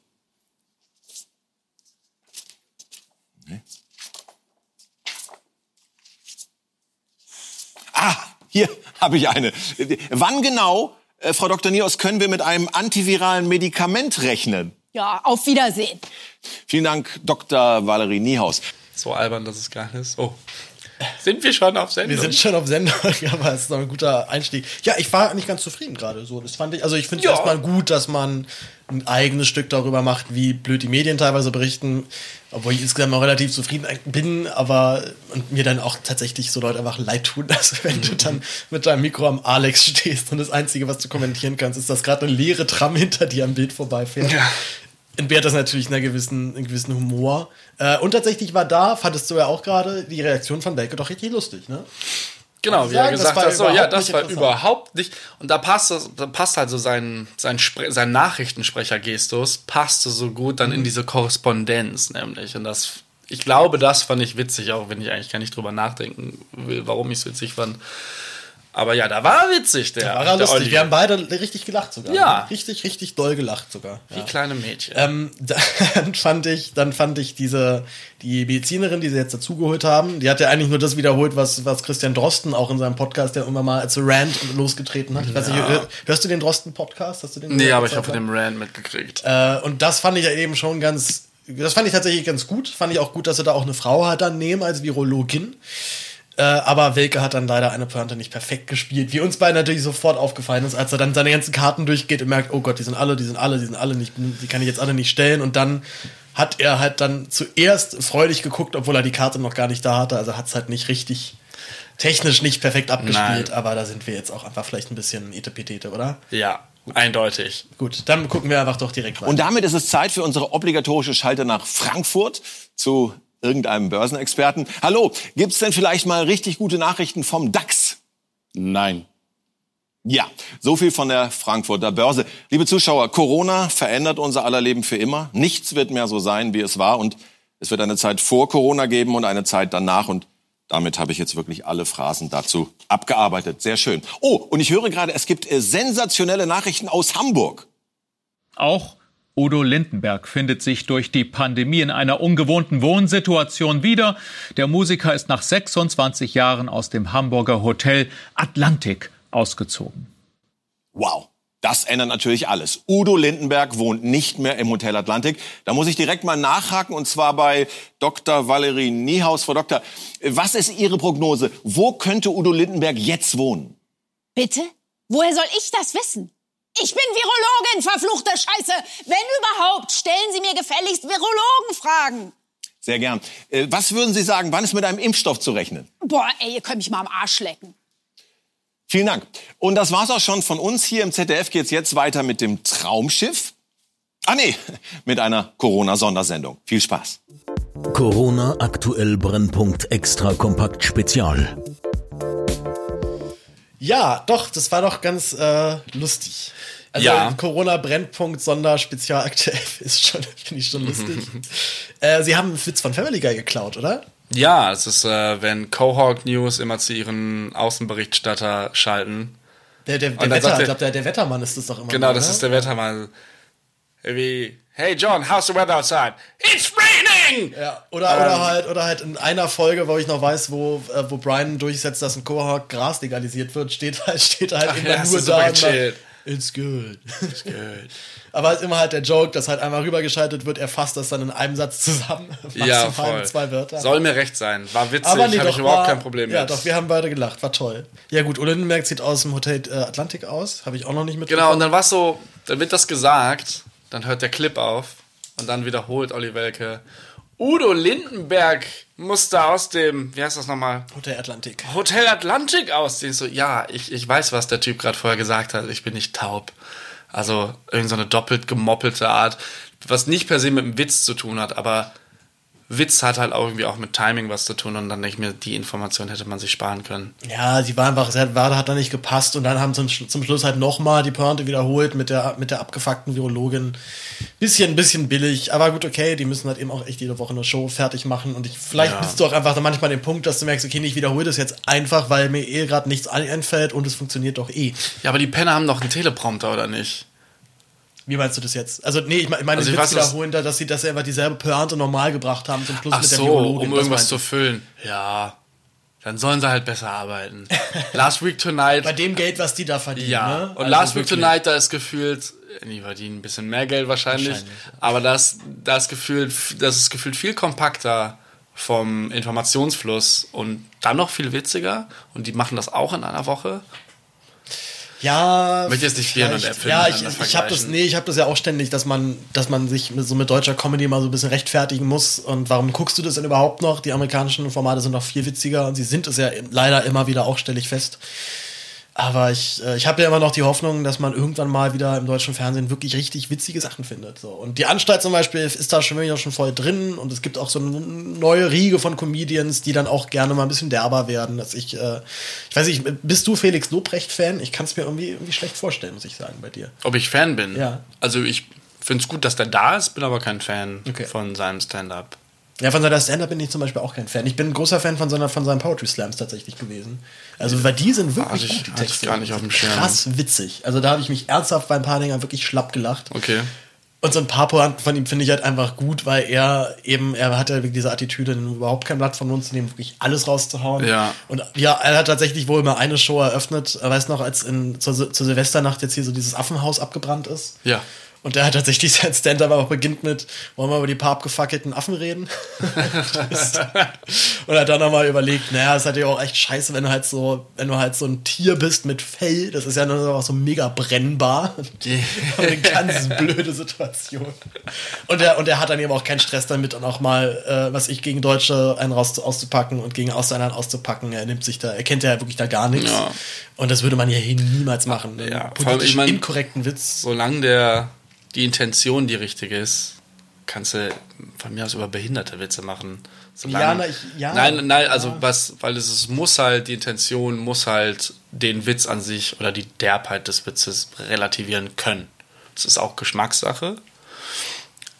Nee. Ah, hier habe ich eine. Wann genau, äh, Frau Dr. Nios, können wir mit einem antiviralen Medikament rechnen?
Ja, auf Wiedersehen.
Vielen Dank, Dr. Valerie Niehaus.
So albern, dass es gar nicht ist. Oh. Sind wir schon auf Sendung?
Wir sind schon auf Sendung, aber es ist noch ein guter Einstieg. Ja, ich war nicht ganz zufrieden gerade. So, das fand ich, also ich finde es ja. erstmal gut, dass man ein eigenes Stück darüber macht, wie blöd die Medien teilweise berichten, obwohl ich insgesamt auch relativ zufrieden bin, aber und mir dann auch tatsächlich so Leute einfach leid tun, dass wenn du dann mit deinem Mikro am Alex stehst und das Einzige, was du kommentieren kannst, ist, dass gerade eine leere Tram hinter dir am Bild vorbeifährt. Ja entbehrt das natürlich einen gewissen, einen gewissen Humor. Äh, und tatsächlich war da, fandest du ja auch gerade, die Reaktion von Belke doch richtig lustig, ne?
Genau, also wie er gesagt hat, so, ja, das war überhaupt nicht. Und da passt, da passt halt so sein, sein, sein Nachrichtensprecher-Gestus, passte so gut dann mhm. in diese Korrespondenz, nämlich. Und das, ich glaube, das fand ich witzig, auch wenn ich eigentlich gar nicht drüber nachdenken will, warum ich es witzig fand. Aber ja, da war er witzig, der. Da
war er lustig. Wir haben beide richtig gelacht sogar.
Ja.
Richtig, richtig doll gelacht sogar.
Wie ja. kleine Mädchen.
Ähm, dann fand ich, dann fand ich diese, die Medizinerin, die sie jetzt dazugeholt haben, die hat ja eigentlich nur das wiederholt, was, was Christian Drosten auch in seinem Podcast ja immer mal als Rand losgetreten hat. Ich ja. weiß nicht, hörst du den Drosten-Podcast? Hast du den?
Nee, aber ich habe von dem Rand mitgekriegt.
Äh, und das fand ich ja eben schon ganz, das fand ich tatsächlich ganz gut. Fand ich auch gut, dass sie da auch eine Frau hat dann nehmen als Virologin. Äh, aber Wilke hat dann leider eine Pointe nicht perfekt gespielt, wie uns beiden natürlich sofort aufgefallen ist, als er dann seine ganzen Karten durchgeht und merkt, oh Gott, die sind alle, die sind alle, die sind alle nicht, die kann ich jetzt alle nicht stellen. Und dann hat er halt dann zuerst freudig geguckt, obwohl er die Karte noch gar nicht da hatte. Also hat es halt nicht richtig technisch nicht perfekt abgespielt, Nein. aber da sind wir jetzt auch einfach vielleicht ein bisschen etepetete, oder?
Ja, Eindeutig.
Gut, dann gucken wir einfach doch direkt
weiter. Und damit ist es Zeit für unsere obligatorische Schalte nach Frankfurt zu irgendeinem Börsenexperten. Hallo, gibt's denn vielleicht mal richtig gute Nachrichten vom DAX?
Nein.
Ja, so viel von der Frankfurter Börse. Liebe Zuschauer, Corona verändert unser aller Leben für immer. Nichts wird mehr so sein, wie es war. Und es wird eine Zeit vor Corona geben und eine Zeit danach. Und damit habe ich jetzt wirklich alle Phrasen dazu abgearbeitet. Sehr schön. Oh, und ich höre gerade, es gibt äh, sensationelle Nachrichten aus Hamburg.
Auch Udo Lindenberg findet sich durch die Pandemie in einer ungewohnten Wohnsituation wieder. Der Musiker ist nach 26 Jahren aus dem Hamburger Hotel Atlantik ausgezogen.
Wow. Das ändert natürlich alles. Udo Lindenberg wohnt nicht mehr im Hotel Atlantik. Da muss ich direkt mal nachhaken und zwar bei Dr. Valerie Niehaus. Frau Doktor, was ist Ihre Prognose? Wo könnte Udo Lindenberg jetzt wohnen?
Bitte? Woher soll ich das wissen? Ich bin Virologin, verfluchte Scheiße. Wenn überhaupt, stellen Sie mir gefälligst Virologenfragen.
Sehr gern. Äh, was würden Sie sagen, wann ist mit einem Impfstoff zu rechnen?
Boah, ey, ihr könnt mich mal am Arsch lecken.
Vielen Dank. Und das war's auch schon von uns hier im ZDF. Geht's jetzt weiter mit dem Traumschiff. Ah nee, mit einer Corona-Sondersendung. Viel Spaß.
Corona aktuell Brennpunkt Extra Kompakt Spezial.
Ja, doch, das war doch ganz äh, lustig. Also
Ja.
Corona Brennpunkt Sonder Spezial aktuell ist schon, finde ich schon lustig. äh, Sie haben einen Witz von Family Guy geklaut, oder?
Ja, es ist, äh, wenn Cohawk News immer zu ihren Außenberichterstatter schalten.
Der, der, der Wetter,
sagt
ich glaube, der, der Wettermann ist das doch immer.
Genau,
nur,
das
ne?
ist der Wettermann. Wie, hey John, how's the weather outside? It's raining!
Ja, oder,
Ähm,
oder halt, oder halt in einer Folge, wo ich noch weiß, wo, äh, wo Brian durchsetzt, dass ein Cohawk Gras legalisiert wird, steht halt, steht halt
Ach
immer
ja,
nur da. It's good.
It's good.
Aber es ist immer halt der Joke, dass halt einmal rübergeschaltet wird, er fasst das dann in einem Satz zusammen.
Ja, voll.
in zwei Wörter.
Soll mir recht sein. War witzig,
Aber nee,
habe ich überhaupt
war-
kein Problem
Ja,
mit.
doch, wir haben beide gelacht, war toll. Ja gut, Udo Lindenberg sieht aus dem Hotel äh, Atlantik aus, habe ich auch noch nicht mitbekommen.
Genau, und dann war so, dann wird das gesagt, dann hört der Clip auf und dann wiederholt Olli Welke. Udo Lindenberg musste aus dem, wie heißt das nochmal?
Hotel Atlantik.
Hotel Atlantik ausziehen. So, ja, ich, ich weiß, was der Typ gerade vorher gesagt hat. Ich bin nicht taub. Also irgend so eine doppelt gemoppelte Art, was nicht per se mit dem Witz zu tun hat, aber Witz hat halt auch irgendwie auch mit Timing was zu tun und dann denke ich mir, die Information hätte man sich sparen können.
Ja, sie war einfach, sehr, war, hat da nicht gepasst und dann haben zum, zum Schluss halt nochmal die Pointe wiederholt mit der, mit der abgefuckten Virologin. Bisschen, bisschen billig, aber gut, okay, die müssen halt eben auch echt jede Woche eine Show fertig machen und ich, vielleicht
Ja.
bist du auch einfach dann manchmal den Punkt, dass du merkst, okay, ich wiederhole das jetzt einfach, weil mir eh gerade nichts einfällt und es funktioniert doch eh.
Ja, aber die Penner haben doch einen Teleprompter, oder nicht?
Wie meinst du das jetzt? Also, nee, ich meine, ich meine
Also
den
ich
Witz
weiß, dass-
wiederholen, da, dass sie, sie einfach dieselbe Pointe normal gebracht haben zum Schluss
Ach
mit der
so, um
das
irgendwas zu füllen. Ja, dann sollen sie halt besser arbeiten. Last Week Tonight.
Bei dem Geld, was die da verdienen.
Ja,
ne?
und
Also
Last Week. Tonight, da ist gefühlt, die verdienen ein bisschen mehr Geld wahrscheinlich,
Wahrscheinlich.
aber das, das, gefühlt, das ist gefühlt viel kompakter vom Informationsfluss und dann noch viel witziger und die machen das auch in einer Woche.
Ja,
Ich möchte jetzt nicht Birnen und Äpfel
Ja, ich, ich habe das, nee, ich habe das ja auch ständig, dass man, dass man sich mit, so mit deutscher Comedy mal so ein bisschen rechtfertigen muss. Und warum guckst du das denn überhaupt noch? Die amerikanischen Formate sind noch viel witziger und sie sind es ja leider immer wieder auch, ich fest. Aber ich, äh, ich habe ja immer noch die Hoffnung, dass man irgendwann mal wieder im deutschen Fernsehen wirklich richtig witzige Sachen findet. So. Und die Anstalt zum Beispiel ist da schon wieder schon voll drin und es gibt auch so eine neue Riege von Comedians, die dann auch gerne mal ein bisschen derber werden. Dass ich, äh, ich weiß nicht, bist du Felix Lobrecht-Fan? Ich kann es mir irgendwie, irgendwie schlecht vorstellen, muss ich sagen, bei dir.
Ob ich Fan bin?
Ja.
Also ich finde es gut, dass der da ist, bin aber kein Fan
Okay.
von seinem Stand-up.
Ja, von seiner Stand-Up bin ich zum Beispiel auch kein Fan. Ich bin ein großer Fan von, seiner, von seinen Poetry Slams tatsächlich gewesen. Also, weil die sind wirklich
ich-
gut, die Texte.
gar nicht auf dem Schirm.
Krass witzig. Also, da habe ich mich ernsthaft bei ein paar Dingern wirklich schlapp gelacht.
Okay.
Und so ein paar Pointen von ihm finde ich halt einfach gut, weil er eben, er hat ja wirklich diese Attitüde, überhaupt kein Blatt vom Mund zu nehmen, wirklich alles rauszuhauen.
Ja.
Und ja, er hat tatsächlich wohl mal eine Show eröffnet, er weiß noch, als in, zur, zur Silvesternacht jetzt hier so dieses Affenhaus abgebrannt ist.
Ja.
Und der hat tatsächlich sein Stand-up auch beginnt mit, wollen wir über die paar abgefackelten Affen reden? und hat dann nochmal überlegt, naja, es ist natürlich auch echt scheiße, wenn du halt so, wenn du halt so ein Tier bist mit Fell, das ist ja dann auch so mega brennbar. eine ganz blöde Situation. Und er, und er hat dann eben auch keinen Stress damit, und auch mal, äh, was ich gegen Deutsche einen raus auszupacken und gegen Ausländer auszupacken. Er nimmt sich da, er kennt ja wirklich da gar nichts.
Ja.
Und das würde man ja hier niemals machen. Einen
Ja,
politisch
ich mein,
inkorrekten Witz.
Solange der, die Intention die richtige ist, kannst du von mir aus über behinderte Witze machen. Solange,
Ja, na, ich- ja.
nein, nein, also was, weil es ist, muss halt, die Intention muss halt den Witz an sich oder die Derbheit des Witzes relativieren können. Das ist auch Geschmackssache,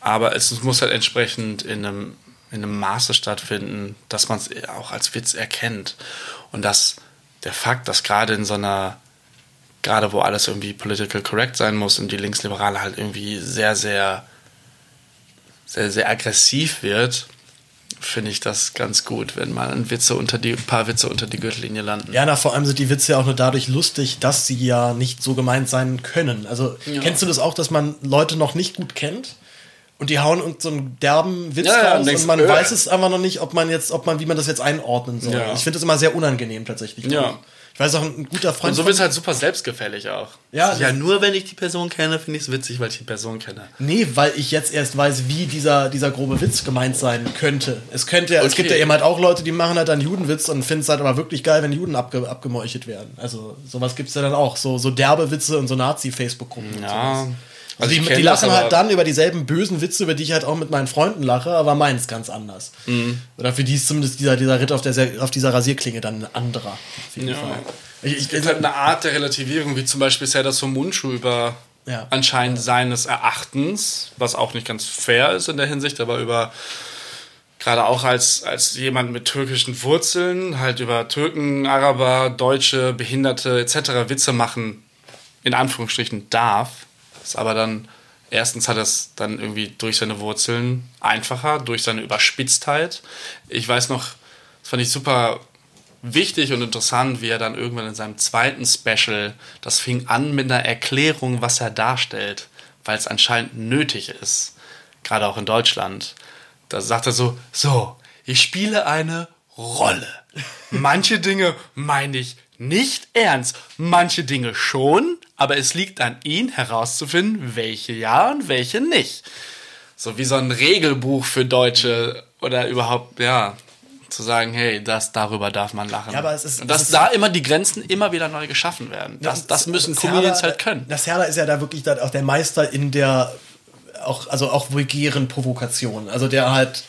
aber es muss halt entsprechend in einem, in einem Maße stattfinden, dass man es auch als Witz erkennt. Und dass der Fakt, dass gerade in so einer gerade wo alles irgendwie political correct sein muss und die Linksliberale halt irgendwie sehr, sehr, sehr, sehr aggressiv wird, finde ich das ganz gut, wenn mal ein, Witze unter die, ein paar Witze unter die Gürtellinie landen.
Ja, na, vor allem sind die Witze ja auch nur dadurch lustig, dass sie ja nicht so gemeint sein können. Also,
Ja.
kennst du das auch, dass man Leute noch nicht gut kennt? Und die hauen uns so einen derben Witz
Ja, ja,
raus
denkst,
und man
äh.
weiß es einfach noch nicht, ob man jetzt, ob man, wie man das jetzt einordnen soll.
Ja.
Ich finde das immer sehr unangenehm tatsächlich.
Ja.
Ich weiß auch, ein guter Freund.
Und so wird es halt super selbstgefällig auch.
Ja,
ja, nur wenn ich die Person kenne, finde ich es witzig, weil ich die Person kenne.
Nee, weil ich jetzt erst weiß, wie dieser, dieser grobe Witz gemeint sein könnte. Es könnte, ja- es
Okay.
gibt ja eben halt auch Leute, die machen halt einen Judenwitz und finden es halt aber wirklich geil, wenn Juden abge, abgemeuchelt werden. Also sowas gibt's ja dann auch. So, so derbe Witze und so Nazi-Facebook-Gruppen. und
Ja.
sowas.
Also ich
die,
aber-
halt dann über dieselben bösen Witze, über die ich halt auch mit meinen Freunden lache, aber meins ganz anders.
Mhm.
Oder für die ist zumindest dieser, dieser Ritt auf, der, auf dieser Rasierklinge dann ein anderer. Auf jeden
Ja.
Fall. Ich, ich,
Es gibt halt eine Art der Relativierung, wie zum Beispiel Serdar Somuncu über
Ja.
anscheinend seines Erachtens, was auch nicht ganz fair ist in der Hinsicht, aber über gerade auch als, als jemand mit türkischen Wurzeln, halt über Türken, Araber, Deutsche, Behinderte etc. Witze machen, in Anführungsstrichen darf, ist aber dann, erstens hat er es dann irgendwie durch seine Wurzeln einfacher, durch seine Überspitztheit. Ich weiß noch, das fand ich super wichtig und interessant, wie er dann irgendwann in seinem zweiten Special, das fing an mit einer Erklärung, was er darstellt, weil es anscheinend nötig ist, gerade auch in Deutschland. Da sagt er so, so, ich spiele eine Rolle. Manche Dinge meine ich nicht ernst, manche Dinge schon, aber es liegt an ihn herauszufinden, welche ja und welche nicht. So wie so ein Regelbuch für Deutsche oder überhaupt, ja, zu sagen, hey, das darüber darf man lachen.
Ja, aber es ist-
und dass da immer die Grenzen immer wieder neu geschaffen werden. Das, das müssen
das
Comedians
Herder-
halt können.
Das Herder ist ja da wirklich auch der Meister in der auch, also auch vulgären Provokation. Also der halt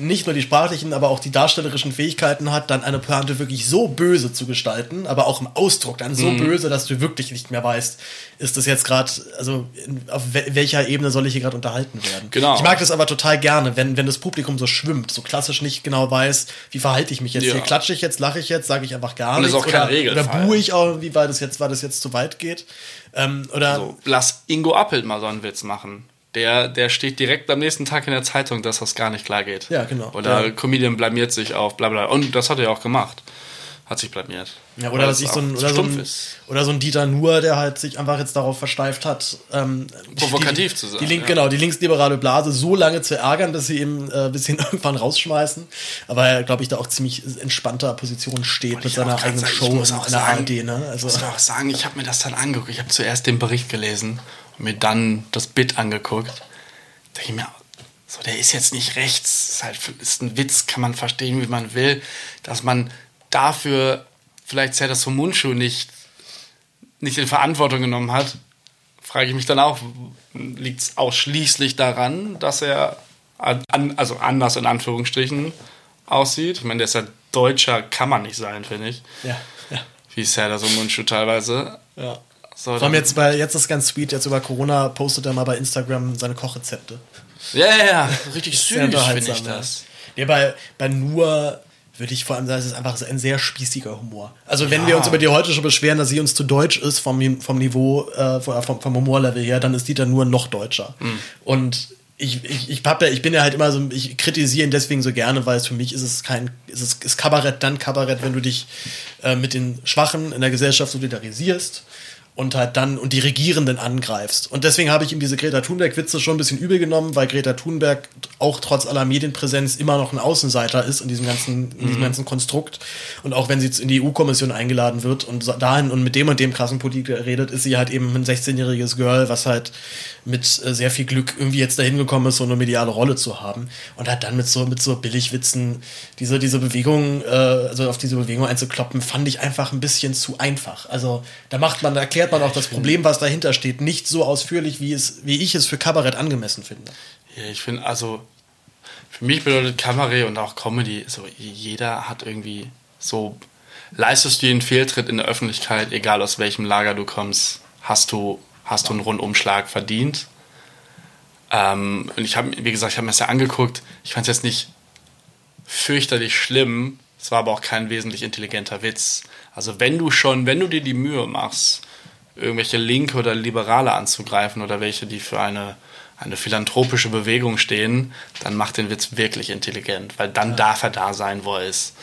nicht nur die sprachlichen, aber auch die darstellerischen Fähigkeiten hat, dann eine Pointe wirklich so böse zu gestalten, aber auch im Ausdruck dann so
Mhm.
böse, dass du wirklich nicht mehr weißt, ist das jetzt gerade, also auf wel- welcher Ebene soll ich hier gerade unterhalten werden.
Genau.
Ich mag das aber total gerne, wenn, wenn das Publikum so schwimmt, so klassisch nicht genau weiß, wie verhalte ich mich jetzt
Ja.
hier, klatsche ich jetzt, lache ich jetzt, sage ich einfach gar
Und das ist
nichts
auch kein
oder, oder buhe ich auch, wie weil das jetzt, weil das jetzt zu weit geht. Ähm, oder
So, lass Ingo Appelt mal so einen Witz machen. Der, der steht direkt am nächsten Tag in der Zeitung, dass das gar nicht klar geht.
Ja, genau.
Oder
Ja.
Comedian blamiert sich auf bla bla. Und das hat er ja auch gemacht. Hat sich blamiert.
Ja, oder was ich so ein, oder, so ein, oder so ein Dieter Nuhr, der halt sich einfach jetzt darauf versteift hat, ähm,
Provokativ
die,
zu sein,
Die Link,
ja.
Genau, die linksliberale Blase so lange zu ärgern, dass sie eben äh, bis ihn irgendwann rausschmeißen. Aber er, glaube ich, da auch ziemlich entspannter Position steht mit
ich
seiner eigenen
sagen,
Show in
auch
der
sagen,
ARD. Ne? Also,
Ich muss auch sagen, ich habe mir das dann angeguckt. Ich habe zuerst den Bericht gelesen und mir dann das Bit angeguckt. Da ich mir, so, der ist jetzt nicht rechts. Ist halt ist ein Witz, kann man verstehen, wie man will. Dass man dafür vielleicht Serdar Somuncu nicht, nicht in Verantwortung genommen hat, frage ich mich dann auch, liegt es ausschließlich daran, dass er an, also anders in Anführungsstrichen aussieht? Ich meine, der ist ja Deutscher, kann man nicht sein, finde ich.
ja, ja.
Wie Serdar Somuncu teilweise.
Ja.
So,
Vor allem jetzt, bei, jetzt ist ganz sweet, jetzt über Corona postet er mal bei Instagram seine Kochrezepte.
Ja, ja, ja, richtig süß, finde ich das.
Ja, bei, bei nur würde ich vor allem sagen, es ist einfach ein sehr spießiger Humor. Also wenn
Ja.
wir uns über die heute schon beschweren, dass sie uns zu deutsch ist vom, vom Niveau, äh, vom, vom Humorlevel her, dann ist Dieter nur noch deutscher.
Mhm.
Und ich, ich, ich, ja, ich bin ja halt immer so, ich kritisiere ihn deswegen so gerne, weil es für mich ist es kein, ist es ist Kabarett dann Kabarett, wenn du dich äh, mit den Schwachen in der Gesellschaft solidarisierst und halt dann und die Regierenden angreifst. Und deswegen habe ich ihm diese Greta Thunberg-Witze schon ein bisschen übel genommen, weil Greta Thunberg auch trotz aller Medienpräsenz immer noch ein Außenseiter ist in diesem ganzen, in diesem
Mhm.
ganzen Konstrukt. Und auch wenn sie jetzt in die EU-Kommission eingeladen wird und dahin und mit dem und dem krassen Politiker redet, ist sie halt eben ein 16-jähriges Girl, was halt mit äh, sehr viel Glück irgendwie jetzt dahin gekommen ist, so eine mediale Rolle zu haben. Und hat dann mit so, mit so Billigwitzen diese, diese Bewegung, äh, also auf diese Bewegung einzukloppen, fand ich einfach ein bisschen zu einfach. Also da macht man, da erklärt man auch das Problem, was dahinter steht, nicht so ausführlich, wie es, wie ich es für Kabarett angemessen finde.
Ja, ich finde, also, für mich bedeutet Kabarett und auch Comedy, so, jeder hat irgendwie so, leistest du einen Fehltritt in der Öffentlichkeit, egal aus welchem Lager du kommst, hast du, hast du einen Rundumschlag verdient. Ähm, und ich habe, wie gesagt, ich habe mir das ja angeguckt, ich fand es jetzt nicht fürchterlich schlimm, es war aber auch kein wesentlich intelligenter Witz. Also wenn du schon, wenn du dir die Mühe machst, irgendwelche Linke oder Liberale anzugreifen oder welche, die für eine, eine philanthropische Bewegung stehen, dann macht den Witz wirklich intelligent, weil dann darf er da sein, wo er ist.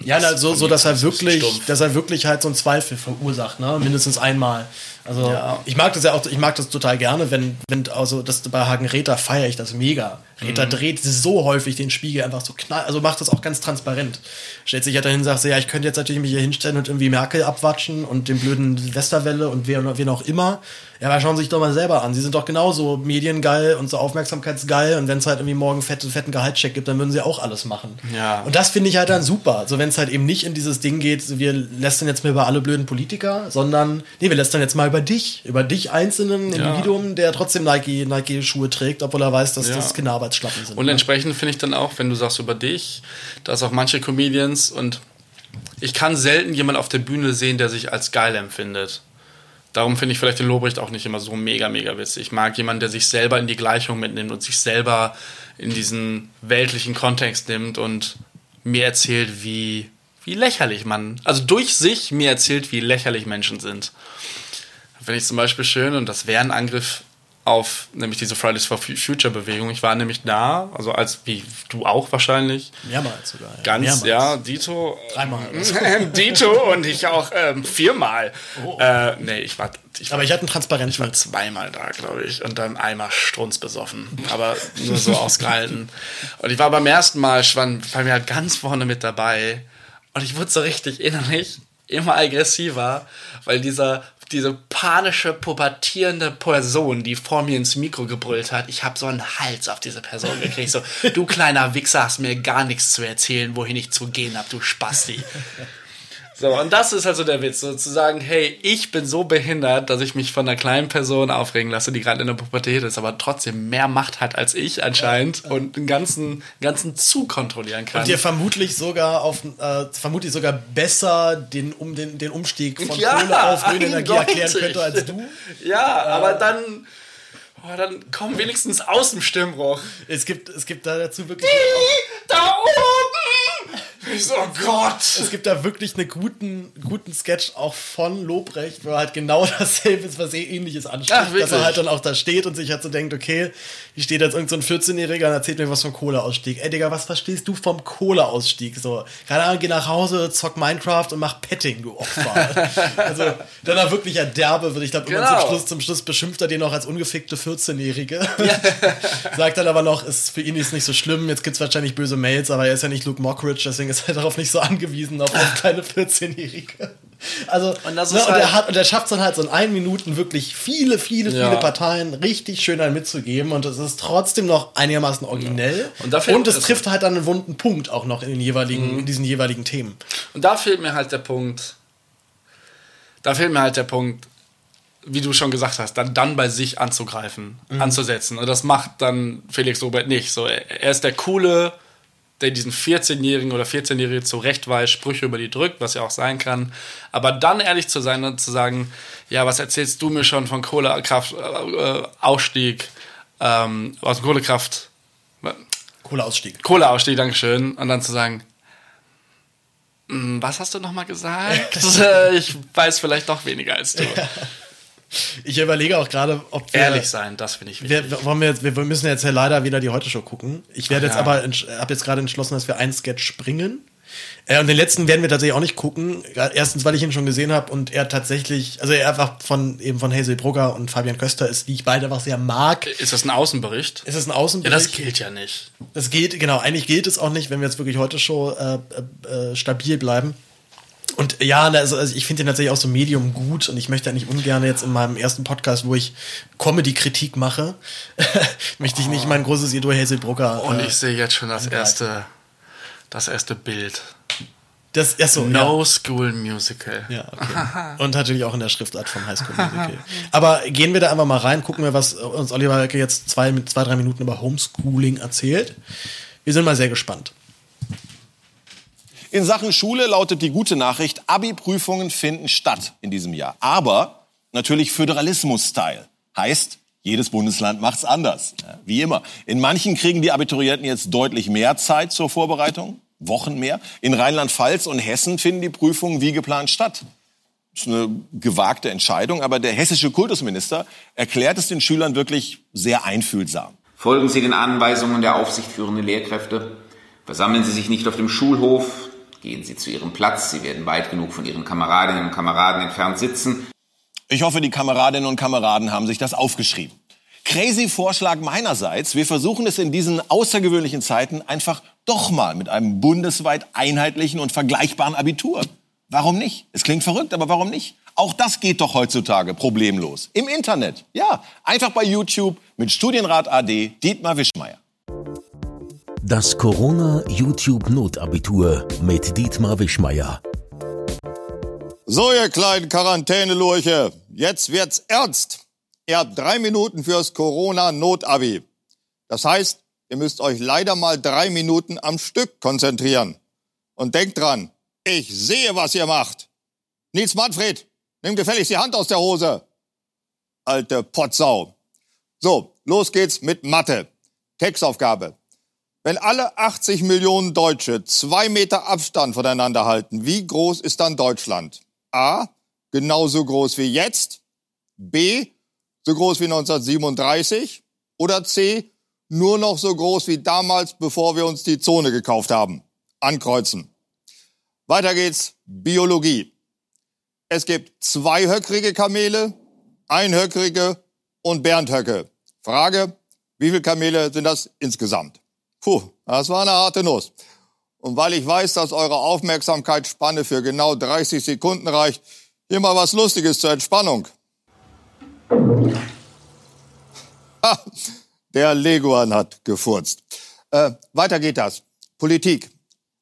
Ja, na, so, so dass er wirklich, dass er wirklich halt so einen Zweifel verursacht, ne? Mindestens einmal. Also
Ja.
ich mag das ja auch, ich mag das total gerne, wenn, wenn also das bei Hagen Räther feiere ich das mega. Räther
Mhm.
dreht so häufig den Spiegel einfach so knall, also macht das auch ganz transparent. Stellt sich halt dahin und sagt so, ja, ich könnte jetzt natürlich mich hier hinstellen und irgendwie Merkel abwatschen und den blöden Westerwelle und wer, wen auch immer. Ja, aber schauen Sie sich doch mal selber an. Sie sind doch genauso mediengeil und so aufmerksamkeitsgeil und wenn es halt irgendwie morgen fette, fetten Gehaltscheck gibt, dann würden sie auch alles machen.
Ja.
Und das finde ich halt dann super. So, wenn es halt eben nicht in dieses Ding geht, wir lästern jetzt mal über alle blöden Politiker, sondern, nee, wir lästern jetzt mal über dich, über dich einzelnen
Ja.
Individuum, der trotzdem Nike, Nike-Schuhe trägt, obwohl er weiß, dass
Ja.
das Kinderarbeitsschlappen sind.
Und entsprechend finde ich dann auch, wenn du sagst über dich, dass auch manche Comedians und ich kann selten jemand auf der Bühne sehen, der sich als geil empfindet. Darum finde ich vielleicht den Lobrecht auch nicht immer so mega, mega witzig. Ich mag jemanden, der sich selber in die Gleichung mitnimmt und sich selber in diesen weltlichen Kontext nimmt und mir erzählt, wie, wie lächerlich man, also durch sich mir erzählt, wie lächerlich Menschen sind. Finde ich zum Beispiel schön und das wäre ein Angriff auf nämlich diese Fridays for Future Bewegung. Ich war nämlich da, also als wie du auch wahrscheinlich.
Mehrmals sogar. Ja.
Ganz,
Mehrmals.
ja, Dito.
Dreimal.
Dito und ich auch ähm, viermal. Äh, nee, ich war. Ich
Aber ich hatte ein Transparent.
Ich war zweimal da, glaube ich, und dann einmal strunzbesoffen. Aber nur so ausgehalten. Und ich war beim ersten Mal, ich war, war mir halt ganz vorne mit dabei. Und ich wurde so richtig innerlich immer aggressiver, weil dieser diese panische, pubertierende Person, die vor mir ins Mikro gebrüllt hat, ich habe so einen Hals auf diese Person gekriegt. So, du kleiner Wichser hast mir gar nichts zu erzählen, wohin ich zu gehen habe, du Spasti. So, und das ist also der Witz, so zu sagen, hey, ich bin so behindert, dass ich mich von einer kleinen Person aufregen lasse, die gerade in der Pubertät ist, aber trotzdem mehr Macht hat als ich anscheinend und den ganzen, ganzen Zug kontrollieren kann.
Und dir vermutlich sogar auf äh, vermutlich sogar besser den, um, den, den Umstieg von
Ja,
Kohle auf grüne Energie erklären könnte als du.
Ja, aber dann, oh, dann komm wenigstens aus dem Stimmbruch.
Es gibt, es gibt da dazu wirklich.
Da oben! Ich so, oh Gott!
Es gibt da wirklich einen guten, guten Sketch auch von Lobrecht, wo er halt genau dasselbe ist, was eh ähnliches anspricht.
Ach,
dass er halt dann auch da steht und sich halt so denkt, okay, hier steht jetzt irgend so ein 14-Jähriger und erzählt mir was vom Kohleausstieg. Ey, Digga, was verstehst du vom Kohleausstieg? So, keine Ahnung, geh nach Hause, zock Minecraft und mach Petting, du Opfer. also, dann er wirklich ein Derbe wird. Ich glaube,
Genau.
zum Schluss, zum Schluss beschimpft er den noch als ungefickte 14-Jährige. Sagt dann aber noch, ist für ihn ist nicht so schlimm, jetzt gibt's wahrscheinlich böse Mails, aber er ist ja nicht Luke Mockridge, deswegen ist er darauf nicht so angewiesen, auf eine kleine 14-Jährige. Also, und,
das
ne,
ist
und,
halt-
er hat, und er schafft es dann halt so in ein Minuten wirklich viele, viele,
Ja.
viele Parteien richtig schön dann mitzugeben und es ist trotzdem noch einigermaßen originell.
Und dafür-
und es trifft halt dann einen wunden Punkt auch noch in den jeweiligen,
Mhm.
in diesen jeweiligen Themen.
Und da fehlt mir halt der Punkt, da fehlt mir halt der Punkt, wie du schon gesagt hast, dann, dann bei sich anzugreifen,
Mhm.
anzusetzen. Und das macht dann Felix Robert nicht. So, er, er ist der coole, der diesen 14-Jährigen oder 14-Jährige zurechtweist, Sprüche über die drückt, was ja auch sein kann. Aber dann ehrlich zu sein und zu sagen, ja, was erzählst du mir schon von Kohlekraft, äh, äh, ähm, aus dem Kohlekraft,
Kohleausstieg.
Kohleausstieg, Dankeschön. Und dann zu sagen, "Mm, was hast du nochmal gesagt? Ich weiß vielleicht doch weniger als du.
Ich überlege auch gerade, ob wir.
Ehrlich sein, das finde ich wichtig.
Wir, wollen wir, jetzt, wir müssen jetzt ja leider wieder die Heute-Show gucken. Ich werde
Ach
jetzt
ja.
aber, habe jetzt gerade entschlossen, dass wir einen Sketch springen. Äh, und den letzten werden wir tatsächlich auch nicht gucken. Erstens, weil ich ihn schon gesehen habe und er tatsächlich, also er einfach von eben von Hazel Brugger und Fabian Köster ist, die ich beide einfach sehr mag.
Ist das ein Außenbericht?
Ist das ein
Ja,
Außenbericht?
das gilt ja nicht.
Das geht, genau, eigentlich gilt es auch nicht, wenn wir jetzt wirklich heute schon äh, äh, äh, stabil bleiben. Und ja, also, also ich finde den tatsächlich auch so Medium gut und ich möchte eigentlich ungern jetzt in meinem ersten Podcast, wo ich Comedy-Kritik mache, möchte ich nicht mein großes Idol Hazelbrucker.
Und
äh,
ich sehe jetzt schon das erste, das erste Bild.
Das, achso,
no
ja.
School Musical.
Ja, okay. Und natürlich auch in der Schriftart vom High School Musical. Aber gehen wir da einfach mal rein, gucken wir, was uns Oliver Welke jetzt zwei, zwei, drei Minuten über Homeschooling erzählt. Wir sind mal sehr gespannt.
In Sachen Schule lautet die gute Nachricht, Abi-Prüfungen finden statt in diesem Jahr. Aber natürlich Föderalismus-Style. Heißt, jedes Bundesland macht's anders. Ja, Wie immer. In manchen kriegen die Abiturienten jetzt deutlich mehr Zeit zur Vorbereitung. Wochen mehr. In Rheinland-Pfalz und Hessen finden die Prüfungen wie geplant statt. Das ist eine gewagte Entscheidung, aber der hessische Kultusminister erklärt es den Schülern wirklich sehr einfühlsam.
Folgen Sie den Anweisungen der aufsichtführenden Lehrkräfte. Versammeln Sie sich nicht auf dem Schulhof. Gehen Sie zu Ihrem Platz. Sie werden weit genug von Ihren Kameradinnen und Kameraden entfernt sitzen.
Ich hoffe, die Kameradinnen und Kameraden haben sich das aufgeschrieben. Crazy Vorschlag meinerseits. Wir versuchen es in diesen außergewöhnlichen Zeiten einfach doch mal mit einem bundesweit einheitlichen und vergleichbaren Abitur. Warum nicht? Es klingt verrückt, aber warum nicht? Auch das geht doch heutzutage problemlos. Im Internet. Ja, einfach bei YouTube mit Studienrat AD Dietmar Wischmeier.
Das Corona-YouTube-Notabitur mit Dietmar Wischmeier.
So, ihr kleinen Quarantänelurche, jetzt wird's ernst. Ihr habt drei Minuten fürs Corona-Notabi. Das heißt, ihr müsst euch leider mal drei Minuten am Stück konzentrieren. Und denkt dran, ich sehe, was ihr macht. Nils Manfred, nimm gefälligst die Hand aus der Hose. Alte Potsau. So, los geht's mit Mathe. Textaufgabe. Wenn alle 80 Millionen Deutsche zwei Meter Abstand voneinander halten, wie groß ist dann Deutschland? A. Genauso groß wie jetzt. B. So groß wie 1937. Oder C. Nur noch so groß wie damals, bevor wir uns die Zone gekauft haben. Ankreuzen. Weiter geht's. Biologie. Es gibt zwei höckrige Kamele, einhöckrige und Bernthöcke. Frage, wie viele Kamele sind das insgesamt? Puh, das war eine harte Nuss. Und weil ich weiß, dass eure Aufmerksamkeitsspanne für genau 30 Sekunden reicht, hier mal was Lustiges zur Entspannung. Ha, der Leguan hat gefurzt. Äh, weiter geht das. Politik.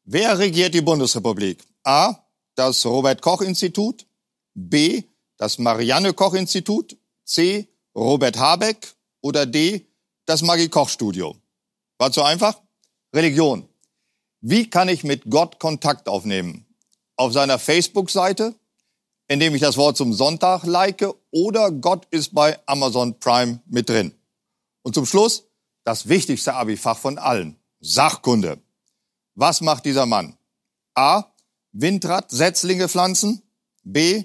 Wer regiert die Bundesrepublik? A. Das Robert Koch Institut. B. Das Marianne Koch Institut. C. Robert Habeck. Oder D. Das Maggie Koch Studio. War zu einfach? Religion. Wie kann ich mit Gott Kontakt aufnehmen? Auf seiner Facebook-Seite, indem ich das Wort zum Sonntag like oder Gott ist bei Amazon Prime mit drin. Und zum Schluss das wichtigste Abifach von allen. Sachkunde. Was macht dieser Mann? A. Windrad Setzlinge pflanzen. B.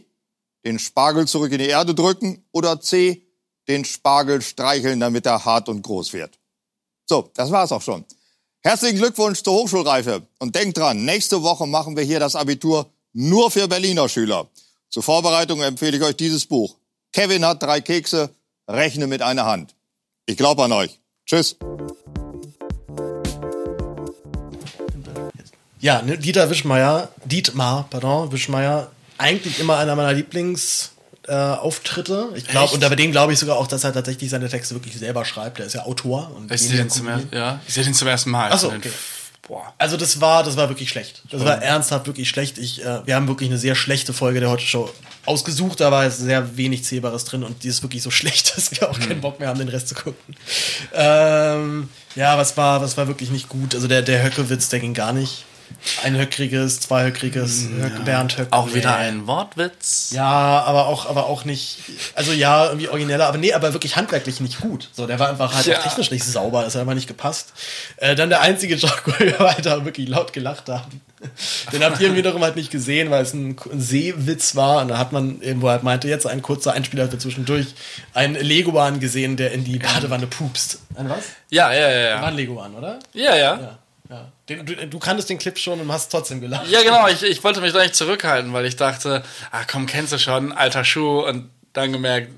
Den Spargel zurück in die Erde drücken. Oder C. Den Spargel streicheln, damit er hart und groß wird. So, das war's auch schon. Herzlichen Glückwunsch zur Hochschulreife. Und denkt dran, nächste Woche machen wir hier das Abitur nur für Berliner Schüler. Zur Vorbereitung empfehle ich euch dieses Buch. Kevin hat drei Kekse, rechne mit einer Hand. Ich glaube an euch. Tschüss.
Ja, ne, Dieter Wischmeier, Dietmar, pardon, Wischmeier, eigentlich immer einer meiner Lieblings äh, Auftritte. Ich glaube, und bei dem glaube ich sogar auch, dass er tatsächlich seine Texte wirklich selber schreibt. Der ist ja Autor. Und
ich sehe den, zum er- ja, ich sehe den zum ersten Mal.
Achso,
Also
okay. Also das war, das war wirklich schlecht. Das war ernsthaft wirklich schlecht. Ich, äh, wir haben wirklich eine sehr schlechte Folge der Heute Show ausgesucht, da war sehr wenig Zählbares drin und die ist wirklich so schlecht, dass wir auch keinen Bock mehr haben, den Rest zu gucken. Ähm, ja, was war, was war wirklich nicht gut? Also der, der Höcke-Witz, der ging gar nicht. Ein Höckriges, zwei Höckriges, Höck, Bernd Höck.
Auch wieder ein Wortwitz.
Ja, aber auch, aber auch nicht, also ja, irgendwie origineller, aber nee, aber wirklich handwerklich nicht gut. So, der war einfach halt
Ja.
auch technisch nicht sauber, das hat einfach nicht gepasst. Äh, dann der einzige Joke, wo wir weiter wirklich laut gelacht haben. Den habt ihr wiederum halt nicht gesehen, weil es ein, ein Seewitz war. Und da hat man irgendwo halt meinte, jetzt ein kurzer Einspieler für zwischendurch, einen Leguan gesehen, der in die Badewanne pupst. Ein was?
Ja, ja, ja. ja.
War ein Leguan, oder?
Ja, ja.
Ja. Den, du, du kanntest den Clip schon und hast trotzdem gelacht.
Ja, genau. Ich, ich wollte mich da nicht zurückhalten, weil ich dachte, ah komm, kennst du schon, alter Schuh. Und dann gemerkt,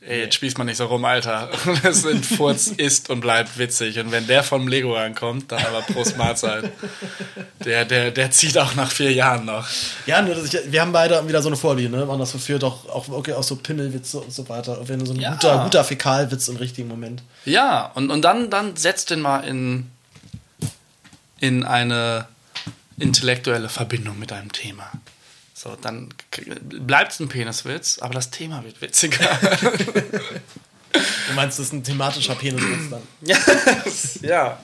ey, jetzt spießt man nicht so rum, Alter. Das sind Furz ist und bleibt witzig. Und wenn der vom Lego rankommt, dann aber Prost Mahlzeit. Der, der, der zieht auch nach vier Jahren noch.
Ja, nur dass ich, wir haben beide wieder so eine Vorliebe, ne? Waren das für doch auch okay, auch so Pimmelwitze und so weiter. Wenn so ein
Ja.
guter, guter Fäkalwitz im richtigen Moment.
Ja, und, und dann, dann setzt den mal in, in eine intellektuelle Verbindung mit einem Thema. So, dann bleibt es ein Peniswitz, aber das Thema wird witziger.
Du meinst, das ist ein thematischer Peniswitz dann?
ja.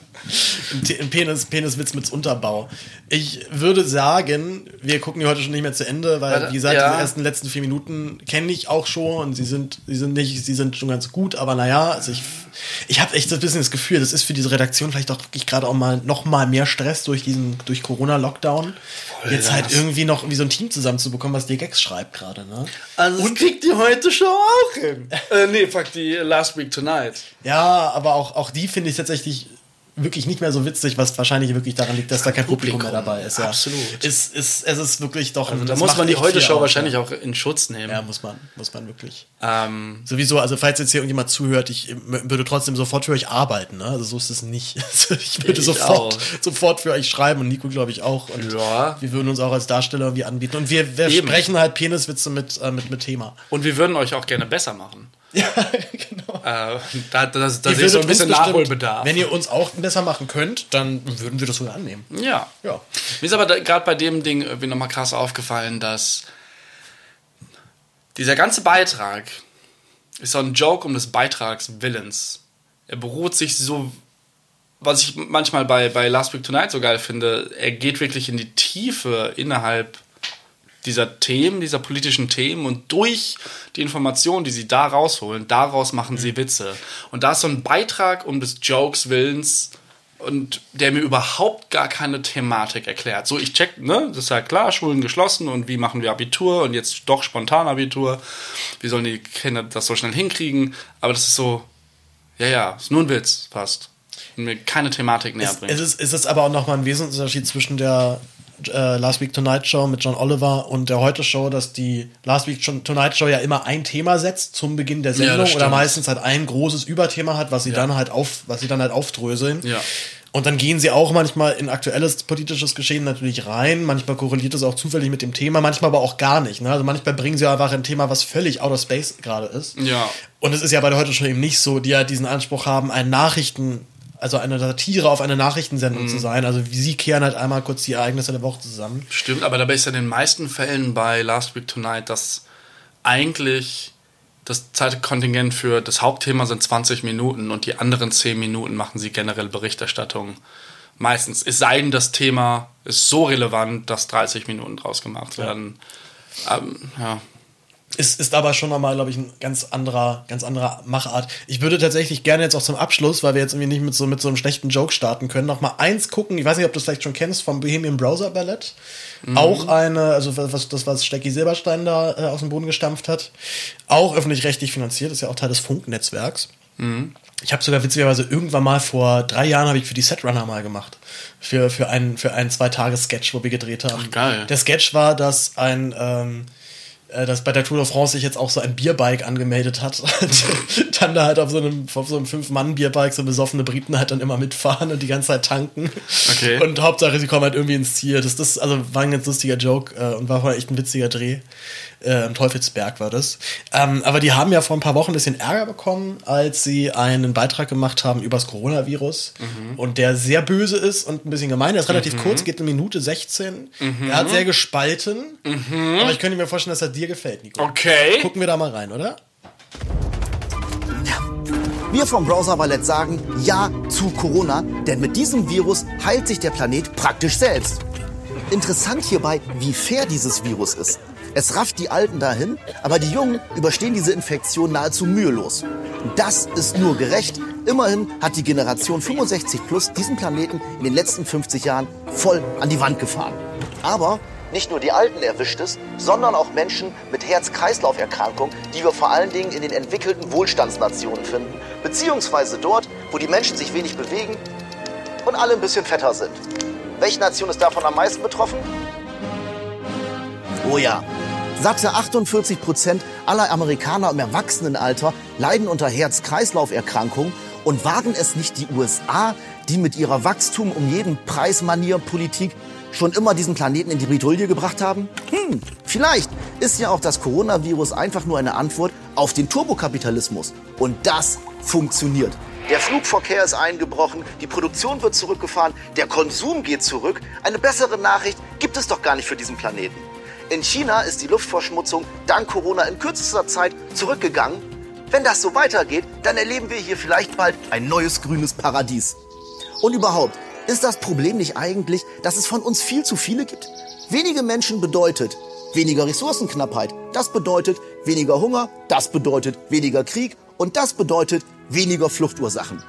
Ein, Penis, Peniswitz mit Unterbau. Ich würde sagen, wir gucken die heute schon nicht mehr zu Ende, weil,
Warte,
wie gesagt,
ja.
die ersten letzten vier Minuten kenne ich auch schon und sie sind, sie sind nicht, sie sind schon ganz gut, aber naja, also ich, ich habe echt so ein bisschen das Gefühl, das ist für diese Redaktion vielleicht auch wirklich gerade auch mal noch mal mehr Stress durch diesen, durch Corona-Lockdown. Jetzt halt
das.
irgendwie noch wie so ein Team zusammenzubekommen, was dir Gags schreibt gerade, ne?
Also und kriegt die heute Show auch hin. äh, nee, fuck, die Last Week Tonight.
Ja, aber auch, auch die finde ich tatsächlich wirklich nicht mehr so witzig, was wahrscheinlich wirklich daran liegt, dass da kein Publikum, mehr dabei ist. Ja.
Absolut.
Ist, ist, es ist wirklich doch.
Also da muss man die Heute-Show
aus,
wahrscheinlich
ja.
auch in Schutz nehmen.
Ja, muss man, muss man wirklich.
Ähm,
Sowieso, also falls jetzt hier irgendjemand zuhört, ich äh, würde trotzdem sofort für euch arbeiten, ne? Also so ist es nicht. Also ich würde
Ich
sofort,
auch.
sofort für euch schreiben und Nico, glaube ich, auch. Und
Ja.
wir würden uns auch als Darsteller irgendwie anbieten. Und wir, wir sprechen halt Peniswitze mit, äh, mit, mit Thema.
und wir würden euch auch gerne besser machen. Ja, genau. Äh, da da, da sehe ich so ein bisschen Nachholbedarf.
Wenn ihr uns auch besser machen könnt, dann würden wir das sogar annehmen.
Ja.
Ja.
Mir ist aber gerade bei dem Ding irgendwie nochmal krass aufgefallen, dass dieser ganze Beitrag ist so ein Joke um des Beitrags Willens. Er beruht sich so, was ich manchmal bei, bei Last Week Tonight so geil finde, er geht wirklich in die Tiefe innerhalb dieser Themen, dieser politischen Themen und durch die Informationen, die sie da rausholen, daraus machen sie Witze. Und da ist so ein Beitrag um des Jokes Willens und der mir überhaupt gar keine Thematik erklärt. So, ich check, ne, das ist ja klar, Schulen geschlossen und wie machen wir Abitur und jetzt doch spontan Abitur. Wie sollen die Kinder das so schnell hinkriegen? Aber das ist so, ja, ja, ist nur ein Witz fast. Und mir keine Thematik näher
Es,
bringt.
es, ist, es ist aber auch nochmal ein Wesensunterschied zwischen der äh, Last Week Tonight Show mit John Oliver und der Heute Show, dass die Last Week Tonight Show ja immer ein Thema setzt zum Beginn der
Ja,
Sendung
das
oder meistens halt ein großes Überthema hat, was sie dann halt auf, was sie dann halt aufdröseln.
Ja.
Und dann gehen sie auch manchmal in aktuelles politisches Geschehen natürlich rein. Manchmal korreliert es auch zufällig mit dem Thema, manchmal aber auch gar nicht. Ne? Also manchmal bringen sie einfach ein Thema, was völlig out of space gerade ist.
Ja.
Und es ist ja bei der Heute Show eben nicht so, die ja diesen Anspruch haben, ein Nachrichten, also eine Satire auf eine Nachrichtensendung
Mhm.
zu sein. Also wie sie kehren halt einmal kurz die Ereignisse der Woche zusammen.
Stimmt, aber dabei ist ja in den meisten Fällen bei Last Week Tonight, dass eigentlich das Zeitkontingent für das Hauptthema sind 20 Minuten und die anderen 10 Minuten machen sie generell Berichterstattung. Meistens. Es sei denn, das Thema ist so relevant, dass 30 Minuten draus gemacht werden. Ähm, ja.
Ist, ist aber schon nochmal, glaube ich, ein ganz anderer, ganz anderer Machart. Ich würde tatsächlich gerne jetzt auch zum Abschluss, weil wir jetzt irgendwie nicht mit so, mit so einem schlechten Joke starten können, noch mal eins gucken. Ich weiß nicht, ob du es vielleicht schon kennst, vom Bohemian Browser Ballett.
Mhm.
Auch eine, also was, das, was Stecki Silberstein da äh, aus dem Boden gestampft hat. Auch öffentlich-rechtlich finanziert, ist ja auch Teil des Funknetzwerks.
Mhm.
Ich habe sogar witzigerweise irgendwann mal vor drei Jahren habe ich für die Setrunner mal gemacht. Für, für einen, für einen Zwei-Tage-Sketch, wo wir gedreht haben.
Ach, geil.
Der Sketch war, dass ein, ähm, äh, dass bei der Tour de France sich jetzt auch so ein Bierbike angemeldet hat. Dann da halt auf so einem, auf so einem Fünf-Mann-Bierbike so besoffene Briten halt dann immer mitfahren und die ganze Zeit tanken.
Okay.
Und Hauptsache, sie kommen halt irgendwie ins Ziel. Das, das also war ein ganz lustiger Joke äh, und war vorher echt ein witziger Dreh. Äh, Im Teufelsberg war das. Ähm, aber die haben ja vor ein paar Wochen ein bisschen Ärger bekommen, als sie einen Beitrag gemacht haben übers Coronavirus.
Mhm.
Und der sehr böse ist und ein bisschen gemein. Der ist relativ
Mhm.
kurz, geht eine Minute 16.
Mhm.
Er hat sehr gespalten.
Mhm.
Aber ich könnte mir vorstellen, dass er dir gefällt, Nico.
Okay.
Gucken wir da mal rein, oder?
Wir vom Browser Ballett sagen Ja zu Corona, denn mit diesem Virus heilt sich der Planet praktisch selbst. Interessant hierbei, wie fair dieses Virus ist. Es rafft die Alten dahin, aber die Jungen überstehen diese Infektion nahezu mühelos. Das ist nur gerecht. Immerhin hat die Generation 65 plus diesen Planeten in den letzten 50 Jahren voll an die Wand gefahren. Aber nicht nur die Alten erwischt es, sondern auch Menschen mit Herz-Kreislauf-Erkrankungen, die wir vor allen Dingen in den entwickelten Wohlstandsnationen finden, beziehungsweise dort, wo die Menschen sich wenig bewegen und alle ein bisschen fetter sind. Welche Nation ist davon am meisten betroffen? Oh ja. Satte 48 Prozent aller Amerikaner im Erwachsenenalter leiden unter Herz-Kreislauf-Erkrankungen und waren es nicht die USA, die mit ihrer Wachstum um jeden Preis Manier Politik schon immer diesen Planeten in die Bredouille gebracht haben? Hm, vielleicht ist ja auch das Coronavirus einfach nur eine Antwort auf den Turbokapitalismus. Und das funktioniert. Der Flugverkehr ist eingebrochen, die Produktion wird zurückgefahren, der Konsum geht zurück. Eine bessere Nachricht gibt es doch gar nicht für diesen Planeten. In China ist die Luftverschmutzung dank Corona in kürzester Zeit zurückgegangen. Wenn das so weitergeht, dann erleben wir hier vielleicht bald ein neues grünes Paradies. Und überhaupt, ist das Problem nicht eigentlich, dass es von uns viel zu viele gibt? Wenige Menschen bedeutet weniger Ressourcenknappheit. Das bedeutet weniger Hunger, das bedeutet weniger Krieg und das bedeutet weniger Fluchtursachen.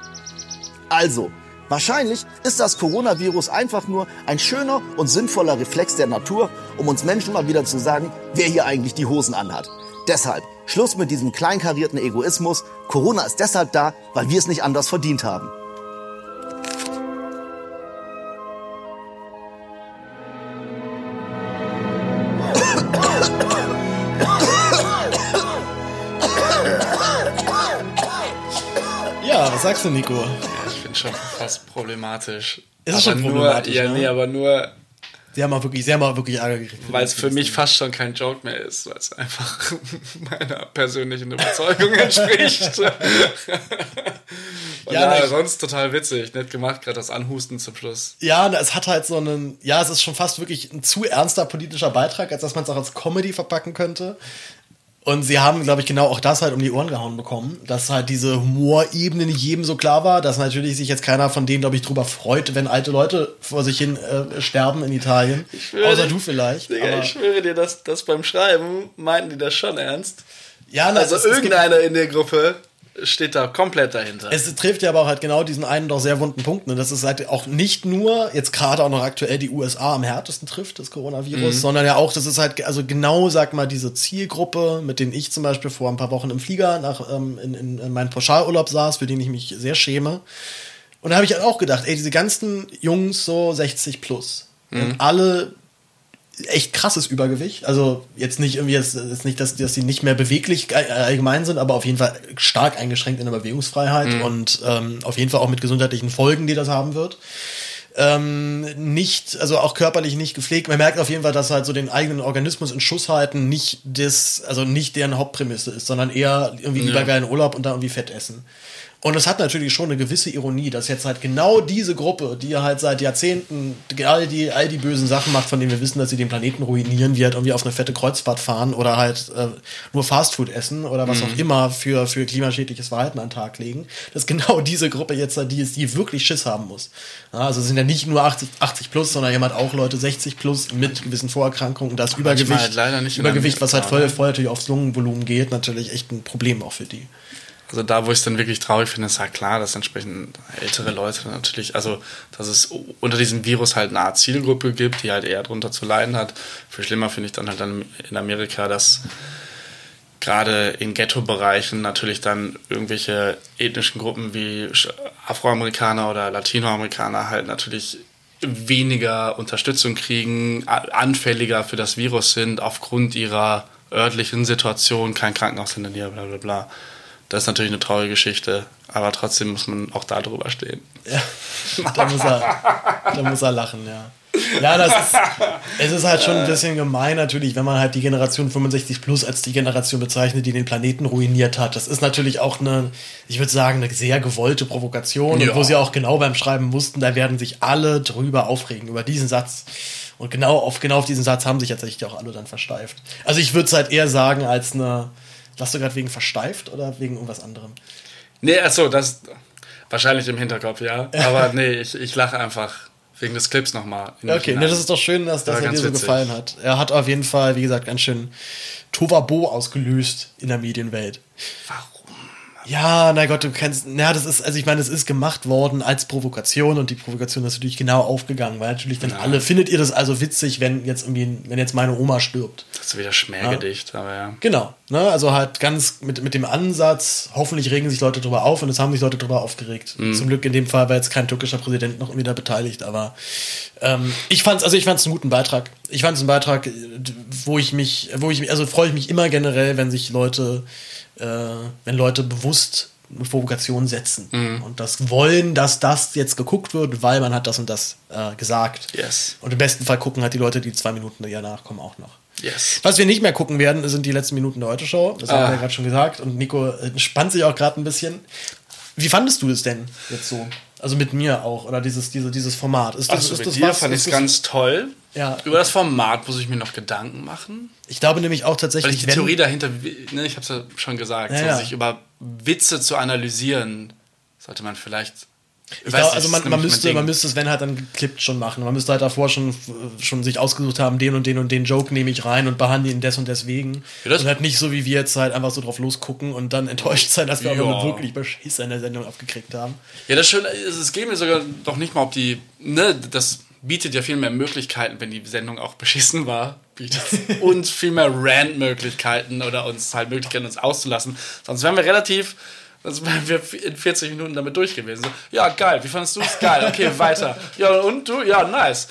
Also, Wahrscheinlich ist das Coronavirus einfach nur ein schöner und sinnvoller Reflex der Natur, um uns Menschen mal wieder zu sagen, wer hier eigentlich die Hosen anhat. Deshalb Schluss mit diesem kleinkarierten Egoismus. Corona ist deshalb da, weil wir es nicht anders verdient haben.
Ja, was sagst du, Nico?
Schon fast problematisch.
Ist
aber
schon problematisch,
Nur, ja,
ne?
nee, aber nur,
Sie haben mal wirklich, sie haben mal wirklich Ärger gekriegt.
weil es für mich fast schon kein Joke mehr ist, weil es einfach meiner persönlichen Überzeugung entspricht. Und
Ja, na, ich-
sonst total witzig. Nett gemacht, gerade das Anhusten zum Schluss.
Ja, na, es hat halt so einen, ja, es ist schon fast wirklich ein zu ernster politischer Beitrag, als dass man es auch als Comedy verpacken könnte. Und sie haben, glaube ich, genau auch das halt um die Ohren gehauen bekommen, dass halt diese Humorebene nicht jedem so klar war, dass natürlich sich jetzt keiner von denen, glaube ich, drüber freut, wenn alte Leute vor sich hin äh, sterben in Italien. Außer
dir-
du vielleicht.
Digga, ich schwöre dir, dass das beim Schreiben meinten die das schon ernst.
Ja, na,
also
es- es gibt-
irgendeiner in der Gruppe steht da komplett dahinter.
Es trifft ja aber auch halt genau diesen einen doch sehr wunden Punkt. Ne? Das ist halt auch nicht nur jetzt gerade auch noch aktuell die USA am härtesten trifft, das Coronavirus,
Mhm.
sondern ja auch, das ist halt also genau, sag mal, diese Zielgruppe, mit denen ich zum Beispiel vor ein paar Wochen im Flieger nach, ähm, in, in, in meinen Pauschalurlaub saß, für den ich mich sehr schäme. Und da habe ich halt auch gedacht, ey, diese ganzen Jungs so 60 plus,
Mhm.
alle echt krasses Übergewicht. Also jetzt nicht irgendwie jetzt, jetzt nicht, dass, dass die nicht mehr beweglich allgemein sind, aber auf jeden Fall stark eingeschränkt in der Bewegungsfreiheit
Mhm.
und ähm, auf jeden Fall auch mit gesundheitlichen Folgen, die das haben wird. Ähm, nicht, also auch körperlich nicht gepflegt. Man merkt auf jeden Fall, dass halt so den eigenen Organismus in Schuss halten nicht das, also nicht deren Hauptprämisse ist, sondern eher irgendwie lieber
Ja.
geilen Urlaub und dann irgendwie Fett essen. Und es hat natürlich schon eine gewisse Ironie, dass jetzt halt genau diese Gruppe, die halt seit Jahrzehnten all die, all die bösen Sachen macht, von denen wir wissen, dass sie den Planeten ruinieren, wie halt irgendwie auf eine fette Kreuzfahrt fahren oder halt äh, nur Fastfood essen oder was
Mhm.
auch immer für, für klimaschädliches Verhalten an den Tag legen, dass genau diese Gruppe jetzt halt die ist, die wirklich Schiss haben muss. Ja, also es sind ja nicht nur 80, 80 plus, sondern jemand auch Leute 60 plus mit gewissen Vorerkrankungen und das Übergewicht,
halt
Übergewicht, was halt voll, voll natürlich aufs Lungenvolumen geht, natürlich echt ein Problem auch für die.
Also da, wo ich es dann wirklich traurig finde, ist halt klar, dass entsprechend ältere Leute natürlich, also dass es unter diesem Virus halt eine Art Zielgruppe gibt, die halt eher drunter zu leiden hat. Viel schlimmer finde ich dann halt dann in Amerika, dass gerade in Ghetto-Bereichen natürlich dann irgendwelche ethnischen Gruppen wie Afroamerikaner oder Latinoamerikaner halt natürlich weniger Unterstützung kriegen, anfälliger für das Virus sind aufgrund ihrer örtlichen Situation, kein Krankenhaus in der Nähe, bla bla bla. Das ist natürlich eine traurige Geschichte, aber trotzdem muss man auch da drüber stehen.
Ja, da muss er, da muss er lachen, ja. Ja, das ist, es ist halt schon ein bisschen gemein natürlich, wenn man halt die Generation 65 plus als die Generation bezeichnet, die den Planeten ruiniert hat. Das ist natürlich auch eine, ich würde sagen, eine sehr gewollte Provokation
Ja.
und wo sie auch genau beim Schreiben mussten, da werden sich alle drüber aufregen, über diesen Satz. Und genau auf, genau auf diesen Satz haben sich tatsächlich auch alle dann versteift. Also ich würde es halt eher sagen als eine, was du gerade wegen versteift oder wegen irgendwas anderem?
Nee, achso, das wahrscheinlich im Hinterkopf, ja. Aber nee, ich, ich lache einfach wegen des Clips nochmal.
Okay, ne, das ist doch schön, dass das er dir so
witzig.
gefallen hat. Er hat auf jeden Fall, wie gesagt, ganz schön Tovabo ausgelöst in der Medienwelt. Warum? Ja, na Gott, du kennst, na, das ist, also ich meine, es ist gemacht worden als Provokation und die Provokation ist natürlich genau aufgegangen, weil natürlich dann alle, findet ihr das also witzig, wenn jetzt irgendwie, wenn jetzt meine Oma stirbt?
Das ist wieder Schmähgedicht, aber ja.
Genau, ne, also halt ganz mit, mit dem Ansatz, hoffentlich regen sich Leute drüber auf und es haben sich Leute drüber aufgeregt.
Mhm.
Zum Glück in dem Fall war jetzt kein türkischer Präsident noch irgendwie da beteiligt, aber ähm, ich fand's, also ich fand's einen guten Beitrag. Ich fand's einen Beitrag, äh, wo ich mich, wo ich mich, also freue ich mich immer generell, wenn sich Leute, wenn Leute bewusst eine Provokation setzen
Mhm.
und das wollen, dass das jetzt geguckt wird, weil man hat das und das äh, gesagt.
Yes.
Und im besten Fall gucken halt die Leute, die zwei Minuten danach kommen, auch noch.
Yes.
Was wir nicht mehr gucken werden, sind die letzten Minuten der Heute-Show. Das haben
Ah.
wir ja gerade schon gesagt. Und Nico äh, spannt sich auch gerade ein bisschen. Wie fandest du es denn jetzt so? Also mit mir auch, oder dieses, diese, dieses Format. Ist das,
Also
ist
mit
das
dir
was?
fand ich ganz toll.
Ja.
Über das Format muss ich mir noch Gedanken machen.
Ich glaube nämlich auch
Weil
tatsächlich,
ich die Theorie dahinter, ne, ich habe es ja schon gesagt,
Ja,
so,
ja.
sich über Witze zu analysieren, sollte man vielleicht.
Ich
weiß
glaub,
nicht,
also man, man, müsste, man müsste es, wenn halt dann geklippt schon machen. Man müsste halt davor schon, schon sich ausgesucht haben, den und den und den Joke nehme ich rein und behandle ihn des und deswegen.
Ja, das-
und halt nicht so, wie wir jetzt halt einfach so drauf losgucken und dann enttäuscht sein, dass wir
Ja.
auch wirklich Beschiss in der Sendung abgekriegt haben.
Ja, das Schöne ist, es geht mir sogar doch nicht mal, ob die, ne, das bietet ja viel mehr Möglichkeiten, wenn die Sendung auch beschissen war, bietet uns viel mehr Rant-Möglichkeiten oder uns halt Möglichkeiten, uns auszulassen. Sonst wären wir relativ, sonst wären wir in 40 Minuten damit durch gewesen. So, ja, geil, wie fandest du es? Geil, okay, weiter. Ja, und du? Ja, nice.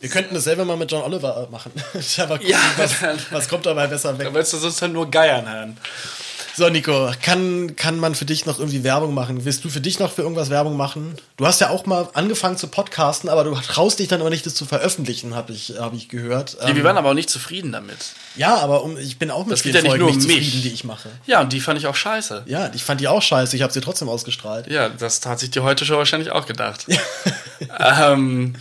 Wir könnten das selber mal mit John Oliver machen. Aber gucken,
Ja,
was, was kommt dabei besser weg.
Da willst du sonst halt nur geiern hören.
So, Nico, kann, kann man für dich noch irgendwie Werbung machen? Willst du für dich noch für irgendwas Werbung machen? Du hast ja auch mal angefangen zu podcasten, aber du traust dich dann aber nicht, das zu veröffentlichen, habe ich, hab ich gehört.
Wir
Ähm,
waren aber auch nicht zufrieden damit.
ja, aber um, ich bin auch mit
Das geht
vielen
ja nicht
Folgen
nur um
nicht
mich.
zufrieden, die ich mache.
Ja, und die fand ich auch scheiße.
Ja, ich fand die auch scheiße, ich habe sie trotzdem ausgestrahlt.
Ja, das hat sich die heute Show wahrscheinlich auch gedacht. ähm,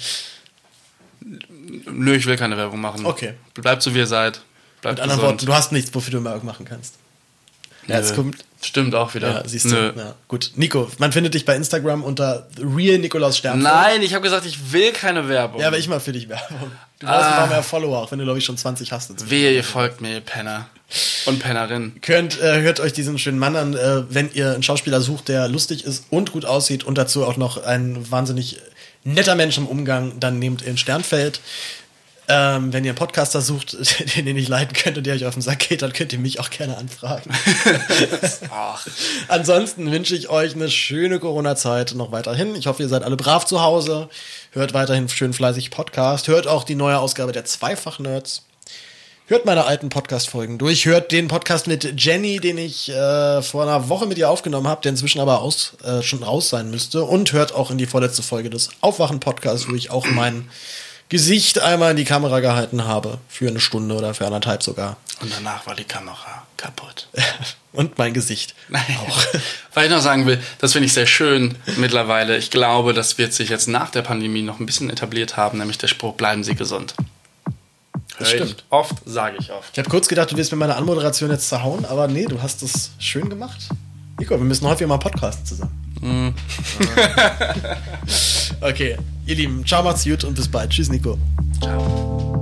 nö, ich will keine Werbung machen.
Okay.
Bleibt so, wie ihr seid. Bleibt
Mit anderen
gesund.
Worten, du hast nichts, wofür du Werbung machen kannst. Ja, jetzt kommt.
Stimmt auch wieder.
Ja, siehst
Nö.
du. Ja, gut. Nico, man findet dich bei Instagram unter Real Nikolaus Stern.
Nein, ich habe gesagt, ich will keine Werbung.
Ja, aber ich mal für dich Werbung. Du brauchst
Ah.
ein paar mehr Follower, auch wenn du, glaube ich, schon 20 hast. inzwischen.
Wehe, ihr folgt mir, ihr Penner. Und Pennerin.
Könnt, äh, hört euch diesen schönen Mann an, äh, wenn ihr einen Schauspieler sucht, der lustig ist und gut aussieht und dazu auch noch ein wahnsinnig netter Mensch im Umgang, dann nehmt ihr in Sternfeld. Ähm, wenn ihr einen Podcaster sucht, den ihr nicht leiten könnt und der euch auf den Sack geht, dann könnt ihr mich auch gerne anfragen. Ansonsten wünsche ich euch eine schöne Corona-Zeit noch weiterhin. Ich hoffe, ihr seid alle brav zu Hause. Hört weiterhin schön fleißig Podcast. Hört auch die neue Ausgabe der Zweifach-Nerds. Hört meine alten Podcast-Folgen durch. Hört den Podcast mit Jenny, den ich äh, vor einer Woche mit ihr aufgenommen habe, der inzwischen aber aus, äh, schon raus sein müsste. Und hört auch in die vorletzte Folge des Aufwachen-Podcasts, wo ich auch mein Gesicht einmal in die Kamera gehalten habe. Für eine Stunde oder für anderthalb sogar.
Und danach war die Kamera kaputt.
Und mein Gesicht.
Auch. Weil ich noch sagen will, das finde ich sehr schön mittlerweile. Ich glaube, das wird sich jetzt nach der Pandemie noch ein bisschen etabliert haben, nämlich der Spruch, bleiben Sie gesund.
Das
Hör
stimmt.
Oft, sage ich oft.
Ich habe kurz gedacht, du willst mir meine Anmoderation jetzt zerhauen, aber nee, du hast es schön gemacht. Nico, wir müssen häufiger mal podcasten zusammen. okay, ihr Lieben, ciao, macht's gut und bis bald. Tschüss, Nico.
Ciao.